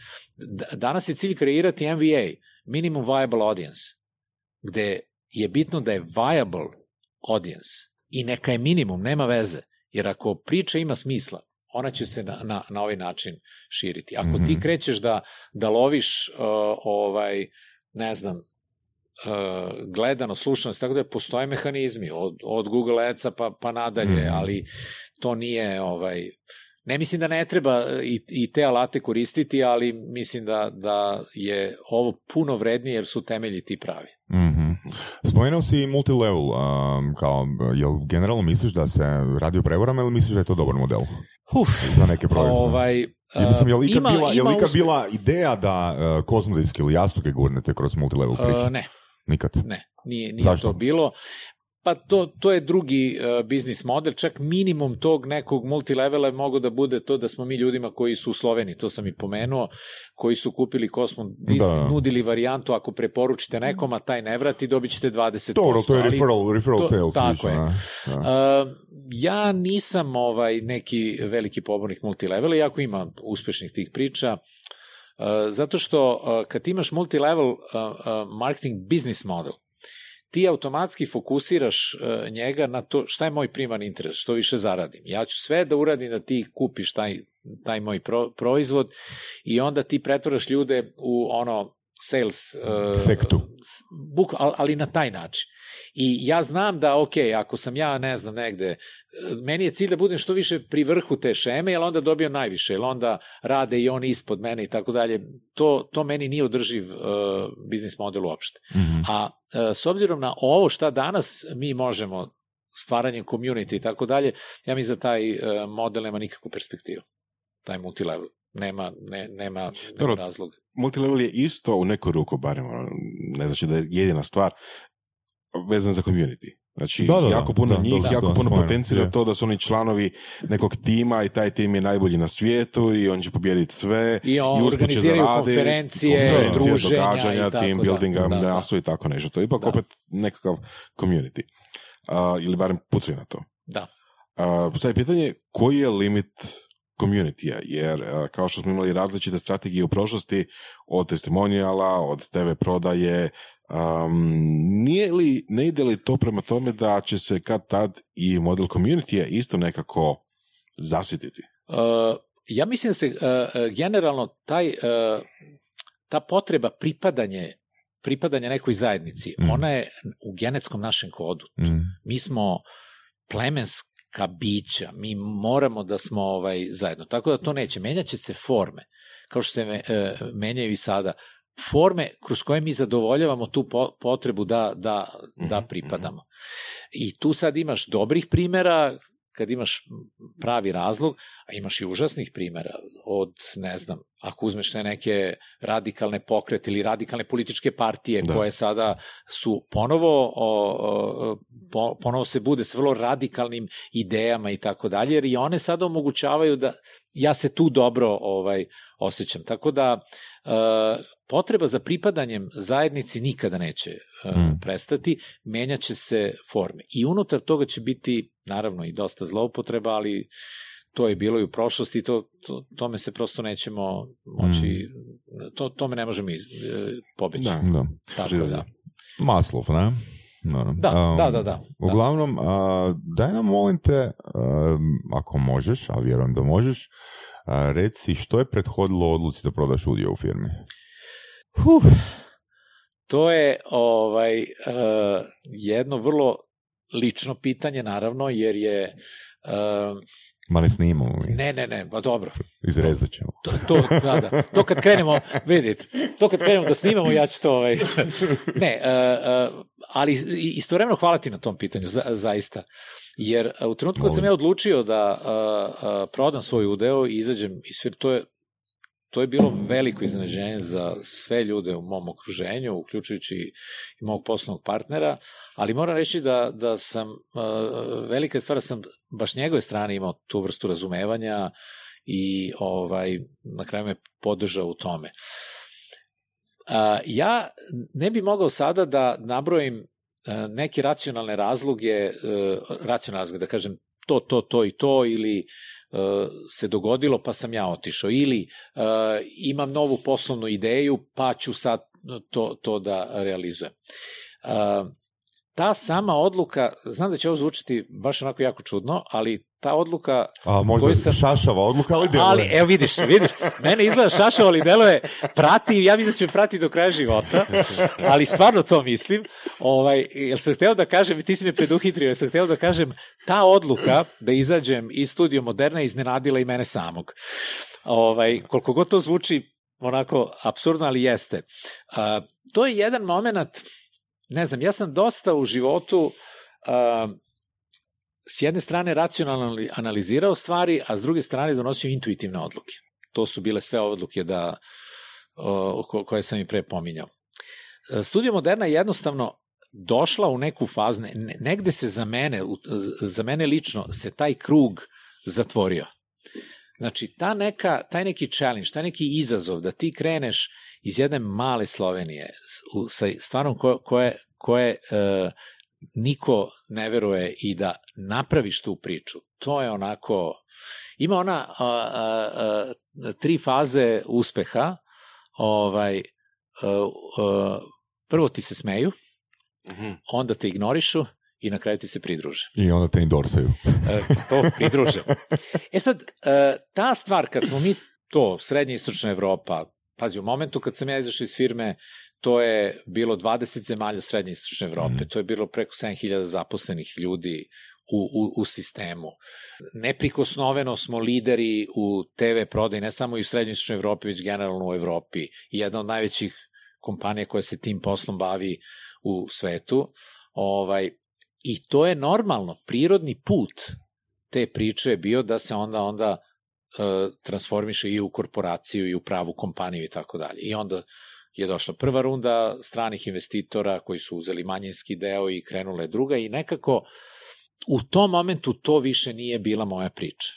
[SPEAKER 3] Danas je cilj kreirati MVA, Minimum Viable Audience, gde je bitno da je viable audience i neka je minimum, nema veze. Jer ako priča ima smisla, ona će se na, na, na ovaj način širiti. Ako ti
[SPEAKER 2] Mhm.
[SPEAKER 3] krećeš da, da loviš uh, ovaj, ne znam, gledano, slušanost, tako da postoje mehanizmi od, od Google Adsa pa, pa nadalje,
[SPEAKER 2] Mhm.
[SPEAKER 3] ali to nije ovaj, ne mislim da ne treba uh, i, i te alate koristiti, ali mislim da, da je ovo puno vrednije jer su temelji ti pravi.
[SPEAKER 2] Mhm. Spomenuo si multilevel, um, kao, jel generalno misliš da se radi o prevarama ili misliš da je to dobar model
[SPEAKER 3] Uf,
[SPEAKER 2] za neke proizvode?
[SPEAKER 3] ovaj,
[SPEAKER 2] Ja mislim, je li ikad,
[SPEAKER 3] ima-
[SPEAKER 2] bila, je li ikad bila ideja da uh, kozmodiski ili jastuke gurnete kroz multilevel priču?
[SPEAKER 3] Uh, ne,
[SPEAKER 2] Nikad.
[SPEAKER 3] ne, nije, nije
[SPEAKER 2] Zašto?
[SPEAKER 3] to bilo. Pa to, to je drugi uh, biznis model, čak minimum tog nekog multilevela je mogo da bude to da smo mi ljudima koji su u Sloveniji, to sam i pomenuo, koji su kupili Cosmo Disk,
[SPEAKER 2] Da.
[SPEAKER 3] nudili varijantu ako preporučite nekom, a taj ne vrati, dobit ćete 20%.
[SPEAKER 2] Dobro, to je
[SPEAKER 3] ali-
[SPEAKER 2] referral, referral
[SPEAKER 3] to-
[SPEAKER 2] sales.
[SPEAKER 3] tako
[SPEAKER 2] više,
[SPEAKER 3] je.
[SPEAKER 2] da. Da.
[SPEAKER 3] Uh, ja nisam ovaj neki veliki pobornik multilevela, iako ima uspešnih tih priča, uh, zato što uh, kad imaš multilevel uh, marketing business model, ti automatski fokusiraš njega na to šta je moj primarni interes, što više zaradim. Ja ću sve da uradim da ti kupiš taj, taj moj pro, proizvod i onda ti pretvaraš ljude u ono sales uh,
[SPEAKER 2] Sektu.
[SPEAKER 3] Buk, ali, na taj način. I ja znam da, ok, ako sam ja, ne znam, negde, e, meni je cilj da budem što više pri vrhu te šeme, jer onda dobijam najviše, jer onda rade i oni ispod mene i tako dalje. To, to meni nije održiv uh, biznis model uopšte.
[SPEAKER 2] Mhm.
[SPEAKER 3] A e, s obzirom na ovo šta danas mi možemo stvaranjem community i tako dalje, ja mislim da taj e, model nema nikakvu perspektivu. Taj multilevel. Nema, ne, nema, nema
[SPEAKER 4] Dobro.
[SPEAKER 3] razloga.
[SPEAKER 4] Multilevel je isto u neku ruku, barem, ne znači da je jedina stvar, vezan za community. Znači,
[SPEAKER 2] Da, da,
[SPEAKER 4] jako puno
[SPEAKER 2] Da,
[SPEAKER 4] njih,
[SPEAKER 2] da,
[SPEAKER 4] jako
[SPEAKER 2] da,
[SPEAKER 4] puno potencira to da su oni članovi nekog tima i taj tim je najbolji na svijetu i on će pobijediti sve.
[SPEAKER 3] I on
[SPEAKER 4] će
[SPEAKER 3] organiziraju
[SPEAKER 4] zaraditi,
[SPEAKER 3] konferencije,
[SPEAKER 4] konferencije,
[SPEAKER 3] druženja
[SPEAKER 4] događanja,
[SPEAKER 3] i tako
[SPEAKER 4] team
[SPEAKER 3] da.
[SPEAKER 4] buildinga,
[SPEAKER 3] Da, da.
[SPEAKER 4] nasu i tako nešto. To je ipak
[SPEAKER 3] Da.
[SPEAKER 4] opet nekakav community. Uh, ili barem pucaju na to.
[SPEAKER 3] Da.
[SPEAKER 4] Uh, sad je pitanje koji je limit community jer uh, kao što smo imali različite strategije u prošlosti od testimonijala, od TV prodaje, um, nije li, ne ide li to prema tome da će se kad tad i model community isto nekako zasititi?
[SPEAKER 3] Uh, ja mislim da se uh, generalno taj, uh, ta potreba pripadanje pripadanja nekoj zajednici,
[SPEAKER 2] Mhm.
[SPEAKER 3] ona je u genetskom našem kodu.
[SPEAKER 2] Mhm.
[SPEAKER 3] Mi smo plemenska bića, mi moramo da smo ovaj zajedno. Tako da to neće. Menjaće se forme, kao što se me, e, menjaju i sada. forme kroz koje mi zadovoljavamo tu po, potrebu da, da, da
[SPEAKER 4] Mhm,
[SPEAKER 3] pripadamo. I tu sad imaš dobrih primera, kad imaš pravi razlog, a imaš i užasnih primera od, ne znam, ako uzmeš te neke radikalne pokrete ili radikalne političke partije
[SPEAKER 4] Da.
[SPEAKER 3] da. koje sada su ponovo, o, o, po, ponovo se bude s vrlo radikalnim idejama i tako dalje, jer i one sada omogućavaju da ja se tu dobro ovaj osjećam. Tako da e, potreba za pripadanjem zajednici nikada neće e,
[SPEAKER 2] Mm.
[SPEAKER 3] prestati, menjaće se forme. I unutar toga će biti, naravno, i dosta zloupotreba, ali to je bilo i u prošlosti, to, to, tome se prosto nećemo moći, to, tome ne možemo iz, e, pobeći.
[SPEAKER 4] Da.
[SPEAKER 2] Da.
[SPEAKER 3] Tako da.
[SPEAKER 2] Maslov, ne? Naravno.
[SPEAKER 3] Da,
[SPEAKER 2] Um,
[SPEAKER 3] da, da, da.
[SPEAKER 2] Uglavnom, a, daj nam molim te, um, ako možeš, a vjerujem da možeš, a, reci što je prethodilo odluci da prodaš udio u firmi?
[SPEAKER 3] Huh. To je ovaj uh, jedno vrlo lično pitanje, naravno, jer je... Uh,
[SPEAKER 2] Ma ne snimamo
[SPEAKER 3] ne, ne, ne, pa dobro.
[SPEAKER 2] izrezat ćemo.
[SPEAKER 3] To, to, da, da. To kad krenemo, vidite, to kad krenemo da snimamo, ja ću to, ovaj, ne, uh, uh, ali istovremeno hvala ti na tom pitanju, za, zaista. Jer u trenutku kad sam ja odlučio da uh, uh, prodam svoj udeo i izađem iz firme, to je to je bilo veliko iznenađenje za sve ljude u mom okruženju, uključujući i mog poslovnog partnera, ali moram reći da, da sam, uh, velika je stvar da sam baš njegove strane imao tu vrstu razumevanja i ovaj, na kraju me podržao u tome. Ja ne bi mogao sada da nabrojim e, neke racionalne razloge, e, racionalne razloge, da kažem to, to, to i to, ili e, se dogodilo pa sam ja otišao, ili e, imam novu poslovnu ideju pa ću sad to, to da realizujem. E, ta sama odluka, znam da će ovo zvučiti baš onako jako čudno, ali ta odluka
[SPEAKER 2] A možda
[SPEAKER 3] sam-
[SPEAKER 2] šašava odluka, ali djeluje.
[SPEAKER 3] Ali, evo vidiš, vidiš, mene izgleda šašao, ali deluje, prati, ja mislim da će me prati do kraja života, ali stvarno to mislim. Ovaj, jer sam hteo da kažem, ti si me preduhitrio, jer sam hteo da kažem, ta odluka da izađem iz studio Moderna iznenadila i mene samog. Ovaj, koliko god to zvuči onako absurdno, ali jeste. A, to je jedan moment, ne znam, ja sam dosta u životu a, s jedne strane racionalno anali- analizirao stvari, a s druge strane donosio intuitivne odluke. To su bile sve odluke da, o, ko- koje sam i pre pominjao. E, Studio Moderna je jednostavno došla u neku fazu, ne- ne- negde se za mene, za mene lično, se taj krug zatvorio. Znači, ta neka, taj neki challenge, taj neki izazov da ti kreneš iz jedne male Slovenije u, sa stvarnom ko, koje, koje e, niko ne veruje i da napraviš tu priču. To je onako... Ima ona a, a, a, tri faze uspeha. Ovaj, a, a, prvo ti se smeju,
[SPEAKER 4] Mhm.
[SPEAKER 3] onda te ignorišu i na kraju ti se pridruže.
[SPEAKER 2] I onda te endorsaju.
[SPEAKER 3] E, to pridruže. E sad, e, ta stvar, kad smo mi to, srednja i istočna Evropa, pazi, u momentu kad sam ja izašao iz firme, to je bilo 20 zemalja srednje istočne Evrope,
[SPEAKER 2] Mhm.
[SPEAKER 3] to je bilo preko 7000 zaposlenih ljudi u, u, u sistemu. Neprikosnoveno smo lideri u TV prodaj, ne samo i u srednjoj i istočnoj Evropi, već generalno u Evropi. I jedna od najvećih kompanija koja se tim poslom bavi u svetu. Ovaj, I to je normalno, prirodni put te priče je bio da se onda onda e, transformiše i u korporaciju i u pravu kompaniju i tako dalje. I onda je došla prva runda stranih investitora koji su uzeli manjinski deo i krenule druga i nekako u tom momentu to više nije bila moja priča.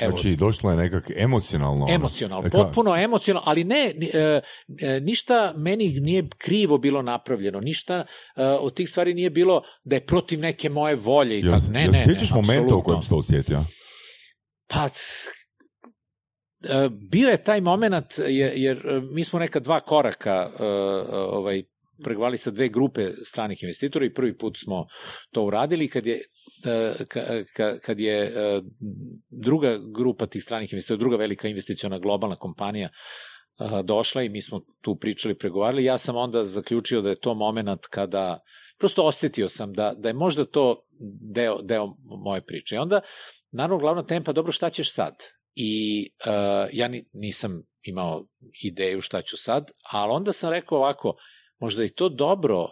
[SPEAKER 3] Evo,
[SPEAKER 2] Znači, došlo je nekak emocionalno. ono.
[SPEAKER 3] emocionalno,
[SPEAKER 2] E, ka-
[SPEAKER 3] potpuno emocionalno, ali ne, e, e, ništa meni nije krivo bilo napravljeno, ništa e, od tih stvari nije bilo da je protiv neke moje volje i tako. Ne, ne, ne,
[SPEAKER 2] sjećaš momenta u kojem si to osjetio?
[SPEAKER 3] Pa, e, bio je taj moment, jer, jer e, mi smo neka dva koraka e, ovaj, pregovali sa dve grupe stranih investitora i prvi put smo to uradili kad je e, ka- ka- kad je e, druga grupa tih stranih investitora, druga velika investiciona globalna kompanija e, došla i mi smo tu pričali, pregovarali, ja sam onda zaključio da je to moment kada prosto osetio sam da, da je možda to deo, deo moje priče. I onda, naravno, glavna tema, pa dobro, šta ćeš sad? I uh, ja ni, nisam imao ideju šta ću sad, ali onda sam rekao ovako, možda je to dobro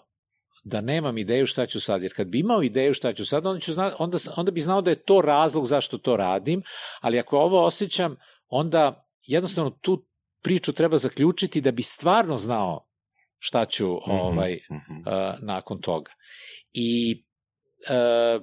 [SPEAKER 3] da nemam ideju šta ću sad, jer kad bi imao ideju šta ću sad, onda, ću zna, onda, onda bi znao da je to razlog zašto to radim, ali ako ovo osjećam, onda jednostavno tu priču treba zaključiti da bi stvarno znao šta ću mm -hmm, ovaj mm -hmm. uh, nakon toga. I uh,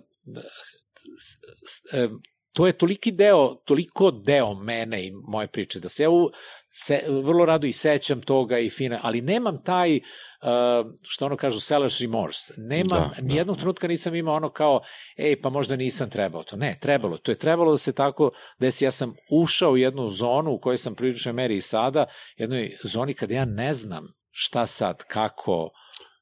[SPEAKER 3] to je toliki deo, toliko deo mene i moje priče, da se ja u, se, vrlo rado i sećam toga i fine, ali nemam taj, uh, što ono kažu, seller's remorse. Nemam, da, nijednog da. trenutka nisam imao ono kao, ej, pa možda nisam trebao to. Ne, trebalo. To je trebalo da se tako desi. Ja sam ušao u jednu zonu u kojoj sam prilično meri i sada, jednoj zoni kada ja ne znam šta sad, kako,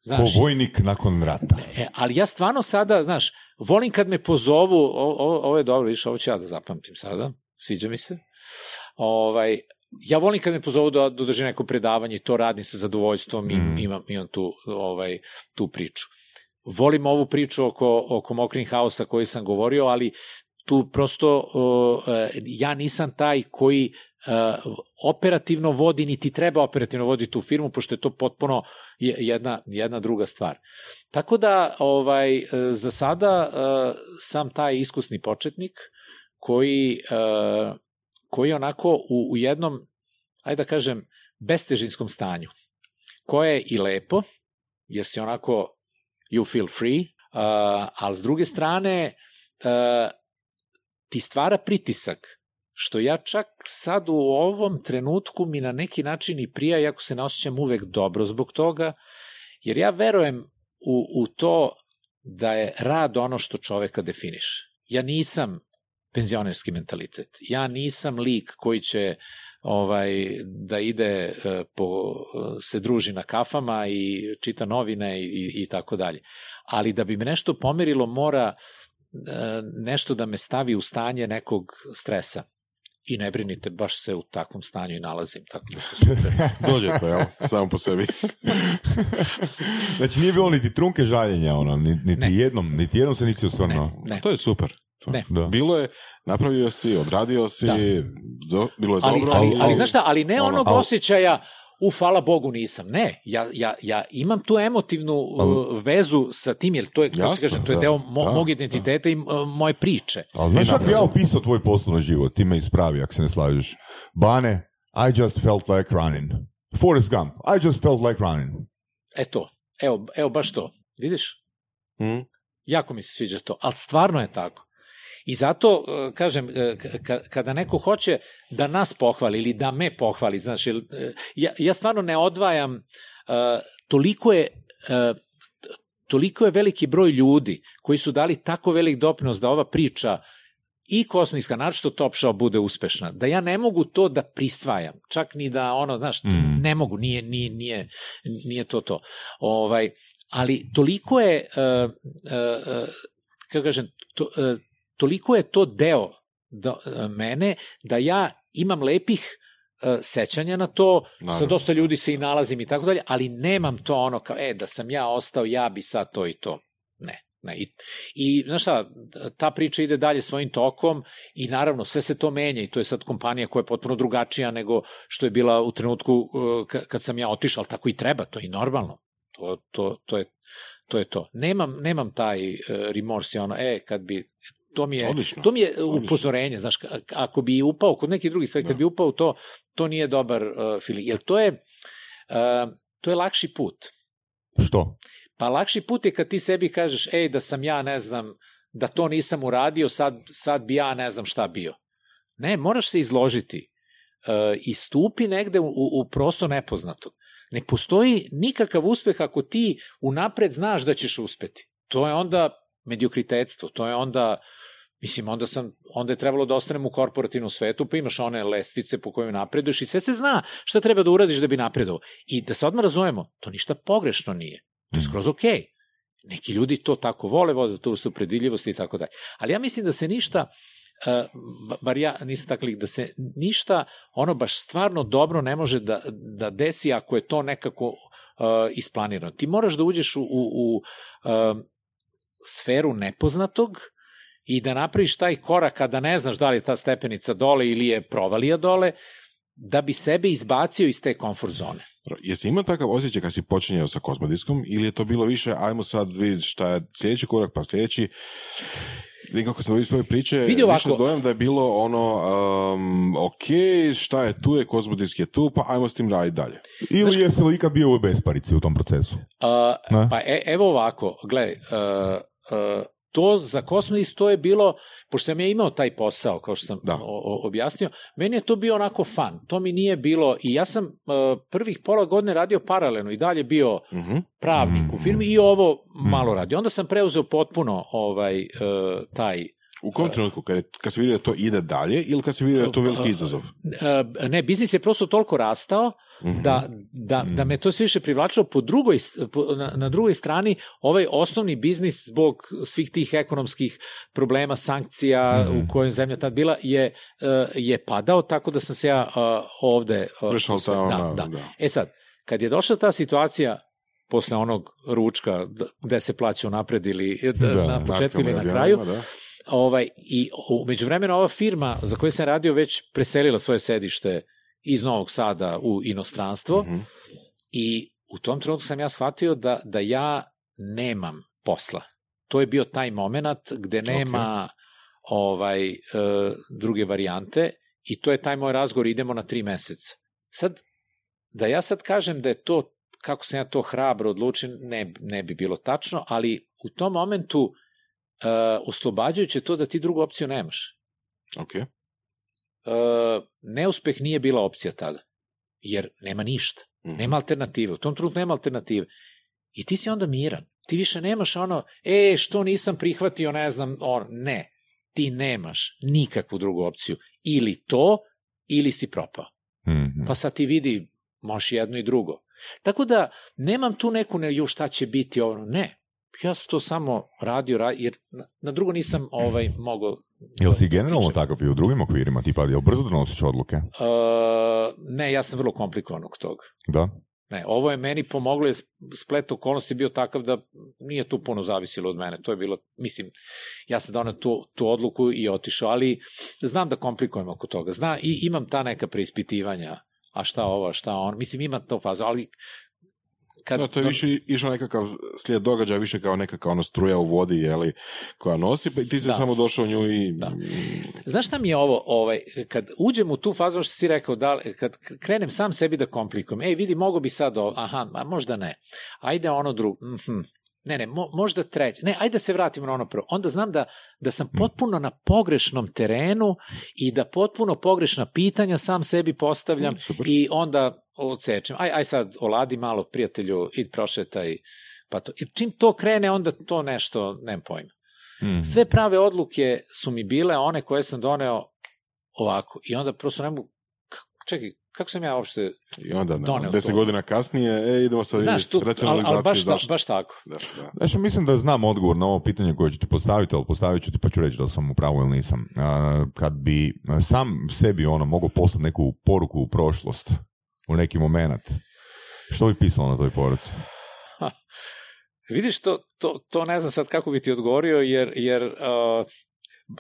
[SPEAKER 2] Znaš, Ko vojnik nakon rata.
[SPEAKER 3] E, ali ja stvarno sada, znaš, volim kad me pozovu, ovo, ovo je dobro, viš, ovo ću ja da zapamtim sada, sviđa mi se. Ovaj, ja volim kad me pozovu da, da drži neko predavanje i to radim sa zadovoljstvom i mm. imam, imam tu, ovaj, tu priču. Volim ovu priču oko, oko Mokrin Hausa koju sam govorio, ali tu prosto uh, ja nisam taj koji operativno vodi, niti treba operativno voditi tu firmu, pošto je to potpuno jedna, jedna druga stvar. Tako da, ovaj, za sada uh, sam taj iskusni početnik koji, koji onako u, u jednom, ajde da kažem, bestežinskom stanju, koje je i lepo, jer si onako you feel free, ali s druge strane ti stvara pritisak što ja čak sad u ovom trenutku mi na neki način i prija, iako se ne osjećam uvek dobro zbog toga, jer ja verujem u, u to da je rad ono što čoveka definiše. Ja nisam penzionerski mentalitet. Ja nisam lik koji će ovaj da ide e, po se druži na kafama i čita novine i, i tako dalje. Ali da bi me nešto pomerilo mora e, nešto da me stavi u stanje nekog stresa i ne brinite, baš se u takvom stanju i nalazim, tako da se super.
[SPEAKER 4] Dođe to, jel? Samo po sebi.
[SPEAKER 2] znači nije bilo niti trunke žaljenja, ono, niti ne. jednom, niti jednom se nisi osvrnuo.
[SPEAKER 3] Ne, ne.
[SPEAKER 4] To je super.
[SPEAKER 3] Ne.
[SPEAKER 4] Da. Bilo je, napravio si, odradio si, da. do, bilo je
[SPEAKER 3] ali,
[SPEAKER 4] dobro.
[SPEAKER 3] Ali, ali, ali znaš šta, ali ne ono, onog ali, osjećaja, u, hvala Bogu nisam. Ne, ja, ja, ja imam tu emotivnu uh, vezu sa tim, jer to je, kako se kažem, to je da, deo mo, da, mog identiteta da. i uh, moje priče.
[SPEAKER 2] Ali znaš kako ja opisao tvoj poslovni život, ti me ispravi ako se ne slažeš. Bane, I just felt like running. Forrest Gump, I just felt like running.
[SPEAKER 3] E to, evo, evo baš to, vidiš?
[SPEAKER 4] Mm.
[SPEAKER 3] Jako mi se sviđa to, ali stvarno je tako. I zato, e, kažem, e, kada neko hoće da nas pohvali ili da me pohvali, znaš, e, ja, ja stvarno ne odvajam, toliko je toliko je veliki broj ljudi koji su dali tako velik doprinos da ova priča i kosmijska, naročito Top Show, bude uspešna. Da ja ne mogu to da prisvajam. Čak ni da, ono, znaš, mm. ne mogu, nije, nije, nije, nije to to. Ovaj, ali toliko je, uh, uh, kako kažem, to, uh, toliko je to deo da, mene da ja imam lepih uh, sećanja na to, Naravno. sa dosta ljudi se i nalazim i tako dalje, ali nemam to ono kao, e, da sam ja ostao, ja bi sad to i to. Ne. Ne, i, I, znaš šta, ta priča ide dalje svojim tokom i naravno sve se to menja i to je sad kompanija koja je potpuno drugačija nego što je bila u trenutku uh, kad sam ja otišao, ali tako i treba, to je i normalno. To, to, to, je, to je to. Nemam, nemam taj uh, remorse, ono, e, kad bi, to mi je, Odlično. to mi je upozorenje, znaš, ako bi upao kod neki drugi stvari, kad da. bi upao to, to nije dobar uh, feeling. Jer to je, uh, to je lakši put.
[SPEAKER 2] Što?
[SPEAKER 3] Pa lakši put je kad ti sebi kažeš, ej, da sam ja, ne znam, da to nisam uradio, sad, sad bi ja ne znam šta bio. Ne, moraš se izložiti uh, i stupi negde u, u prostor nepoznatog. Ne postoji nikakav uspeh ako ti unapred znaš da ćeš uspeti. To je onda mediokritetstvo, to je onda Mislim, onda, sam, onda je trebalo da ostanem u korporativnom svetu, pa imaš one lestvice po kojoj napreduješ i sve se zna šta treba da uradiš da bi napredovao. I da se odmah razumemo, to ništa pogrešno nije. To je mm. skroz okej. Okay. Neki ljudi to tako vole, vode to su predvidljivosti i tako dalje. Ali ja mislim da se ništa, uh, bar ja nisam taklik, da se ništa ono baš stvarno dobro ne može da, da desi ako je to nekako uh, isplanirano. Ti moraš da uđeš u, u, u uh, sferu nepoznatog i da napraviš taj korak kada ne znaš da li je ta stepenica dole ili je provalija dole, da bi sebe izbacio iz te komfort zone.
[SPEAKER 4] Jesi imao takav osjećaj kad si počinjao sa kosmodiskom ili je to bilo više, ajmo sad vidjeti šta je sljedeći korak, pa sljedeći vi kako sam vidio svoje priče,
[SPEAKER 3] Vidi ovako.
[SPEAKER 4] više dojam da je bilo ono, um, ok, šta je tu je, kozmodisk je tu, pa ajmo s tim raditi dalje.
[SPEAKER 2] Ili jesi li ikad bio u besparici u tom procesu? Ne?
[SPEAKER 3] pa e, evo ovako, gledaj, uh, uh, to za Kosmodis to je bilo, pošto sam ja imao taj posao, kao što sam
[SPEAKER 4] Da.
[SPEAKER 3] o- o- objasnio, meni je to bio onako fan, to mi nije bilo, i ja sam uh, prvih pola godine radio paralelno i dalje bio
[SPEAKER 4] Mhm.
[SPEAKER 3] pravnik u firmi i ovo malo radio. Onda sam preuzeo potpuno ovaj, uh, taj
[SPEAKER 4] U kom trenutku, kad, je, kad si vidio da to ide dalje ili kad si vidio da je to veliki izazov?
[SPEAKER 3] Ne, biznis je prosto toliko rastao
[SPEAKER 4] Mhm.
[SPEAKER 3] da, da, da me to sve više privlačilo po drugoj, po, na, na drugoj strani ovaj osnovni biznis zbog svih tih ekonomskih problema, sankcija
[SPEAKER 2] Mhm.
[SPEAKER 3] u kojoj zemlja tad bila je, uh, je padao, tako da sam se ja uh, ovde... uh,
[SPEAKER 4] Prešao ta ona,
[SPEAKER 3] da, da.
[SPEAKER 4] da.
[SPEAKER 3] E sad, kad je došla ta situacija posle onog ručka gde se plaća unapred ili
[SPEAKER 2] Da,
[SPEAKER 3] na početku ili na kraju,
[SPEAKER 4] da.
[SPEAKER 3] Ovaj, i u međuvremenu ova firma za koju sam radio već preselila svoje sedište iz Novog Sada u inostranstvo
[SPEAKER 4] Mhm.
[SPEAKER 3] i u tom trenutku sam ja shvatio da, da ja nemam posla. To je bio taj moment gde nema ovaj e, druge varijante i to je taj moj razgovor idemo na tri meseca. Sad, da ja sad kažem da je to, kako sam ja to hrabro odlučen, ne, ne bi bilo tačno, ali u tom momentu e, oslobađajuće to da ti drugu opciju nemaš.
[SPEAKER 4] Ok.
[SPEAKER 3] E, neuspeh nije bila opcija tada, jer nema ništa.
[SPEAKER 4] Mhm.
[SPEAKER 3] Nema alternative. U tom trenutku nema alternative. I ti si onda miran. Ti više nemaš ono, e, što nisam prihvatio, ne znam, on, ne. Ti nemaš nikakvu drugu opciju. Ili to, ili si propao.
[SPEAKER 2] Mhm.
[SPEAKER 3] Pa sad ti vidi, možeš jedno i drugo. Tako da, nemam tu neku, ne, ju šta će biti ovo, ne. Ja sam to samo radio, ra- jer na, na drugo nisam ovaj, mogao...
[SPEAKER 2] Jel si
[SPEAKER 3] da
[SPEAKER 2] generalno
[SPEAKER 3] utičem.
[SPEAKER 2] takav i u drugim okvirima, tipa, jel brzo donosiš odluke?
[SPEAKER 3] Uh, ne, ja sam vrlo komplikovan oko toga.
[SPEAKER 2] Da?
[SPEAKER 3] Ne, ovo je meni pomoglo, je splet okolnosti bio takav da nije tu puno zavisilo od mene. To je bilo, mislim, ja sam donao tu, tu odluku i otišao, ali znam da komplikujem oko toga. Zna, i imam ta neka preispitivanja, a šta ovo, a šta on. Mislim, imam to fazu, ali kad...
[SPEAKER 4] Da, to je više išao nekakav slijed događaja, više kao nekakva ono struja u vodi, jeli, koja nosi, pa i ti si
[SPEAKER 3] Da.
[SPEAKER 4] samo došao u nju i...
[SPEAKER 3] Da. Znaš šta mi je ovo, ovaj, kad uđem u tu fazu, što si rekao, da, li- kad krenem sam sebi da komplikujem, ej, vidi, mogo bi sad ovo, aha, a možda ne, ajde ono drugo, mhm, ne, ne, mo, možda treće, ne, ajde da se vratimo na ono prvo. Onda znam da, da sam potpuno na pogrešnom terenu i da potpuno pogrešna pitanja sam sebi postavljam
[SPEAKER 4] Mm, super.
[SPEAKER 3] i onda odsečem. Aj, aj sad, oladi malo, prijatelju, id prošetaj, pa to. I čim to krene, onda to nešto, nemam pojma.
[SPEAKER 2] Mhm.
[SPEAKER 3] Sve prave odluke su mi bile one koje sam doneo ovako. I onda prosto ne mogu... Čekaj, kako sam ja uopšte...
[SPEAKER 4] I onda, ne,
[SPEAKER 3] Doneo
[SPEAKER 4] deset
[SPEAKER 3] to.
[SPEAKER 4] godina kasnije, e, idemo sad
[SPEAKER 3] Znaš, tu, ali,
[SPEAKER 4] racionalizaciju
[SPEAKER 3] ali baš,
[SPEAKER 4] zašto.
[SPEAKER 3] baš tako.
[SPEAKER 4] Da, da.
[SPEAKER 2] Znaš, mislim da znam odgovor na ovo pitanje koje ću ti postaviti, ali postavit ću ti pa ću reći da sam u pravu ili nisam. Kad bi sam sebi ono mogao poslati neku poruku u prošlost, u neki moment, što bi pisalo na toj poruci?
[SPEAKER 3] Vidiš, to, to, to ne znam sad kako bi ti odgovorio, jer, jer uh,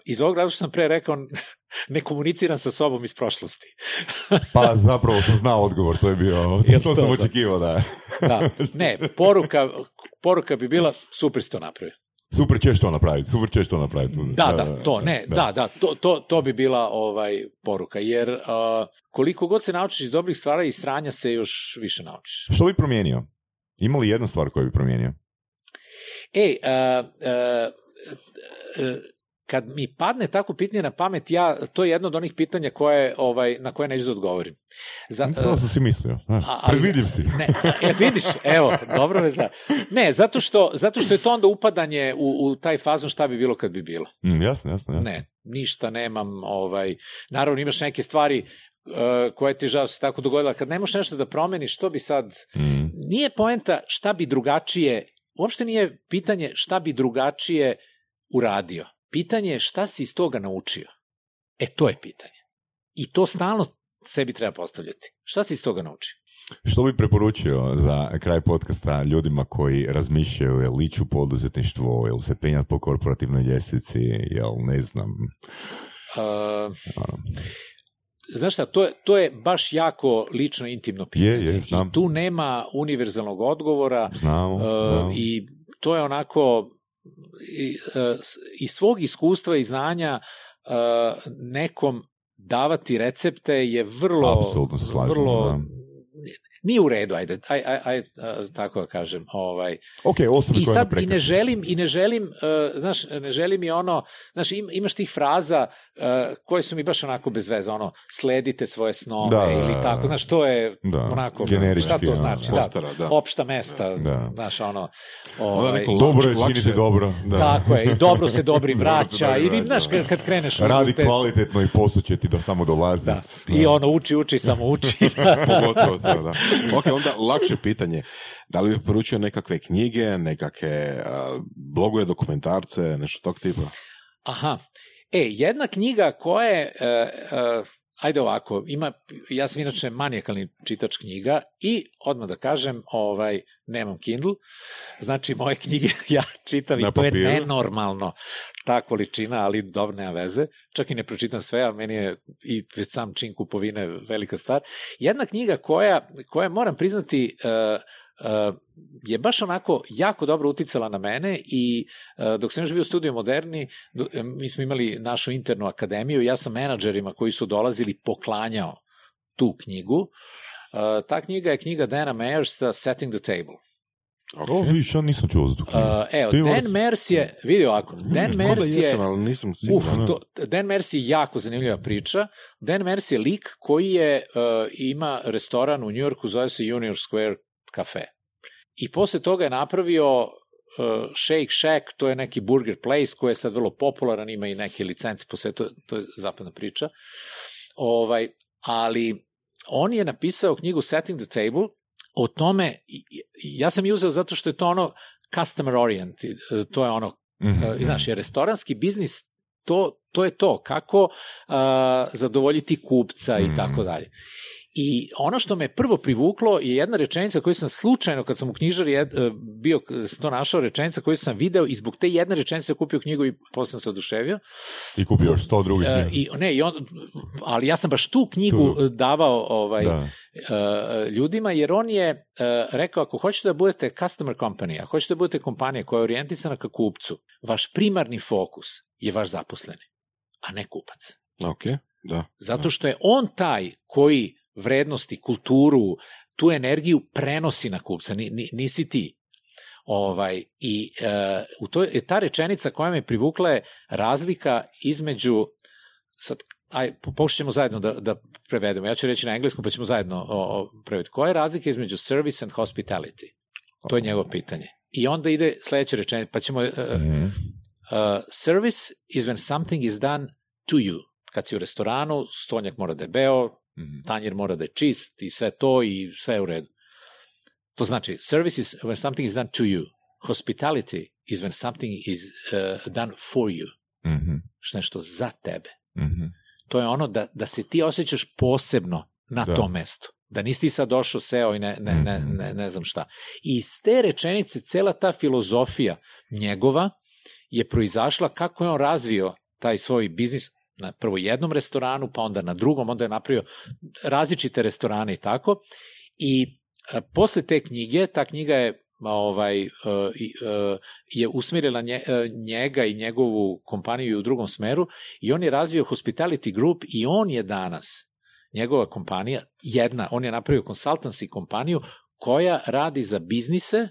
[SPEAKER 3] iz ovog razloga što sam pre rekao, ne komuniciram sa sobom iz prošlosti.
[SPEAKER 2] Pa zapravo sam znao odgovor, to je bio, to,
[SPEAKER 3] to,
[SPEAKER 2] sam očekivao da.
[SPEAKER 3] Da, ne, poruka, poruka bi bila super si to napravio.
[SPEAKER 2] Super ćeš to napraviti, super ćeš to napraviti.
[SPEAKER 3] Da, da, to, ne, da, da, to, to, to bi bila ovaj poruka, jer uh, koliko god se naučiš iz dobrih stvari i sranja se još više naučiš.
[SPEAKER 2] Što bi promijenio? Ima li jedna stvar koju bi promijenio?
[SPEAKER 3] Ej, uh, uh, uh, kad mi padne tako pitanje na pamet, ja, to je jedno od onih pitanja koje, ovaj, na koje neću da odgovorim. Za,
[SPEAKER 2] Samo sam si mislio. znaš, Predvidljiv si.
[SPEAKER 3] Ne, e, vidiš, evo, dobro me zna. Ne, zato što, zato što je to onda upadanje u, u taj fazon šta bi bilo kad bi bilo.
[SPEAKER 2] Mm, jasno, jasno. jasno.
[SPEAKER 3] Ne, ništa nemam, ovaj, naravno imaš neke stvari uh, koje ti žao se tako dogodila. Kad ne možeš nešto da promeniš, što bi sad...
[SPEAKER 2] Mm.
[SPEAKER 3] Nije poenta šta bi drugačije, uopšte nije pitanje šta bi drugačije uradio. Pitanje je šta si iz toga naučio. E, to je pitanje. I to stalno sebi treba postavljati. Šta si iz toga naučio?
[SPEAKER 2] Što bi preporučio za kraj podcasta ljudima koji razmišljaju jel liču poduzetništvo, jel se penjat po korporativnoj ljestvici, jel ne znam.
[SPEAKER 3] Uh, znaš šta, to je, to je baš jako lično intimno pitanje.
[SPEAKER 2] Je, je, znam.
[SPEAKER 3] I tu nema univerzalnog odgovora
[SPEAKER 2] Znamo, znamo.
[SPEAKER 3] i to je onako i, s- iz svog iskustva i znanja uh, nekom davati recepte je vrlo
[SPEAKER 2] se slažem,
[SPEAKER 3] vrlo
[SPEAKER 2] da.
[SPEAKER 3] Nije u redu ajde aj, aj, aj, tako da kažem ovaj
[SPEAKER 2] Ok, osobe
[SPEAKER 3] i sad i ne želim i ne želim uh, znaš ne želim i ono znaš im, imaš tih fraza uh, koje su mi baš onako bez veze ono sledite svoje snove
[SPEAKER 2] Da, da,
[SPEAKER 3] ili
[SPEAKER 2] da,
[SPEAKER 3] tako
[SPEAKER 2] da.
[SPEAKER 3] znaš to je
[SPEAKER 2] Da,
[SPEAKER 3] onako
[SPEAKER 2] generički,
[SPEAKER 3] šta to znači da
[SPEAKER 4] postara, da.
[SPEAKER 3] opšta mesta
[SPEAKER 2] Da.
[SPEAKER 3] znaš ono ovaj,
[SPEAKER 4] neko
[SPEAKER 2] Dobro je
[SPEAKER 4] lakše-
[SPEAKER 2] činiti dobro.
[SPEAKER 4] Da.
[SPEAKER 3] tako je i dobro se dobri
[SPEAKER 4] Dobro se
[SPEAKER 3] vraća ili
[SPEAKER 4] vraća,
[SPEAKER 3] znaš
[SPEAKER 4] da.
[SPEAKER 3] kad, kad kreneš u
[SPEAKER 2] Radi
[SPEAKER 3] testu,
[SPEAKER 2] kvalitetno i posao će ti da samo dolazi.
[SPEAKER 3] da. i ono uči uči samo uči
[SPEAKER 4] Pogotovo to, da. Ok, onda lakše pitanje. Da li bi poručio nekakve knjige, nekakve blogove, dokumentarce, nešto tog tipa?
[SPEAKER 3] Aha. E, jedna knjiga koja je, e, e, ajde ovako, ima, ja sam inače manijakalni čitač knjiga i odmah da kažem, ovaj, nemam Kindle, znači moje knjige ja čitam i to je nenormalno ta količina, ali dobro, nema veze. Čak i ne pročitam sve, a meni je i već sam čin kupovine velika stvar. Jedna knjiga koja, koja moram priznati, uh, je baš onako jako dobro uticala na mene i uh, dok sam još bio u studiju moderni, e, mi smo imali našu internu akademiju, ja sam menadžerima koji su dolazili poklanjao tu knjigu. Ta knjiga je knjiga Dana Mayersa Setting the Table.
[SPEAKER 2] O, viš, ja nisam čuo za tu knjigu.
[SPEAKER 3] Uh, evo,
[SPEAKER 2] Ti
[SPEAKER 3] Dan Mers je, vidi ovako, Dan
[SPEAKER 4] da
[SPEAKER 3] Mers je,
[SPEAKER 4] jesam, ali nisam
[SPEAKER 3] uf, to, Dan Mers je jako zanimljiva priča. Dan Mers je lik koji je, uh, ima restoran u Njujorku, zove se Union Square Cafe. I posle toga je napravio uh, Shake Shack, to je neki burger place koji je sad vrlo popularan, ima i neke licence po svetu, to je zapadna priča. Ovaj, ali on je napisao knjigu Setting the Table o tome, ja sam je uzeo zato što je to ono customer oriented, to je ono,
[SPEAKER 2] Mhm,
[SPEAKER 3] e, znaš, je restoranski biznis to, to je to, kako uh, zadovoljiti kupca i
[SPEAKER 2] Mhm.
[SPEAKER 3] tako dalje. I ono što me prvo privuklo je jedna rečenica koju sam slučajno, kad sam u knjižari jed, e, bio, to našao, rečenica koju sam video i zbog te jedne rečenice kupio knjigu i posle sam se oduševio.
[SPEAKER 2] I kupio još sto drugih
[SPEAKER 3] E,
[SPEAKER 2] knjiga.
[SPEAKER 3] I, ne, i on, ali ja sam baš tu knjigu
[SPEAKER 2] Tu.
[SPEAKER 3] davao ovaj,
[SPEAKER 2] Da.
[SPEAKER 3] e, ljudima, jer on je rekao, ako hoćete da budete customer company, ako hoćete da budete kompanija koja je orijentisana ka kupcu, vaš primarni fokus je vaš zaposleni, a ne kupac.
[SPEAKER 4] Ok, da.
[SPEAKER 3] Zato što je on taj koji vrednosti, kulturu, tu energiju prenosi na kupca, ni, ni, nisi ti. Ovaj, I e, u to, ta rečenica koja me privukla je razlika između, sad, aj, po- pokušat zajedno da, da prevedemo, ja ću reći na engleskom pa ćemo zajedno o, o, prevediti. Koja je razlika između service and hospitality? To je njegovo pitanje. I onda ide sledeća rečenica, pa ćemo... e,
[SPEAKER 2] Mhm.
[SPEAKER 3] uh, service is when something is done to you. Kad si u restoranu, stonjak mora da je beo,
[SPEAKER 2] Mhm.
[SPEAKER 3] tanjir mora da je čist i sve to i sve je u redu. To znači, service is when something is done to you. Hospitality is when something is uh, done for you.
[SPEAKER 2] Mhm.
[SPEAKER 3] Što nešto za tebe.
[SPEAKER 2] Mhm.
[SPEAKER 3] To je ono da, da se ti osjećaš posebno na
[SPEAKER 2] Da.
[SPEAKER 3] tom mestu. Da nisi ti sad došao, seo i ne, ne, ne,
[SPEAKER 2] Mhm.
[SPEAKER 3] ne, ne znam šta. I iz te rečenice cela ta filozofija njegova je proizašla kako je on razvio taj svoj biznis na prvo jednom restoranu, pa onda na drugom, onda je napravio različite restorane i tako. I a, posle te knjige, ta knjiga je ovaj, e, e, je e, njega i njegovu kompaniju u drugom smeru i on je razvio Hospitality Group i on je danas, njegova kompanija, jedna, on je napravio consultancy kompaniju koja radi za biznise,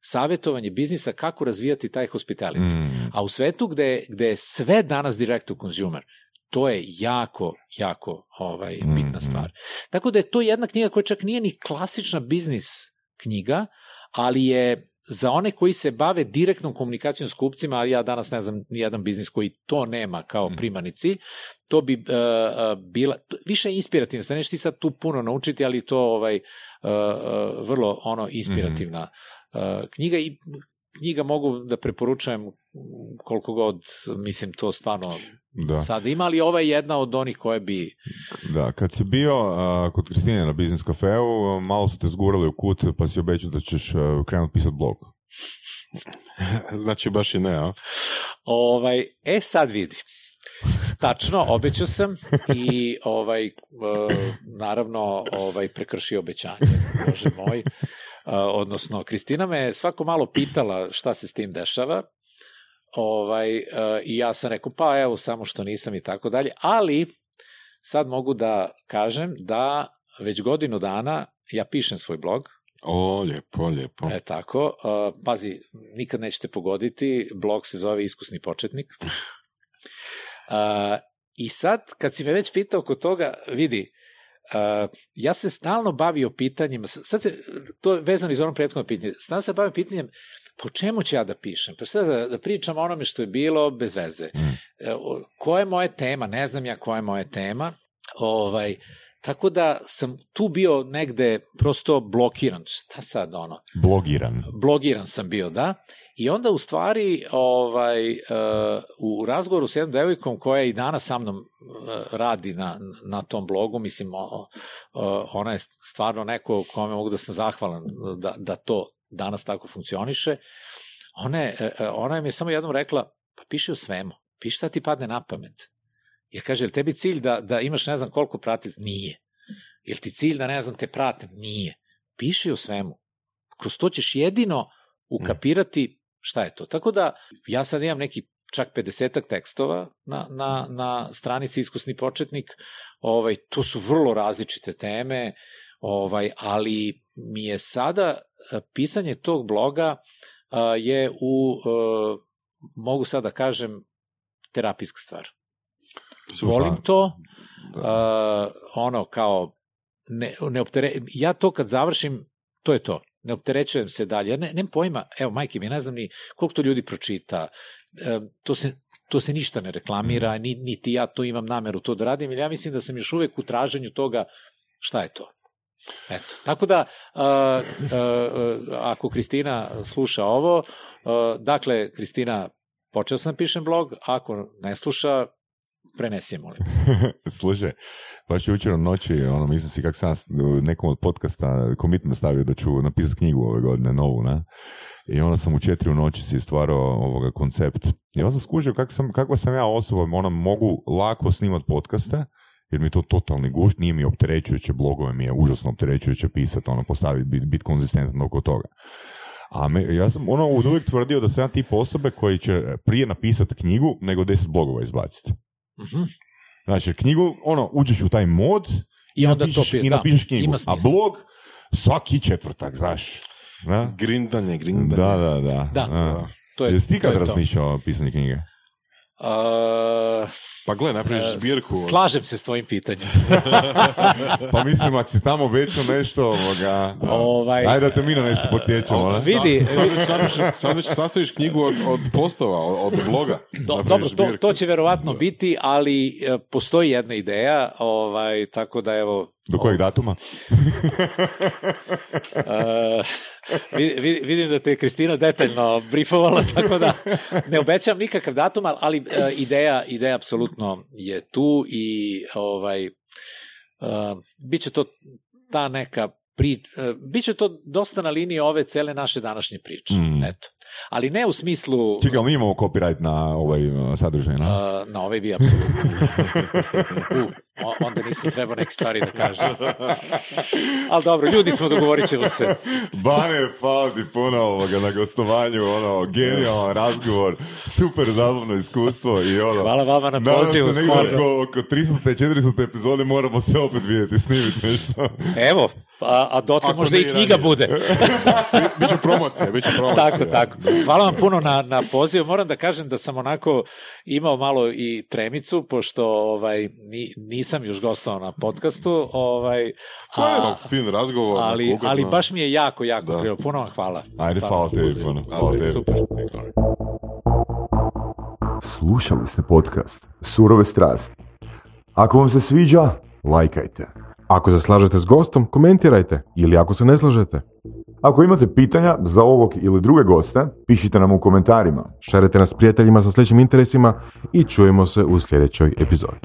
[SPEAKER 3] savjetovanje biznisa kako razvijati taj hospitality.
[SPEAKER 2] Mhm.
[SPEAKER 3] A u svetu gde, gde je sve danas direct to consumer, to je jako, jako ovaj, bitna
[SPEAKER 2] Mhm.
[SPEAKER 3] stvar. Tako da je to jedna knjiga koja čak nije ni klasična biznis knjiga, ali je za one koji se bave direktnom komunikacijom s kupcima, ali ja danas ne znam ni jedan biznis koji to nema kao
[SPEAKER 2] Mhm.
[SPEAKER 3] primarni cilj, to bi uh, bila, to- više je inspirativno, sad ti sad tu puno naučiti, ali to ovaj, uh, uh, vrlo ono inspirativna uh, knjiga i knjiga mogu da preporučujem koliko god, mislim, to stvarno
[SPEAKER 2] Da.
[SPEAKER 3] sad ima, ali ova je jedna od onih koje bi...
[SPEAKER 2] Da, kad si bio a, kod Kristine na biznis kafeu, malo su te zgurali u kut, pa si obećao da ćeš a, krenut pisat blog.
[SPEAKER 4] Znači baš i ne, a?
[SPEAKER 3] Ovaj, e sad vidi. tačno, obećao sam i ovaj, naravno ovaj, prekršio obećanje, bože moj. E, odnosno, Kristina me svako malo pitala šta se s tim dešava, ovaj, e, i ja sam rekao, pa evo, samo što nisam i tako dalje, ali sad mogu da kažem da već godinu dana ja pišem svoj blog,
[SPEAKER 4] O, lijepo, lijepo.
[SPEAKER 3] E tako, uh, pazi, nikad nećete pogoditi, blog se zove Iskusni početnik. Uh, I sad, kad si me već pitao oko toga, vidi, uh, ja se stalno bavio pitanjem, sad se, to je vezano iz onom prethodnog pitanja, stalno se bavio pitanjem po čemu ću ja da pišem? Pa sad da, da pričam o onome što je bilo bez veze.
[SPEAKER 2] Mm.
[SPEAKER 3] Uh, koja je moja tema? Ne znam ja koja je moja tema. Ovaj, Tako da sam tu bio negde prosto blokiran. Šta sad ono?
[SPEAKER 2] Blogiran.
[SPEAKER 3] Blogiran sam bio, da. I onda u stvari ovaj, uh, u razgovoru s jednom devojkom koja i danas sa mnom uh, radi na, na tom blogu, mislim, ona je stvarno neko kome mogu da sam zahvalan da, da to danas tako funkcioniše. Ona je, ona je mi samo jednom rekla, pa piši o svemu, piši šta ti padne na pamet. Jer kaže, je tebi cilj da, da imaš ne znam koliko pratica? Nije. Jel ti cilj da ne znam te pratim? Nije. Piši o svemu. Kroz to ćeš jedino ukapirati šta je to. Tako da ja sad imam neki čak 50 tekstova na, na, na stranici Iskusni početnik. Ovaj, to su vrlo različite teme, ovaj, ali mi je sada pisanje tog bloga a, je u, a, mogu sada da kažem, terapijska stvar.
[SPEAKER 4] Super.
[SPEAKER 3] Volim to,
[SPEAKER 4] Da.
[SPEAKER 3] ono kao ne, ne optere, ja to kad završim, to je to. Ne opterećujem se dalje. Ja ne, nemam pojma, evo majke mi, ne znam ni koliko to ljudi pročita. E, to se to se ništa ne reklamira, ni, niti ja to imam nameru to da radim, jer ja mislim da sam još uvek u traženju toga šta je to. Eto. Tako da, uh, uh, uh, ako Kristina sluša ovo, uh, dakle, Kristina, počeo sam da pišem blog, ako ne sluša, prenesi molim.
[SPEAKER 2] Slušaj, baš jučer u noći, ono, mislim si kak sam ja nekom od podcasta commitment stavio da ću napisati knjigu ove godine, novu, ne? I onda sam u četiri u noći si stvarao ovoga koncept. Onda sam skužio kak sam, kakva sam ja osoba, ona mogu lako snimat podcaste, jer mi je to totalni gušt, nije mi opterećujuće, blogove mi je užasno opterećujuće pisati, ono, postaviti, biti bit konzistentan oko toga. A me, ja sam ono od uvijek tvrdio da sam ja tip osobe koji će prije napisati knjigu nego deset blogova izbaciti.
[SPEAKER 3] Mhm.
[SPEAKER 2] Znači, knjigu, ono, uđeš u taj mod
[SPEAKER 3] I onda to
[SPEAKER 2] napišeš,
[SPEAKER 3] pi-
[SPEAKER 2] i
[SPEAKER 3] da,
[SPEAKER 2] napišeš knjigu.
[SPEAKER 3] ima
[SPEAKER 2] A blog svaki četvrtak, znaš. Da,
[SPEAKER 4] Grindanje,
[SPEAKER 2] da,
[SPEAKER 4] grindanje.
[SPEAKER 2] da. Da,
[SPEAKER 3] Da.
[SPEAKER 2] A.
[SPEAKER 3] To je,
[SPEAKER 2] Jesi ti
[SPEAKER 3] to
[SPEAKER 2] kad
[SPEAKER 3] to.
[SPEAKER 2] razmišljao o pisanju knjige?
[SPEAKER 3] Uh,
[SPEAKER 2] Pa
[SPEAKER 4] gle, napraviš
[SPEAKER 3] e,
[SPEAKER 4] zbirku.
[SPEAKER 3] Slažem se s tvojim pitanjem.
[SPEAKER 2] Pa mislim, ako si tamo obećao nešto, ovoga...
[SPEAKER 3] Ovaj,
[SPEAKER 2] Ajde da te mi na nešto podsjećamo, ne?
[SPEAKER 3] vidi,
[SPEAKER 4] Sad već, sad već sastaviš knjigu od, od postova, od, bloga.
[SPEAKER 3] Do, dobro, to,
[SPEAKER 4] zbirku.
[SPEAKER 3] to će verovatno biti, ali e, postoji jedna ideja, ovaj, tako da evo...
[SPEAKER 2] Do kojeg datuma?
[SPEAKER 3] e, vidi- vidi- vidim da te je Kristina detaljno brifovala, tako da ne obećam nikakav datum, ali- e, ideja, ideja apsolutno je tu i ovaj, e, bit će to ta neka pri, e, bit će to dosta na liniji ove cele naše današnje priče.
[SPEAKER 2] Mm.
[SPEAKER 3] Eto. Ali ne u smislu...
[SPEAKER 2] Čekaj, mi imamo copyright na ovaj sadržaj, na?
[SPEAKER 3] Na ovaj vi apsolutno. O- onda nisam trebao neke stvari da kažem. Ali dobro, ljudi smo, dogovorit ćemo se.
[SPEAKER 2] Bane, hvala ti puno ovoga na gostovanju, ono, genijalan razgovor, super zabavno iskustvo i ono...
[SPEAKER 3] Hvala vama na
[SPEAKER 2] Nadam se
[SPEAKER 3] pozivu,
[SPEAKER 2] negdje
[SPEAKER 3] stvarno.
[SPEAKER 2] oko, oko 300. 400. epizode moramo se opet vidjeti, snimiti nešto.
[SPEAKER 3] Evo, a, a dotle
[SPEAKER 4] Ako
[SPEAKER 3] možda i knjiga
[SPEAKER 4] ranije.
[SPEAKER 3] bude.
[SPEAKER 4] Biće promocija, biće promocija.
[SPEAKER 3] tako, tako. Hvala vam puno na, na pozivu. Moram da kažem da sam onako imao malo i tremicu, pošto ovaj, ni, nisam još gostovao na podcastu. Ovaj,
[SPEAKER 4] Pa je
[SPEAKER 3] a,
[SPEAKER 4] ono, fin razgovor.
[SPEAKER 3] ali, ali baš mi je jako, jako
[SPEAKER 4] Da.
[SPEAKER 3] prijelo. Puno vam hvala.
[SPEAKER 2] Ajde, hvala puno. Hvala tebi.
[SPEAKER 3] Super.
[SPEAKER 5] Slušali ste podcast Surove strasti. Ako vam se sviđa, lajkajte.
[SPEAKER 6] Ako se slažete s gostom, komentirajte. Ili ako se ne slažete,
[SPEAKER 5] Ako imate pitanja za ovog ili druge goste, pišite nam u komentarima.
[SPEAKER 6] šarite nas prijateljima sa sljedećim interesima i čujemo se u sljedećoj epizodi.